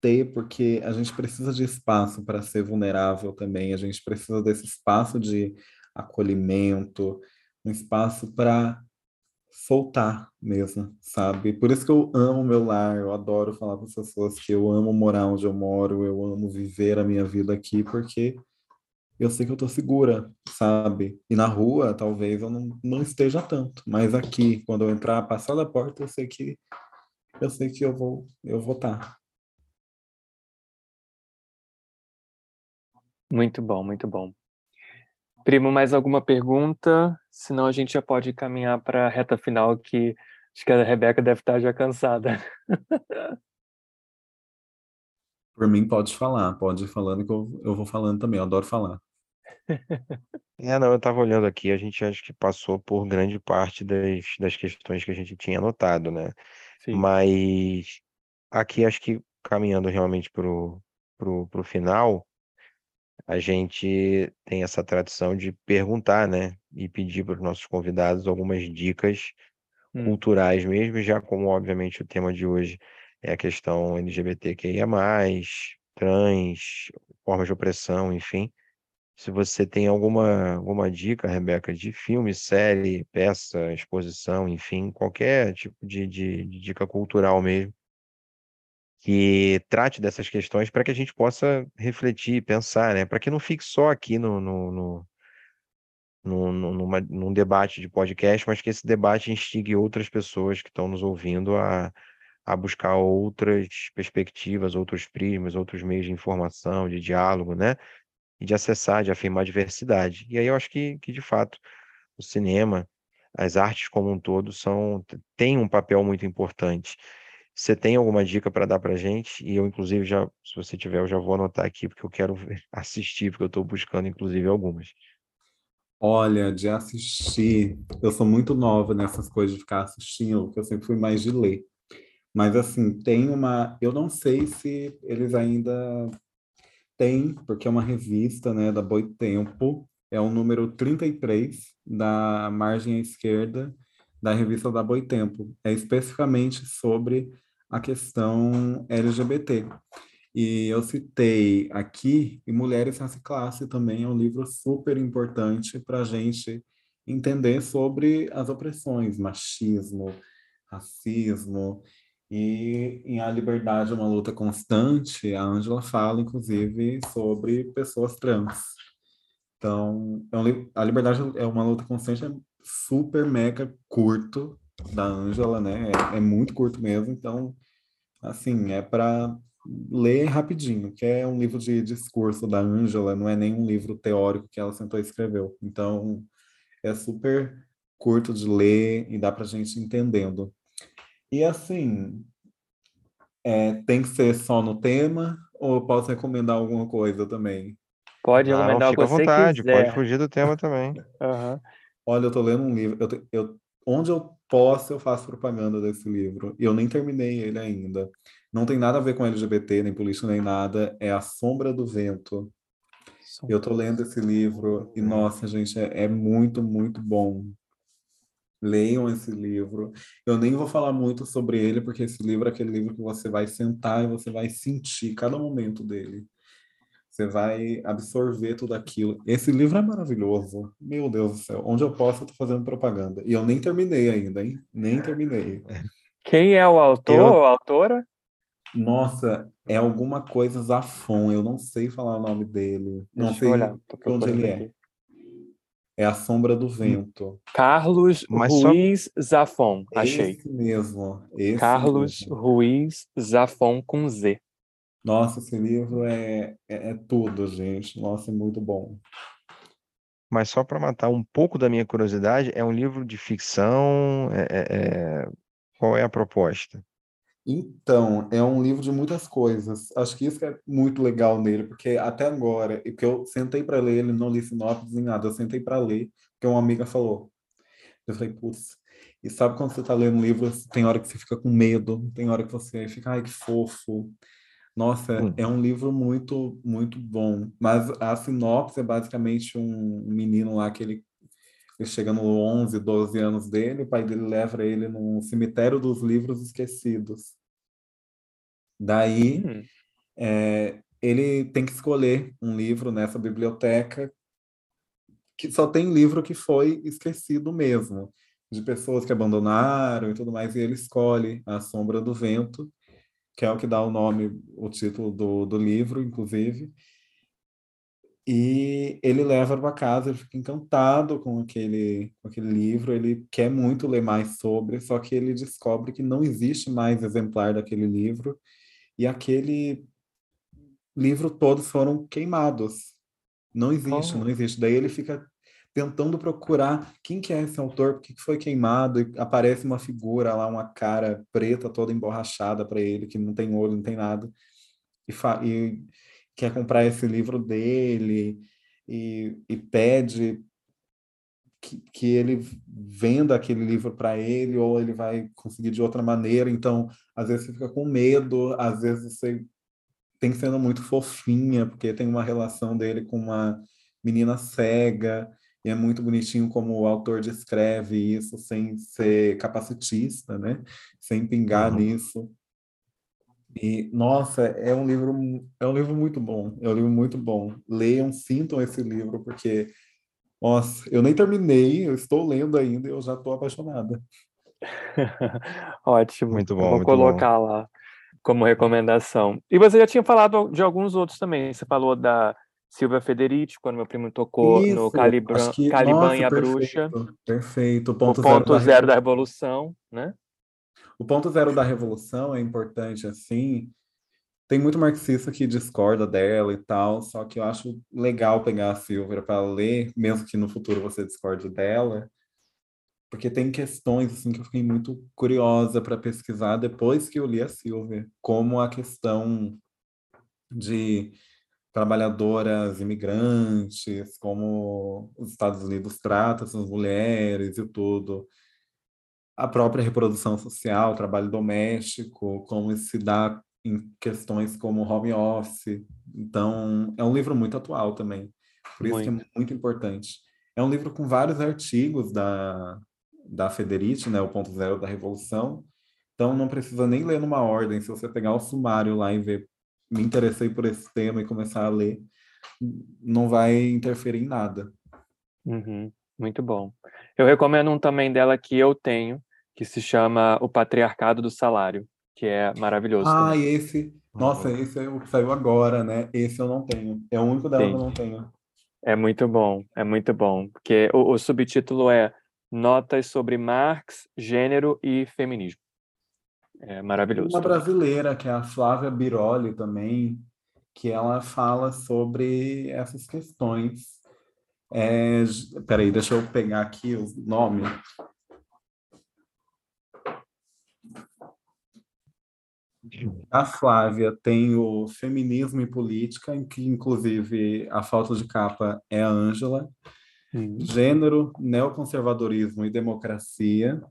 ter, porque a gente precisa de espaço para ser vulnerável também, a gente precisa desse espaço de acolhimento, um espaço para soltar mesmo, sabe? Por isso que eu amo meu lar, eu adoro falar para as pessoas que eu amo morar onde eu moro, eu amo viver a minha vida aqui, porque eu sei que eu tô segura, sabe? E na rua, talvez eu não, não esteja tanto, mas aqui, quando eu entrar, passar da porta, eu sei que eu sei que eu vou eu vou estar. Tá. Muito bom, muito bom. Primo, mais alguma pergunta? Senão a gente já pode caminhar para a reta final, que acho que a Rebeca deve estar já cansada. Por mim, pode falar, pode ir falando que eu, eu vou falando também, eu adoro falar. É, não, eu estava olhando aqui, a gente acho que passou por grande parte das, das questões que a gente tinha anotado, né? Sim. Mas aqui acho que caminhando realmente para o final, a gente tem essa tradição de perguntar, né? E pedir para os nossos convidados algumas dicas hum. culturais mesmo, já como, obviamente, o tema de hoje é a questão LGBTQIA, trans, formas de opressão, enfim. Se você tem alguma, alguma dica, Rebeca, de filme, série, peça, exposição, enfim, qualquer tipo de, de, de dica cultural mesmo, que trate dessas questões para que a gente possa refletir, pensar, né? Para que não fique só aqui no, no, no, no numa, num debate de podcast, mas que esse debate instigue outras pessoas que estão nos ouvindo a, a buscar outras perspectivas, outros prismas, outros meios de informação, de diálogo, né? e de acessar, de afirmar a diversidade. E aí eu acho que, que de fato, o cinema, as artes como um todo, são têm um papel muito importante. Você tem alguma dica para dar para gente? E eu, inclusive, já, se você tiver, eu já vou anotar aqui, porque eu quero assistir, porque eu estou buscando, inclusive, algumas. Olha, de assistir, eu sou muito nova nessas coisas de ficar assistindo, porque eu sempre fui mais de ler. Mas, assim, tem uma. Eu não sei se eles ainda tem, porque é uma revista né, da Boitempo, é o número 33 da margem à esquerda da revista da Boitempo. É especificamente sobre a questão LGBT. E eu citei aqui, e Mulheres Raça Classe também é um livro super importante para a gente entender sobre as opressões, machismo, racismo, e em A Liberdade é uma luta constante, a Ângela fala, inclusive, sobre pessoas trans. Então, é A Liberdade é uma luta constante, é super mega curto da Ângela, né? É, é, muito curto mesmo, então, assim, é para ler rapidinho, que é um livro de discurso da Ângela, não é nem um livro teórico que ela sentou e escreveu. Então, é super curto de ler e dá para a gente entendendo. E assim, é, tem que ser só no tema ou posso recomendar alguma coisa também? Pode recomendar o que à você vontade, quiser. pode fugir do tema também. Uhum. Olha, eu tô lendo um livro, eu, eu, onde eu posso eu faço propaganda desse livro, e eu nem terminei ele ainda. Não tem nada a ver com LGBT, nem política, nem nada, é A Sombra do Vento. Eu tô lendo esse livro e, nossa, gente, é, é muito, muito bom. Leiam esse livro. Eu nem vou falar muito sobre ele, porque esse livro é aquele livro que você vai sentar e você vai sentir cada momento dele. Você vai absorver tudo aquilo. Esse livro é maravilhoso. Meu Deus do céu. Onde eu posso, eu tô fazendo propaganda. E eu nem terminei ainda, hein? Nem terminei. Quem é o autor eu... ou autora? Nossa, é alguma coisa Zafon. Eu não sei falar o nome dele. Deixa não sei olhar, onde ele é. É a sombra do vento. Carlos Mas Ruiz só... Zafon, achei. Esse mesmo. Esse Carlos mesmo. Ruiz Zafon com Z. Nossa, esse livro é, é, é tudo, gente. Nossa, é muito bom. Mas só para matar um pouco da minha curiosidade, é um livro de ficção? É, é, é... Qual é a proposta? Então, é um livro de muitas coisas. Acho que isso é muito legal nele, porque até agora, que eu sentei para ler, ele não li sinopse nem nada, eu sentei para ler, porque uma amiga falou. Eu falei, putz, e sabe quando você está lendo livro, tem hora que você fica com medo, tem hora que você fica, ai, que fofo. Nossa, hum. é um livro muito, muito bom. Mas a sinopse é basicamente um menino lá que ele ele chega no 11, 12 anos dele, o pai dele leva ele no cemitério dos livros esquecidos. Daí, hum. é, ele tem que escolher um livro nessa biblioteca que só tem livro que foi esquecido mesmo, de pessoas que abandonaram e tudo mais, e ele escolhe A Sombra do Vento, que é o que dá o nome, o título do, do livro, inclusive, e ele leva para casa, ele fica encantado com aquele, com aquele livro, ele quer muito ler mais sobre, só que ele descobre que não existe mais exemplar daquele livro, e aquele livro todos foram queimados. Não existe, oh. não existe. Daí ele fica tentando procurar quem que é esse autor, por que foi queimado, e aparece uma figura lá, uma cara preta toda emborrachada para ele, que não tem olho, não tem nada, e, e quer comprar esse livro dele e, e pede que, que ele venda aquele livro para ele ou ele vai conseguir de outra maneira. Então, às vezes você fica com medo, às vezes você tem sendo muito fofinha, porque tem uma relação dele com uma menina cega, e é muito bonitinho como o autor descreve isso sem ser capacitista, né? Sem pingar uhum. nisso. E nossa, é um livro é um livro muito bom, é um livro muito bom. Leiam, sintam esse livro porque nossa, eu nem terminei, eu estou lendo ainda e eu já estou apaixonada. Ótimo. Muito bom. vou muito colocar bom. lá como recomendação. E você já tinha falado de alguns outros também. Você falou da Silvia Federici, quando meu primo tocou Isso, no Caliban, que... Caliban Nossa, e a perfeito, Bruxa. Perfeito. O ponto, o ponto zero, zero da... da Revolução, né? O ponto zero da Revolução é importante, assim, tem muito marxista que discorda dela e tal, só que eu acho legal pegar a Silvia para ler, mesmo que no futuro você discorde dela, porque tem questões assim que eu fiquei muito curiosa para pesquisar depois que eu li a Silvia, como a questão de trabalhadoras imigrantes, como os Estados Unidos tratam essas mulheres e tudo, a própria reprodução social, trabalho doméstico, como isso se dá em questões como home office. Então, é um livro muito atual também. Por isso muito. que é muito importante. É um livro com vários artigos da, da Federici, né, o ponto zero da Revolução. Então, não precisa nem ler numa ordem. Se você pegar o sumário lá e ver, me interessei por esse tema e começar a ler, não vai interferir em nada. Uhum. Muito bom. Eu recomendo um também dela que eu tenho, que se chama O Patriarcado do Salário que é maravilhoso. Ah, também. esse. Nossa, esse é o que saiu agora, né? Esse eu não tenho. É o único dela Sim. que eu não tenho. É muito bom, é muito bom. Porque o, o subtítulo é Notas sobre Marx, Gênero e Feminismo. É maravilhoso. Uma brasileira, que é a Flávia Biroli também, que ela fala sobre essas questões. É, peraí, deixa eu pegar aqui o nome. A Flávia tem o Feminismo e Política, em que, inclusive, a falta de capa é a Ângela. Gênero, Neoconservadorismo e Democracia.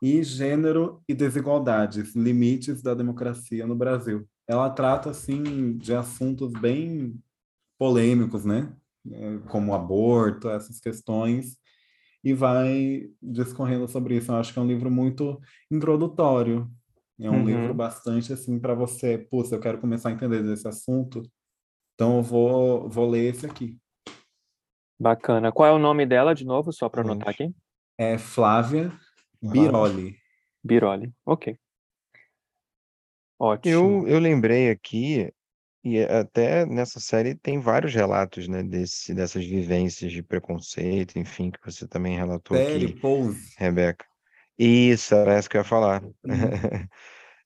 E Gênero e Desigualdades, Limites da Democracia no Brasil. Ela trata, assim, de assuntos bem polêmicos, né? É, como aborto, essas questões, e vai discorrendo sobre isso. Eu acho que é um livro muito introdutório, é um uhum. livro bastante assim para você, putz, eu quero começar a entender desse assunto, então eu vou, vou ler esse aqui. Bacana. Qual é o nome dela de novo, só para anotar aqui? É Flávia Biroli. Biroli, ok. Ótimo. Eu, eu lembrei aqui, e até nessa série tem vários relatos, né, desse, dessas vivências de preconceito, enfim, que você também relatou série, aqui, Pose. Rebeca. Isso, era essa que eu ia falar. Uhum.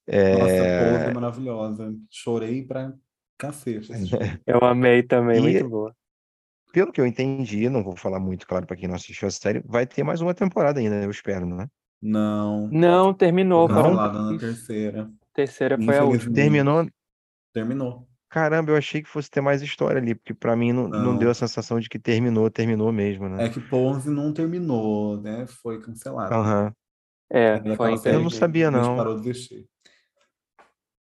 Nossa, Pose é maravilhosa. Chorei pra cacete. Eu amei também, e, muito boa. Pelo que eu entendi, não vou falar muito, claro, para quem não assistiu a série, vai ter mais uma temporada ainda, eu espero, não é? Não. Não, terminou. Não, lá na terceira. Terceira foi a última. Terminou? Terminou. Caramba, eu achei que fosse ter mais história ali, porque para mim não, não. não, deu a sensação de que terminou, terminou mesmo, né? É que Pose não terminou, né? Foi cancelado. Aham. É, foi Eu não sabia, não. parou de vestir.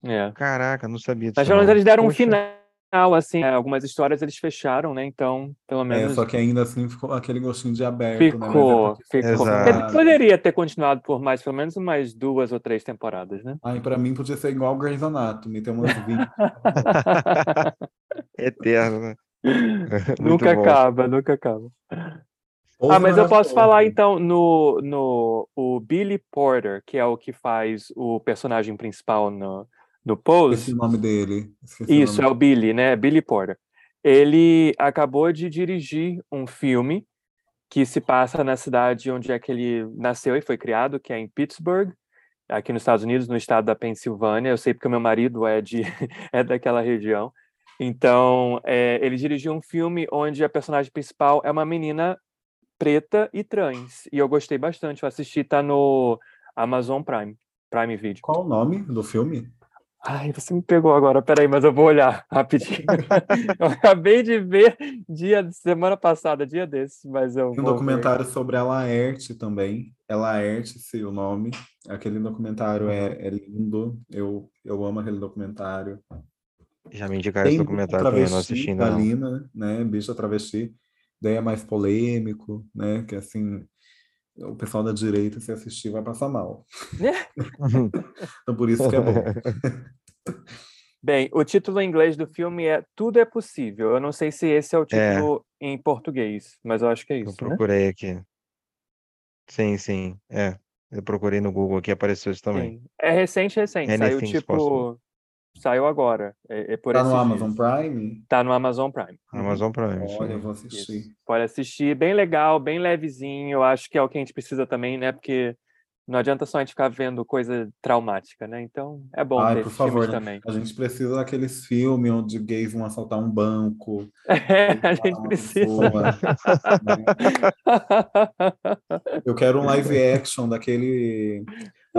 É. Caraca, não sabia disso. Mas pelo menos eles deram um final, assim, é, algumas histórias eles fecharam, né? Então, pelo é, menos. É, só que ainda assim ficou aquele gostinho de aberto, ficou, né? Ficou, ficou. Poderia ter continuado por mais, pelo menos mais duas ou três temporadas, né? Ah, e pra mim podia ser igual o Grey's Anatomy, ter umas 20. Eterno, né? nunca bom. acaba, nunca acaba. Ou ah, mas eu posso falar então no, no o Billy Porter, que é o que faz o personagem principal no, no Pose. Esse é o nome dele. Esqueci Isso, o nome. é o Billy, né? Billy Porter. Ele acabou de dirigir um filme que se passa na cidade onde é que ele nasceu e foi criado, que é em Pittsburgh, aqui nos Estados Unidos, no estado da Pensilvânia. Eu sei porque o meu marido é de é daquela região. Então, é, ele dirigiu um filme onde a personagem principal é uma menina preta e trans. E eu gostei bastante. Eu assisti, tá no Amazon Prime, Prime Video. Qual o nome do filme? Ai, você me pegou agora, peraí, mas eu vou olhar rapidinho. eu acabei de ver dia semana passada, dia desses, mas eu Tem um vou documentário sobre a Laerte também. É Laerte, se o nome. Aquele documentário é, é lindo. Eu, eu amo aquele documentário. Já me indicaram esse documentário também, não travesti da ainda não. Lina, né? Bicha travesti. Daí é mais polêmico, né? Que assim, o pessoal da direita, se assistir, vai passar mal. Então por isso que é bom. Bem, o título em inglês do filme é Tudo é Possível. Eu não sei se esse é o título em português, mas eu acho que é Eu isso, né? procurei aqui. Sim, sim, é. Eu procurei no Google aqui, apareceu isso também. Sim. É recente, recente. Saiu Anything's possible. tipo. Saiu agora. É, é por Tá no esses Amazon dias. Prime? Tá no Amazon Prime. Amazon Prime, isso Olha, eu vou Isso. assistir. Pode assistir, bem legal, bem levezinho. Eu acho que é o que a gente precisa também, né? Porque não adianta só a gente ficar vendo coisa traumática, né? Então é bom Ai, ter por favor, né? também. A gente precisa daqueles filmes onde gays vão assaltar um banco. É, a gente precisa. pessoa, né? Eu quero um live action daquele.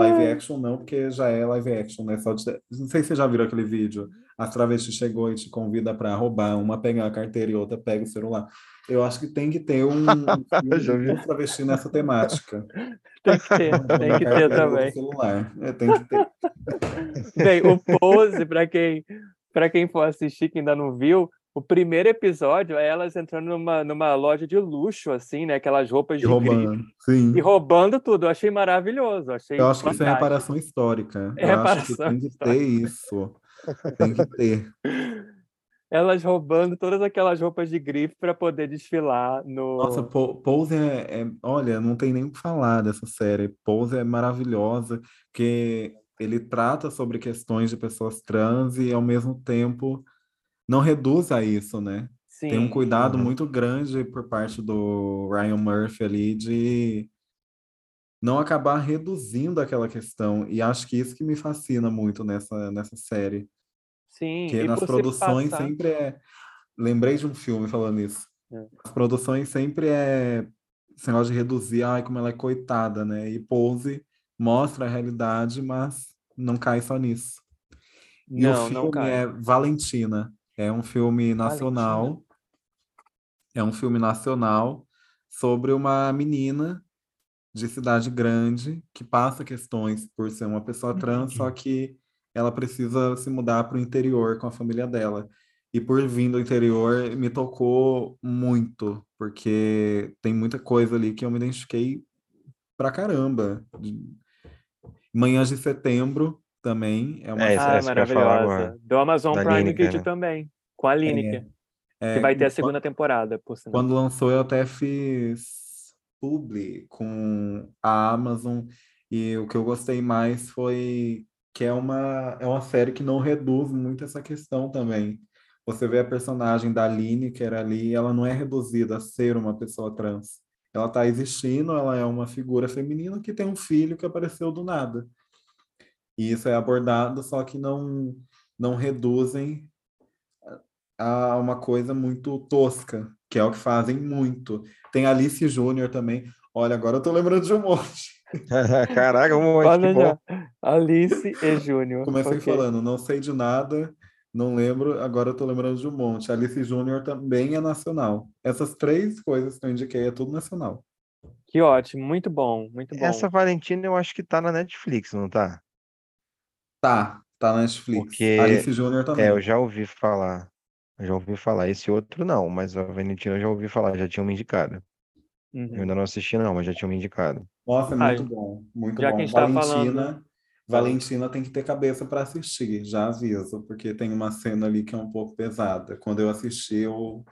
Live action não, porque já é live action, né? Só de... Não sei se você já viram aquele vídeo. A travesti chegou e te convida para roubar. Uma pega a carteira e outra pega o celular. Eu acho que tem que ter um filme de travesti nessa temática. Tem que ter, tem que ter também. celular. É, tem que ter. Bem, o Pose, para quem, para quem for assistir, que ainda não viu, o primeiro episódio é elas entrando numa, numa loja de luxo, assim, né? Aquelas roupas de grife roubando. Sim. e roubando tudo. Eu achei maravilhoso. Achei Eu acho que isso é fantástico. reparação histórica. É Eu acho que reparação tem que ter isso. Tem que ter. Elas roubando todas aquelas roupas de grife para poder desfilar no. Nossa, Po- Pose é, é- Olha, não tem nem o que falar dessa série. Pose é maravilhosa, porque ele trata sobre questões de pessoas trans e, ao mesmo tempo, não reduz a isso, né? Tem um Sim, cuidado Uhum. muito grande por parte do Ryan Murphy ali de não acabar reduzindo aquela questão. E acho que isso que me fascina muito nessa, nessa série. sim. Porque E nas por se produções passar- sempre é. Lembrei de um filme falando isso. É. As produções sempre é esse negócio de reduzir, ai, como ela é coitada, né? E Pose mostra a realidade, mas não cai só nisso. E o Não, não filme cai. é Valentina. É um filme nacional. Valentina. É um filme nacional sobre uma menina de cidade grande que passa questões por ser uma pessoa trans, só que ela precisa se mudar para o interior com a família dela. E por vir do interior, me tocou muito, porque tem muita coisa ali que eu me identifiquei pra caramba. Manhãs de Setembro também é uma É, Ah, que maravilhosa. agora. Do Amazon Da Prime Lineker, Video né? também. Com a Lineker, é, que vai ter a segunda temporada, por sinal. Quando lançou, eu até fiz publi com a Amazon e o que eu gostei mais foi que é uma, é uma série que não reduz muito essa questão também. Você vê a personagem da Lineker ali, ela não é reduzida a ser uma pessoa trans. Ela está existindo, ela é uma figura feminina que tem um filho que apareceu do nada. E isso é abordado, só que não, não reduzem a uma coisa muito tosca, que é o que fazem muito. Tem Alice Júnior também. Olha, agora eu tô lembrando de um monte. Caraca, um monte, Olha bom. Alice e Júnior. Comecei Ok. falando, não sei de nada, não lembro, agora eu tô lembrando de um monte. Alice Júnior também é nacional. Essas três coisas que eu indiquei é tudo nacional. Que ótimo, muito bom, muito bom. Essa Valentina eu acho que tá na Netflix, não tá? Tá, tá na Netflix. Porque- Alice Júnior também. É, eu já ouvi falar. Eu já ouvi falar. Esse outro não, mas a Valentina eu já ouvi falar, já tinham me indicado. Eu Uhum. ainda não assisti, não, mas já tinham me indicado. Nossa, é muito bom, muito já bom. que a gente tá Valentina, falando- Valentina tem que ter cabeça para assistir, já aviso, porque tem uma cena ali que é um pouco pesada. Quando eu assisti, eu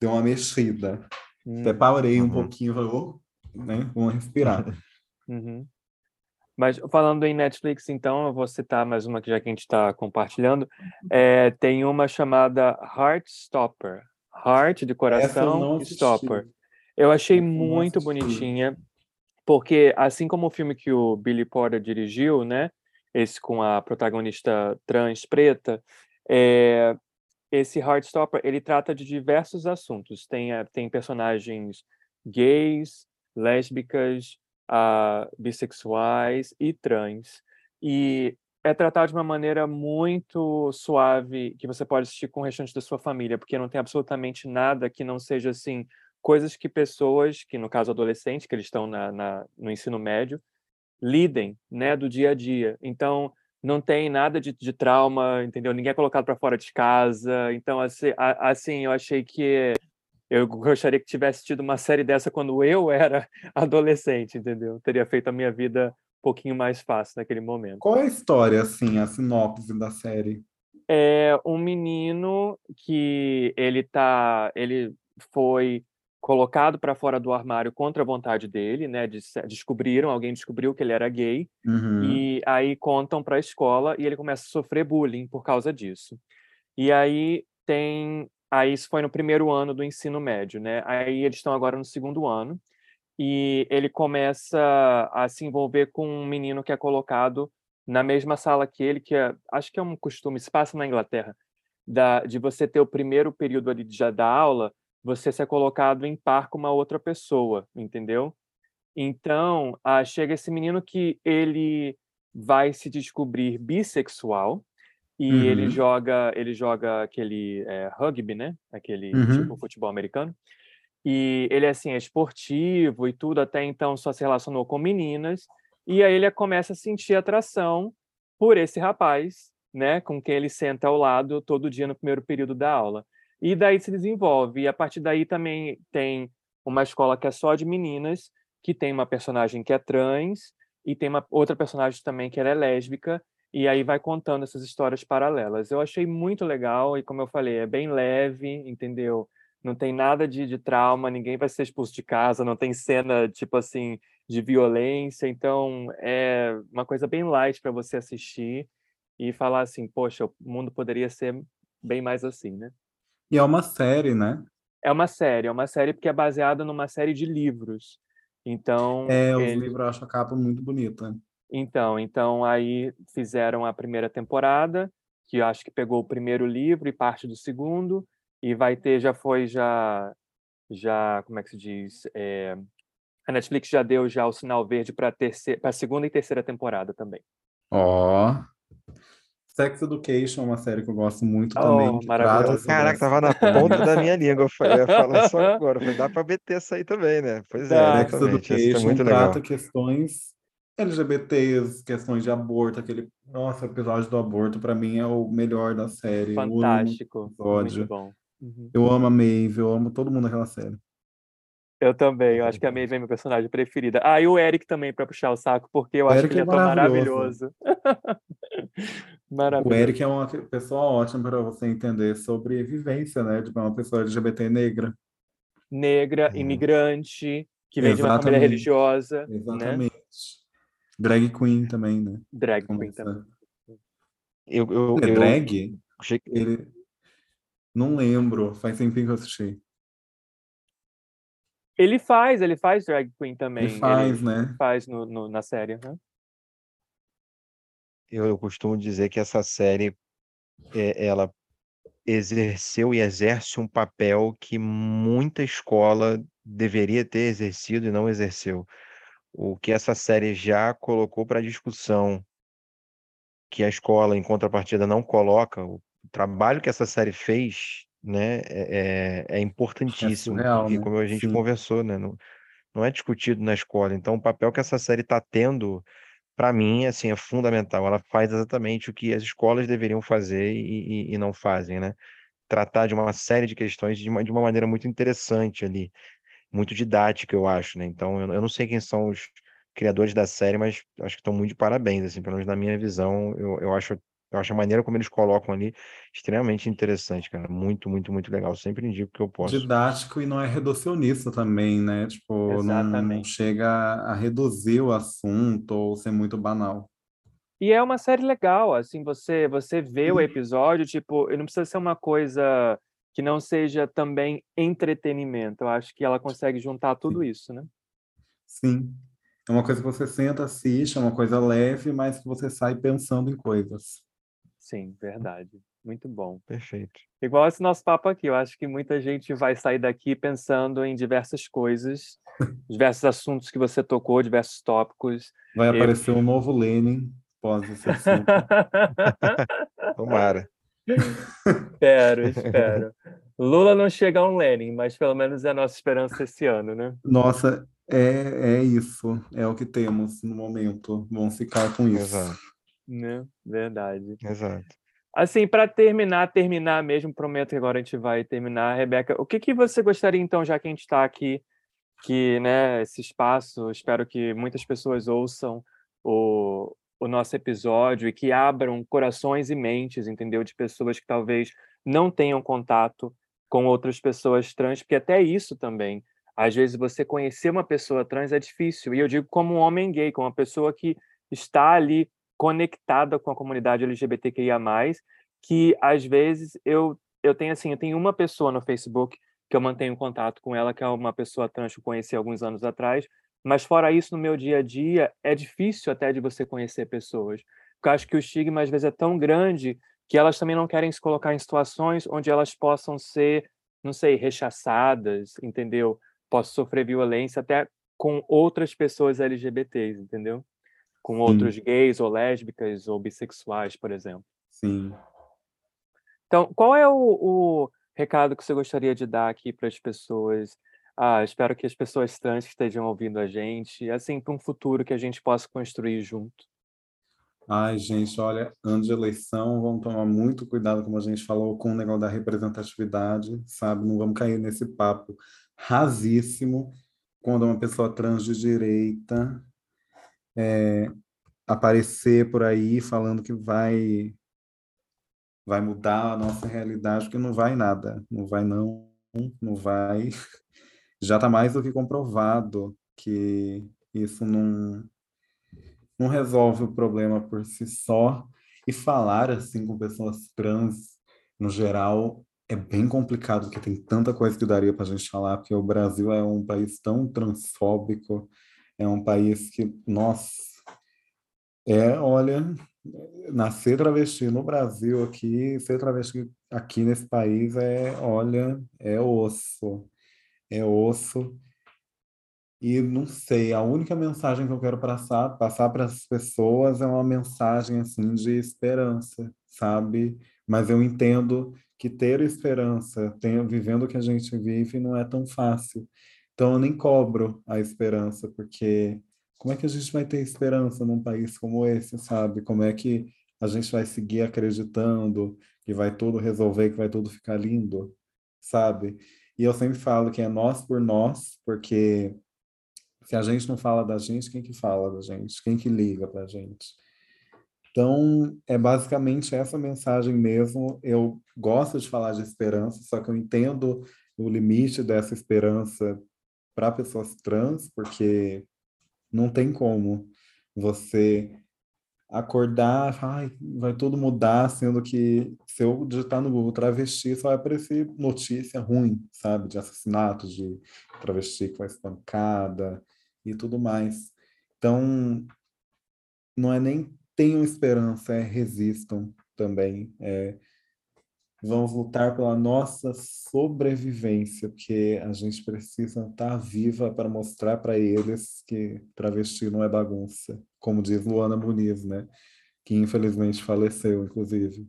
dei uma mexida. Hum, Até parei um Uhum. pouquinho e falei, "Ô", né? Vamos respirar. uhum. Mas falando em Netflix, então, eu vou citar mais uma que já que a gente está compartilhando. É, tem uma chamada Heartstopper. Heart de eu coração, e assisti. Stopper. Eu achei eu muito assisti. bonitinha, porque assim como o filme que o Billy Porter dirigiu, né, esse com a protagonista trans preta, é, esse Heartstopper ele trata de diversos assuntos. Tem eh, tem personagens gays, lésbicas, ah, bissexuais e trans. E é tratado de uma maneira muito suave que você pode assistir com o restante da sua família, porque não tem absolutamente nada que não seja assim coisas que pessoas, que no caso adolescentes, que eles estão na, na, no ensino médio, lidem, né, do dia a dia. Então não tem nada de, de trauma, entendeu? Ninguém é colocado para fora de casa. Então assim, assim, eu achei que eu gostaria que tivesse tido uma série dessa quando eu era adolescente, entendeu? Teria feito a minha vida pouquinho mais fácil naquele momento. Qual é a história, assim, a sinopse da série? É um menino que ele tá, ele foi colocado para fora do armário contra a vontade dele, né? Descobriram, alguém descobriu que ele era gay uhum. e aí contam para a escola e ele começa a sofrer bullying por causa disso. E aí tem, aí isso foi no primeiro ano do ensino médio, né? Aí eles estão agora no segundo ano e ele começa a se envolver com um menino que é colocado na mesma sala que ele, que é, acho que é um costume, se passa na Inglaterra, da, de você ter o primeiro período ali já da aula, você ser colocado em par com uma outra pessoa, entendeu? Então, ah, chega esse menino que ele vai se descobrir bissexual e uhum. ele joga ele joga aquele é, rugby, né? Aquele uhum. tipo futebol americano. E ele assim é esportivo e tudo, até então só se relacionou com meninas. E aí ele começa a sentir atração por esse rapaz, né, com quem ele senta ao lado todo dia no primeiro período da aula. E daí se desenvolve. E a partir daí também tem uma escola que é só de meninas, que tem uma personagem que é trans e tem uma outra personagem também que ela é lésbica. E aí vai contando essas histórias paralelas. Eu achei muito legal e como eu falei, é bem leve, entendeu? não tem nada de, de trauma, ninguém vai ser expulso de casa, não tem cena, tipo assim, de violência. Então, é uma coisa bem light para você assistir e falar assim, poxa, o mundo poderia ser bem mais assim, né? E é uma série, né? É uma série, é uma série porque é baseada numa série de livros. Então. É, os ele... livros eu acho a capa muito bonita. Então, então aí fizeram a primeira temporada, que eu acho que pegou o primeiro livro e parte do segundo, e vai ter, já foi, já, já como é que se diz? É, a Netflix já deu já o sinal verde para a segunda e terceira temporada também. Ó. Oh. Sex Education é uma série que eu gosto muito também. Oh, maravilhoso. Caraca, tava na ponta da minha língua. Eu ia falar só agora. Dá para meter essa aí também, né? Pois é. Sex tá Education é muito trata legal. questões LGBTs, questões de aborto, aquele. Nossa, episódio do aborto, para mim, é o melhor da série. Fantástico. Muito bom. Uhum. Eu amo a Maeve, eu amo todo mundo naquela série. Eu também, eu acho que a Maeve é minha personagem preferida. Ah, e o Eric também, para puxar o saco, porque eu o acho Eric que ele é, é maravilhoso. maravilhoso. O Eric é uma pessoa ótima para você entender sobre vivência, né? De uma pessoa LGBT negra. Negra, é. imigrante, que vem Exatamente. de uma família religiosa. Né? Exatamente. Né? Drag queen também, né? Drag queen também. Eu, eu, é eu, drag? Ele, não lembro, faz tempinho que eu assisti. Ele faz, ele faz drag queen também. Ele faz, ele né? Faz no, no, na série. Né? Eu, eu costumo dizer que essa série, é, ela exerceu e exerce um papel que muita escola deveria ter exercido e não exerceu. O que essa série já colocou para discussão, que a escola, em contrapartida, não coloca, o trabalho que essa série fez, né, é, é, é importantíssimo, é surreal, porque né? como a gente Sim. conversou, né, não, não é discutido na escola. Então, o papel que essa série está tendo, para mim, assim, é fundamental. Ela faz exatamente o que as escolas deveriam fazer e, e, e não fazem, né? Tratar de uma série de questões de uma, de uma maneira muito interessante ali, muito didática, eu acho, né? Então, eu, eu não sei quem são os criadores da série, mas acho que estão muito de parabéns, assim, pelo menos na minha visão, eu, eu acho eu acho a maneira como eles colocam ali extremamente interessante, cara. Muito, muito, muito legal. Sempre indico que eu posso. Didático e não é reducionista também, né? Tipo, não chega a reduzir o assunto ou ser muito banal. E é uma série legal, assim, você você vê o episódio, tipo, não precisa ser uma coisa que não seja também entretenimento. Eu acho que ela consegue juntar tudo isso, né? Sim. É uma coisa que você senta, assiste, é uma coisa leve, mas que você sai pensando em coisas. Sim, verdade. Muito bom. Perfeito. Igual esse nosso papo aqui, eu acho que muita gente vai sair daqui pensando em diversas coisas, diversos assuntos que você tocou, diversos tópicos. Vai aparecer um novo Lenin após esse assunto. Tomara. Espero, espero. Lula não chega a um Lenin, mas pelo menos é a nossa esperança esse ano, né? Nossa, é, é isso. É o que temos no momento. Vamos ficar com isso. Exato. Né? Verdade. Exato. Assim, para terminar, terminar mesmo, prometo que agora a gente vai terminar. Rebeca, o que, que você gostaria, então, já que a gente está aqui, que né, esse espaço, espero que muitas pessoas ouçam o, o nosso episódio e que abram corações e mentes, entendeu? De pessoas que talvez não tenham contato com outras pessoas trans, porque até isso também. Às vezes você conhecer uma pessoa trans é difícil. E eu digo como um homem gay, como uma pessoa que está ali conectada com a comunidade LGBTQIA+, que às vezes eu eu tenho assim, eu tenho uma pessoa no Facebook que eu mantenho contato com ela, que é uma pessoa trans que eu conheci alguns anos atrás, mas fora isso, no meu dia a dia, é difícil até de você conhecer pessoas, porque eu acho que o estigma às vezes é tão grande que elas também não querem se colocar em situações onde elas possam ser, não sei, rechaçadas, entendeu? Posso sofrer violência até com outras pessoas LGBTs, entendeu? com outros gays ou lésbicas ou bissexuais, por exemplo. Sim. Então, qual é o, o recado que você gostaria de dar aqui para as pessoas? Ah, espero que as pessoas trans que estejam ouvindo a gente, assim, para um futuro que a gente possa construir junto. Ai, gente, olha, ano de eleição, vamos tomar muito cuidado, como a gente falou, com o negócio da representatividade, sabe? Não vamos cair nesse papo rasíssimo quando uma pessoa trans de direita é, aparecer por aí falando que vai vai mudar a nossa realidade, porque não vai nada, não vai não, não vai. Já está mais do que comprovado que isso não não resolve o problema por si só. E falar assim com pessoas trans no geral é bem complicado porque tem tanta coisa que daria para a gente falar porque o Brasil é um país tão transfóbico é um país que, nossa, é, olha, nascer travesti no Brasil aqui, ser travesti aqui nesse país é, olha, é osso, é osso. E não sei, a única mensagem que eu quero passar, passar para as pessoas é uma mensagem assim de esperança, sabe? Mas eu entendo que ter esperança, tem, vivendo o que a gente vive, não é tão fácil. Então eu nem cobro a esperança, porque como é que a gente vai ter esperança num país como esse, sabe? Como é que a gente vai seguir acreditando que vai tudo resolver, que vai tudo ficar lindo, sabe? E eu sempre falo que é nós por nós, porque se a gente não fala da gente, quem que fala da gente? Quem que liga pra gente? Então, é basicamente essa mensagem mesmo. Eu gosto de falar de esperança, só que eu entendo o limite dessa esperança para pessoas trans, porque não tem como você acordar, ai, vai tudo mudar, sendo que se eu digitar no Google travesti, só vai aparecer notícia ruim, sabe? De assassinatos, de travesti que foi espancada e tudo mais. Então, não é nem tenham esperança, é resistam também. É, vamos lutar pela nossa sobrevivência, porque a gente precisa estar viva para mostrar para eles que travesti não é bagunça, como diz Luana Muniz, né? Que infelizmente faleceu, inclusive.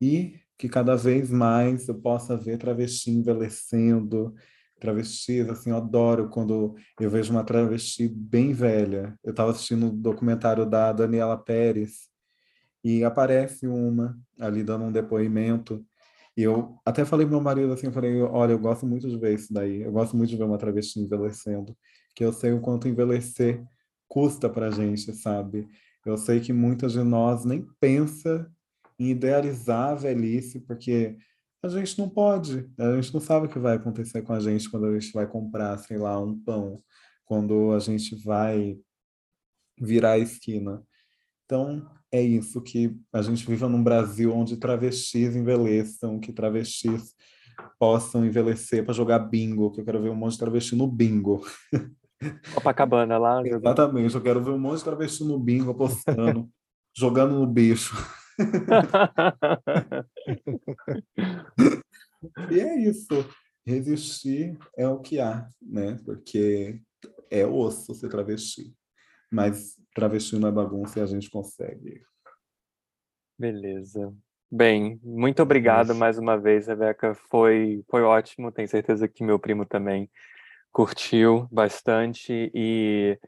E que cada vez mais eu possa ver travesti envelhecendo, travestis, assim, eu adoro quando eu vejo uma travesti bem velha. Eu estava assistindo o um documentário da Daniela Pérez, e aparece uma ali dando um depoimento. E eu até falei pro meu marido assim, eu falei, olha, eu gosto muito de ver isso daí. Eu gosto muito de ver uma travesti envelhecendo, que eu sei o quanto envelhecer custa pra gente, sabe? Eu sei que muitas de nós nem pensa em idealizar a velhice, porque a gente não pode, a gente não sabe o que vai acontecer com a gente quando a gente vai comprar, sei lá, um pão, quando a gente vai virar a esquina. Então, é isso que a gente vive num Brasil onde travestis envelheçam, que travestis possam envelhecer para jogar bingo, que eu quero ver um monte de travesti no bingo. Copacabana lá. Exatamente, eu quero ver um monte de travesti no bingo apostando, jogando no bicho. e é isso. Resistir é o que há, né? Porque é osso ser travesti. Mas travesti na bagunça e a gente consegue. Beleza. Bem, muito obrigado mais uma vez, Rebeca. Foi, foi ótimo. Tenho certeza que meu primo também curtiu bastante. E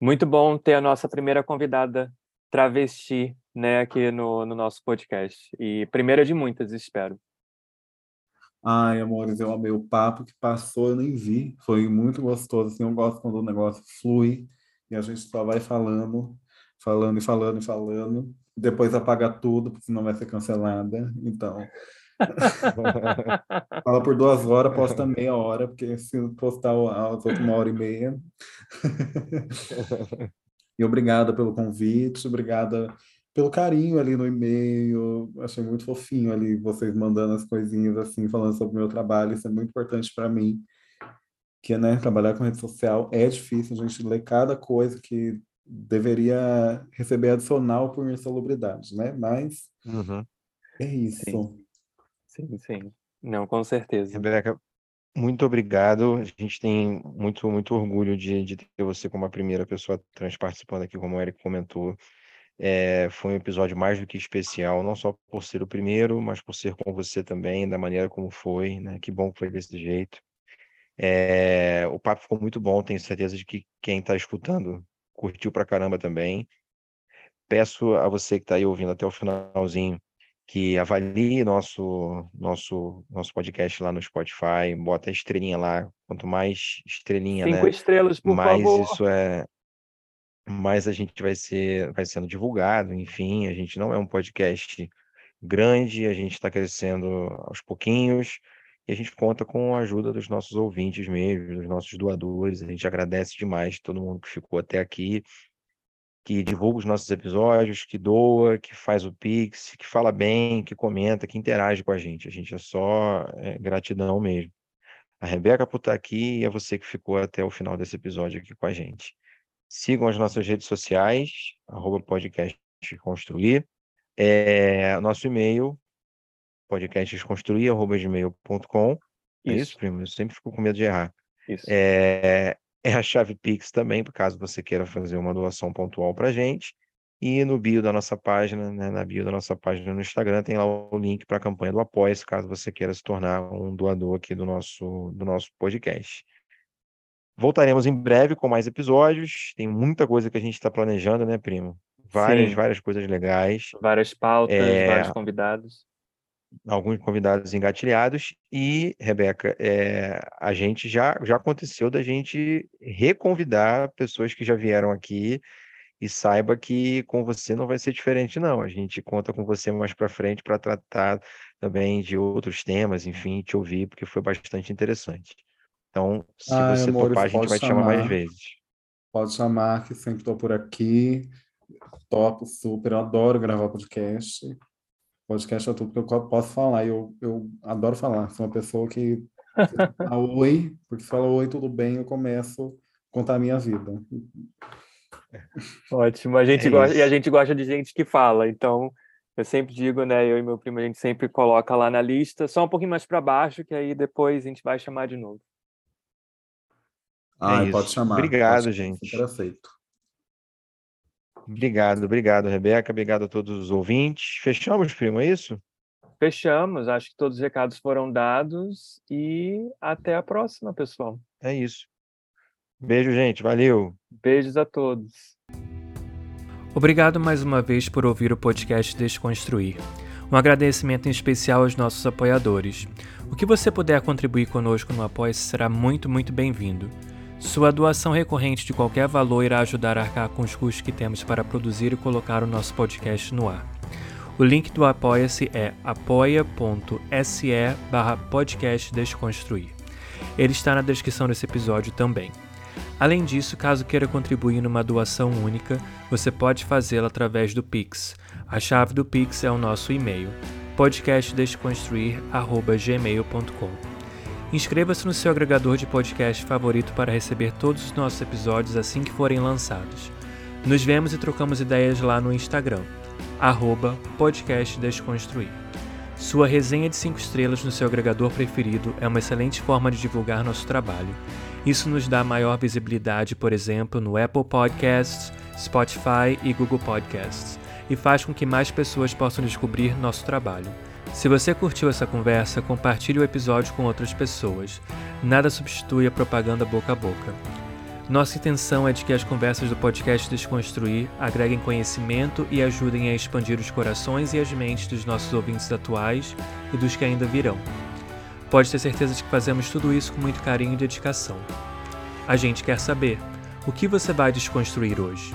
muito bom ter a nossa primeira convidada travesti né, aqui no, no nosso podcast. E primeira de muitas, espero. Ai, amores, eu amei o papo que passou, eu nem vi. Foi muito gostoso. Assim, eu gosto quando o negócio flui e a gente só vai falando, falando e falando e falando. Depois apaga tudo, porque senão vai ser cancelada. Então. Fala por duas horas, posta meia hora, porque se postar as outras uma hora e meia. e obrigada pelo convite, obrigada pelo carinho ali no e-mail. Achei muito fofinho ali vocês mandando as coisinhas assim, falando sobre o meu trabalho. Isso é muito importante para mim. Que, né, trabalhar com rede social é difícil, a gente lê cada coisa que deveria receber adicional por insalubridade, né? Mas uhum. é isso. Sim. sim, sim. Não, com certeza. Rebeca, muito obrigado. A gente tem muito, muito orgulho de, de ter você como a primeira pessoa trans participando aqui, como o Eric comentou. É, foi um episódio mais do que especial, não só por ser o primeiro, mas por ser com você também, da maneira como foi, né? Que bom que foi desse jeito. É, o papo ficou muito bom, tenho certeza de que quem está escutando curtiu pra caramba também. Peço a você que está aí ouvindo até o finalzinho que avalie nosso nosso nosso podcast lá no Spotify, bota a estrelinha lá, quanto mais estrelinha, Cinco né? estrelas, por mais favor. isso é mais a gente vai ser vai sendo divulgado, enfim, a gente não é um podcast grande, a gente está crescendo aos pouquinhos e a gente conta com a ajuda dos nossos ouvintes mesmo, dos nossos doadores. A gente agradece demais todo mundo que ficou até aqui, que divulga os nossos episódios, que doa, que faz o Pix, que fala bem, que comenta, que interage com a gente. A gente é só é, gratidão mesmo. A Rebeca por estar aqui e a você que ficou até o final desse episódio aqui com a gente. Sigam as nossas redes sociais, arroba podcast construir. É, nosso e-mail, podcastdesconstruir.gmail.com. É isso, primo? Eu sempre fico com medo de errar. Isso. É, é a chave Pix também, caso você queira fazer uma doação pontual para gente. E no bio da nossa página, né, na bio da nossa página no Instagram, tem lá o link para a campanha do Apoia-se, caso você queira se tornar um doador aqui do nosso, do nosso podcast. Voltaremos em breve com mais episódios. Tem muita coisa que a gente está planejando, né, primo? Várias, Sim. várias coisas legais. Várias pautas, é... vários convidados alguns convidados engatilhados e, Rebeca, é, a gente já, já aconteceu da gente reconvidar pessoas que já vieram aqui e saiba que com você não vai ser diferente, não. A gente conta com você mais para frente para tratar também de outros temas, enfim, te ouvir, porque foi bastante interessante. Então, se Ai, você amor, topar, a gente vai te chamar mais vezes. Pode chamar, que sempre estou por aqui. Topo super, eu adoro gravar podcast. Podcast é tudo que eu posso falar. Eu, eu adoro falar. Sou uma pessoa que fala oi, porque se fala oi, tudo bem, eu começo a contar a minha vida. Ótimo. A gente é gosta, e a gente gosta de gente que fala. Então, eu sempre digo, né? Eu e meu primo, a gente sempre coloca lá na lista, só um pouquinho mais para baixo, que aí depois a gente vai chamar de novo. Ah, é pode chamar. Obrigado, pode gente. Super aceito. Obrigado, obrigado, Rebeca. Obrigado a todos os ouvintes. Fechamos, primo, é isso? Fechamos. Acho que todos os recados foram dados e até a próxima, pessoal. É isso. Beijo, gente. Valeu. Beijos a todos. Obrigado mais uma vez por ouvir o podcast Desconstruir. Um agradecimento em especial aos nossos apoiadores. O que você puder contribuir conosco no apoio será muito, muito bem-vindo. Sua doação recorrente de qualquer valor irá ajudar a arcar com os custos que temos para produzir e colocar o nosso podcast no ar. O link do Apoia-se é apoia.se barra podcast Desconstruir. Ele está na descrição desse episódio também. Além disso, caso queira contribuir numa doação única, você pode fazê-la através do Pix. A chave do Pix é o nosso e-mail, podcastdesconstruir.gmail.com. Inscreva-se no seu agregador de podcast favorito para receber todos os nossos episódios assim que forem lançados. Nos vemos e trocamos ideias lá no Instagram, arroba Podcast Desconstruir. Sua resenha de 5 estrelas no seu agregador preferido é uma excelente forma de divulgar nosso trabalho. Isso nos dá maior visibilidade, por exemplo, no Apple Podcasts, Spotify e Google Podcasts, e faz com que mais pessoas possam descobrir nosso trabalho. Se você curtiu essa conversa, compartilhe o episódio com outras pessoas. Nada substitui a propaganda boca a boca. Nossa intenção é de que as conversas do podcast Desconstruir agreguem conhecimento e ajudem a expandir os corações e as mentes dos nossos ouvintes atuais e dos que ainda virão. Pode ter certeza de que fazemos tudo isso com muito carinho e dedicação. A gente quer saber: o que você vai desconstruir hoje?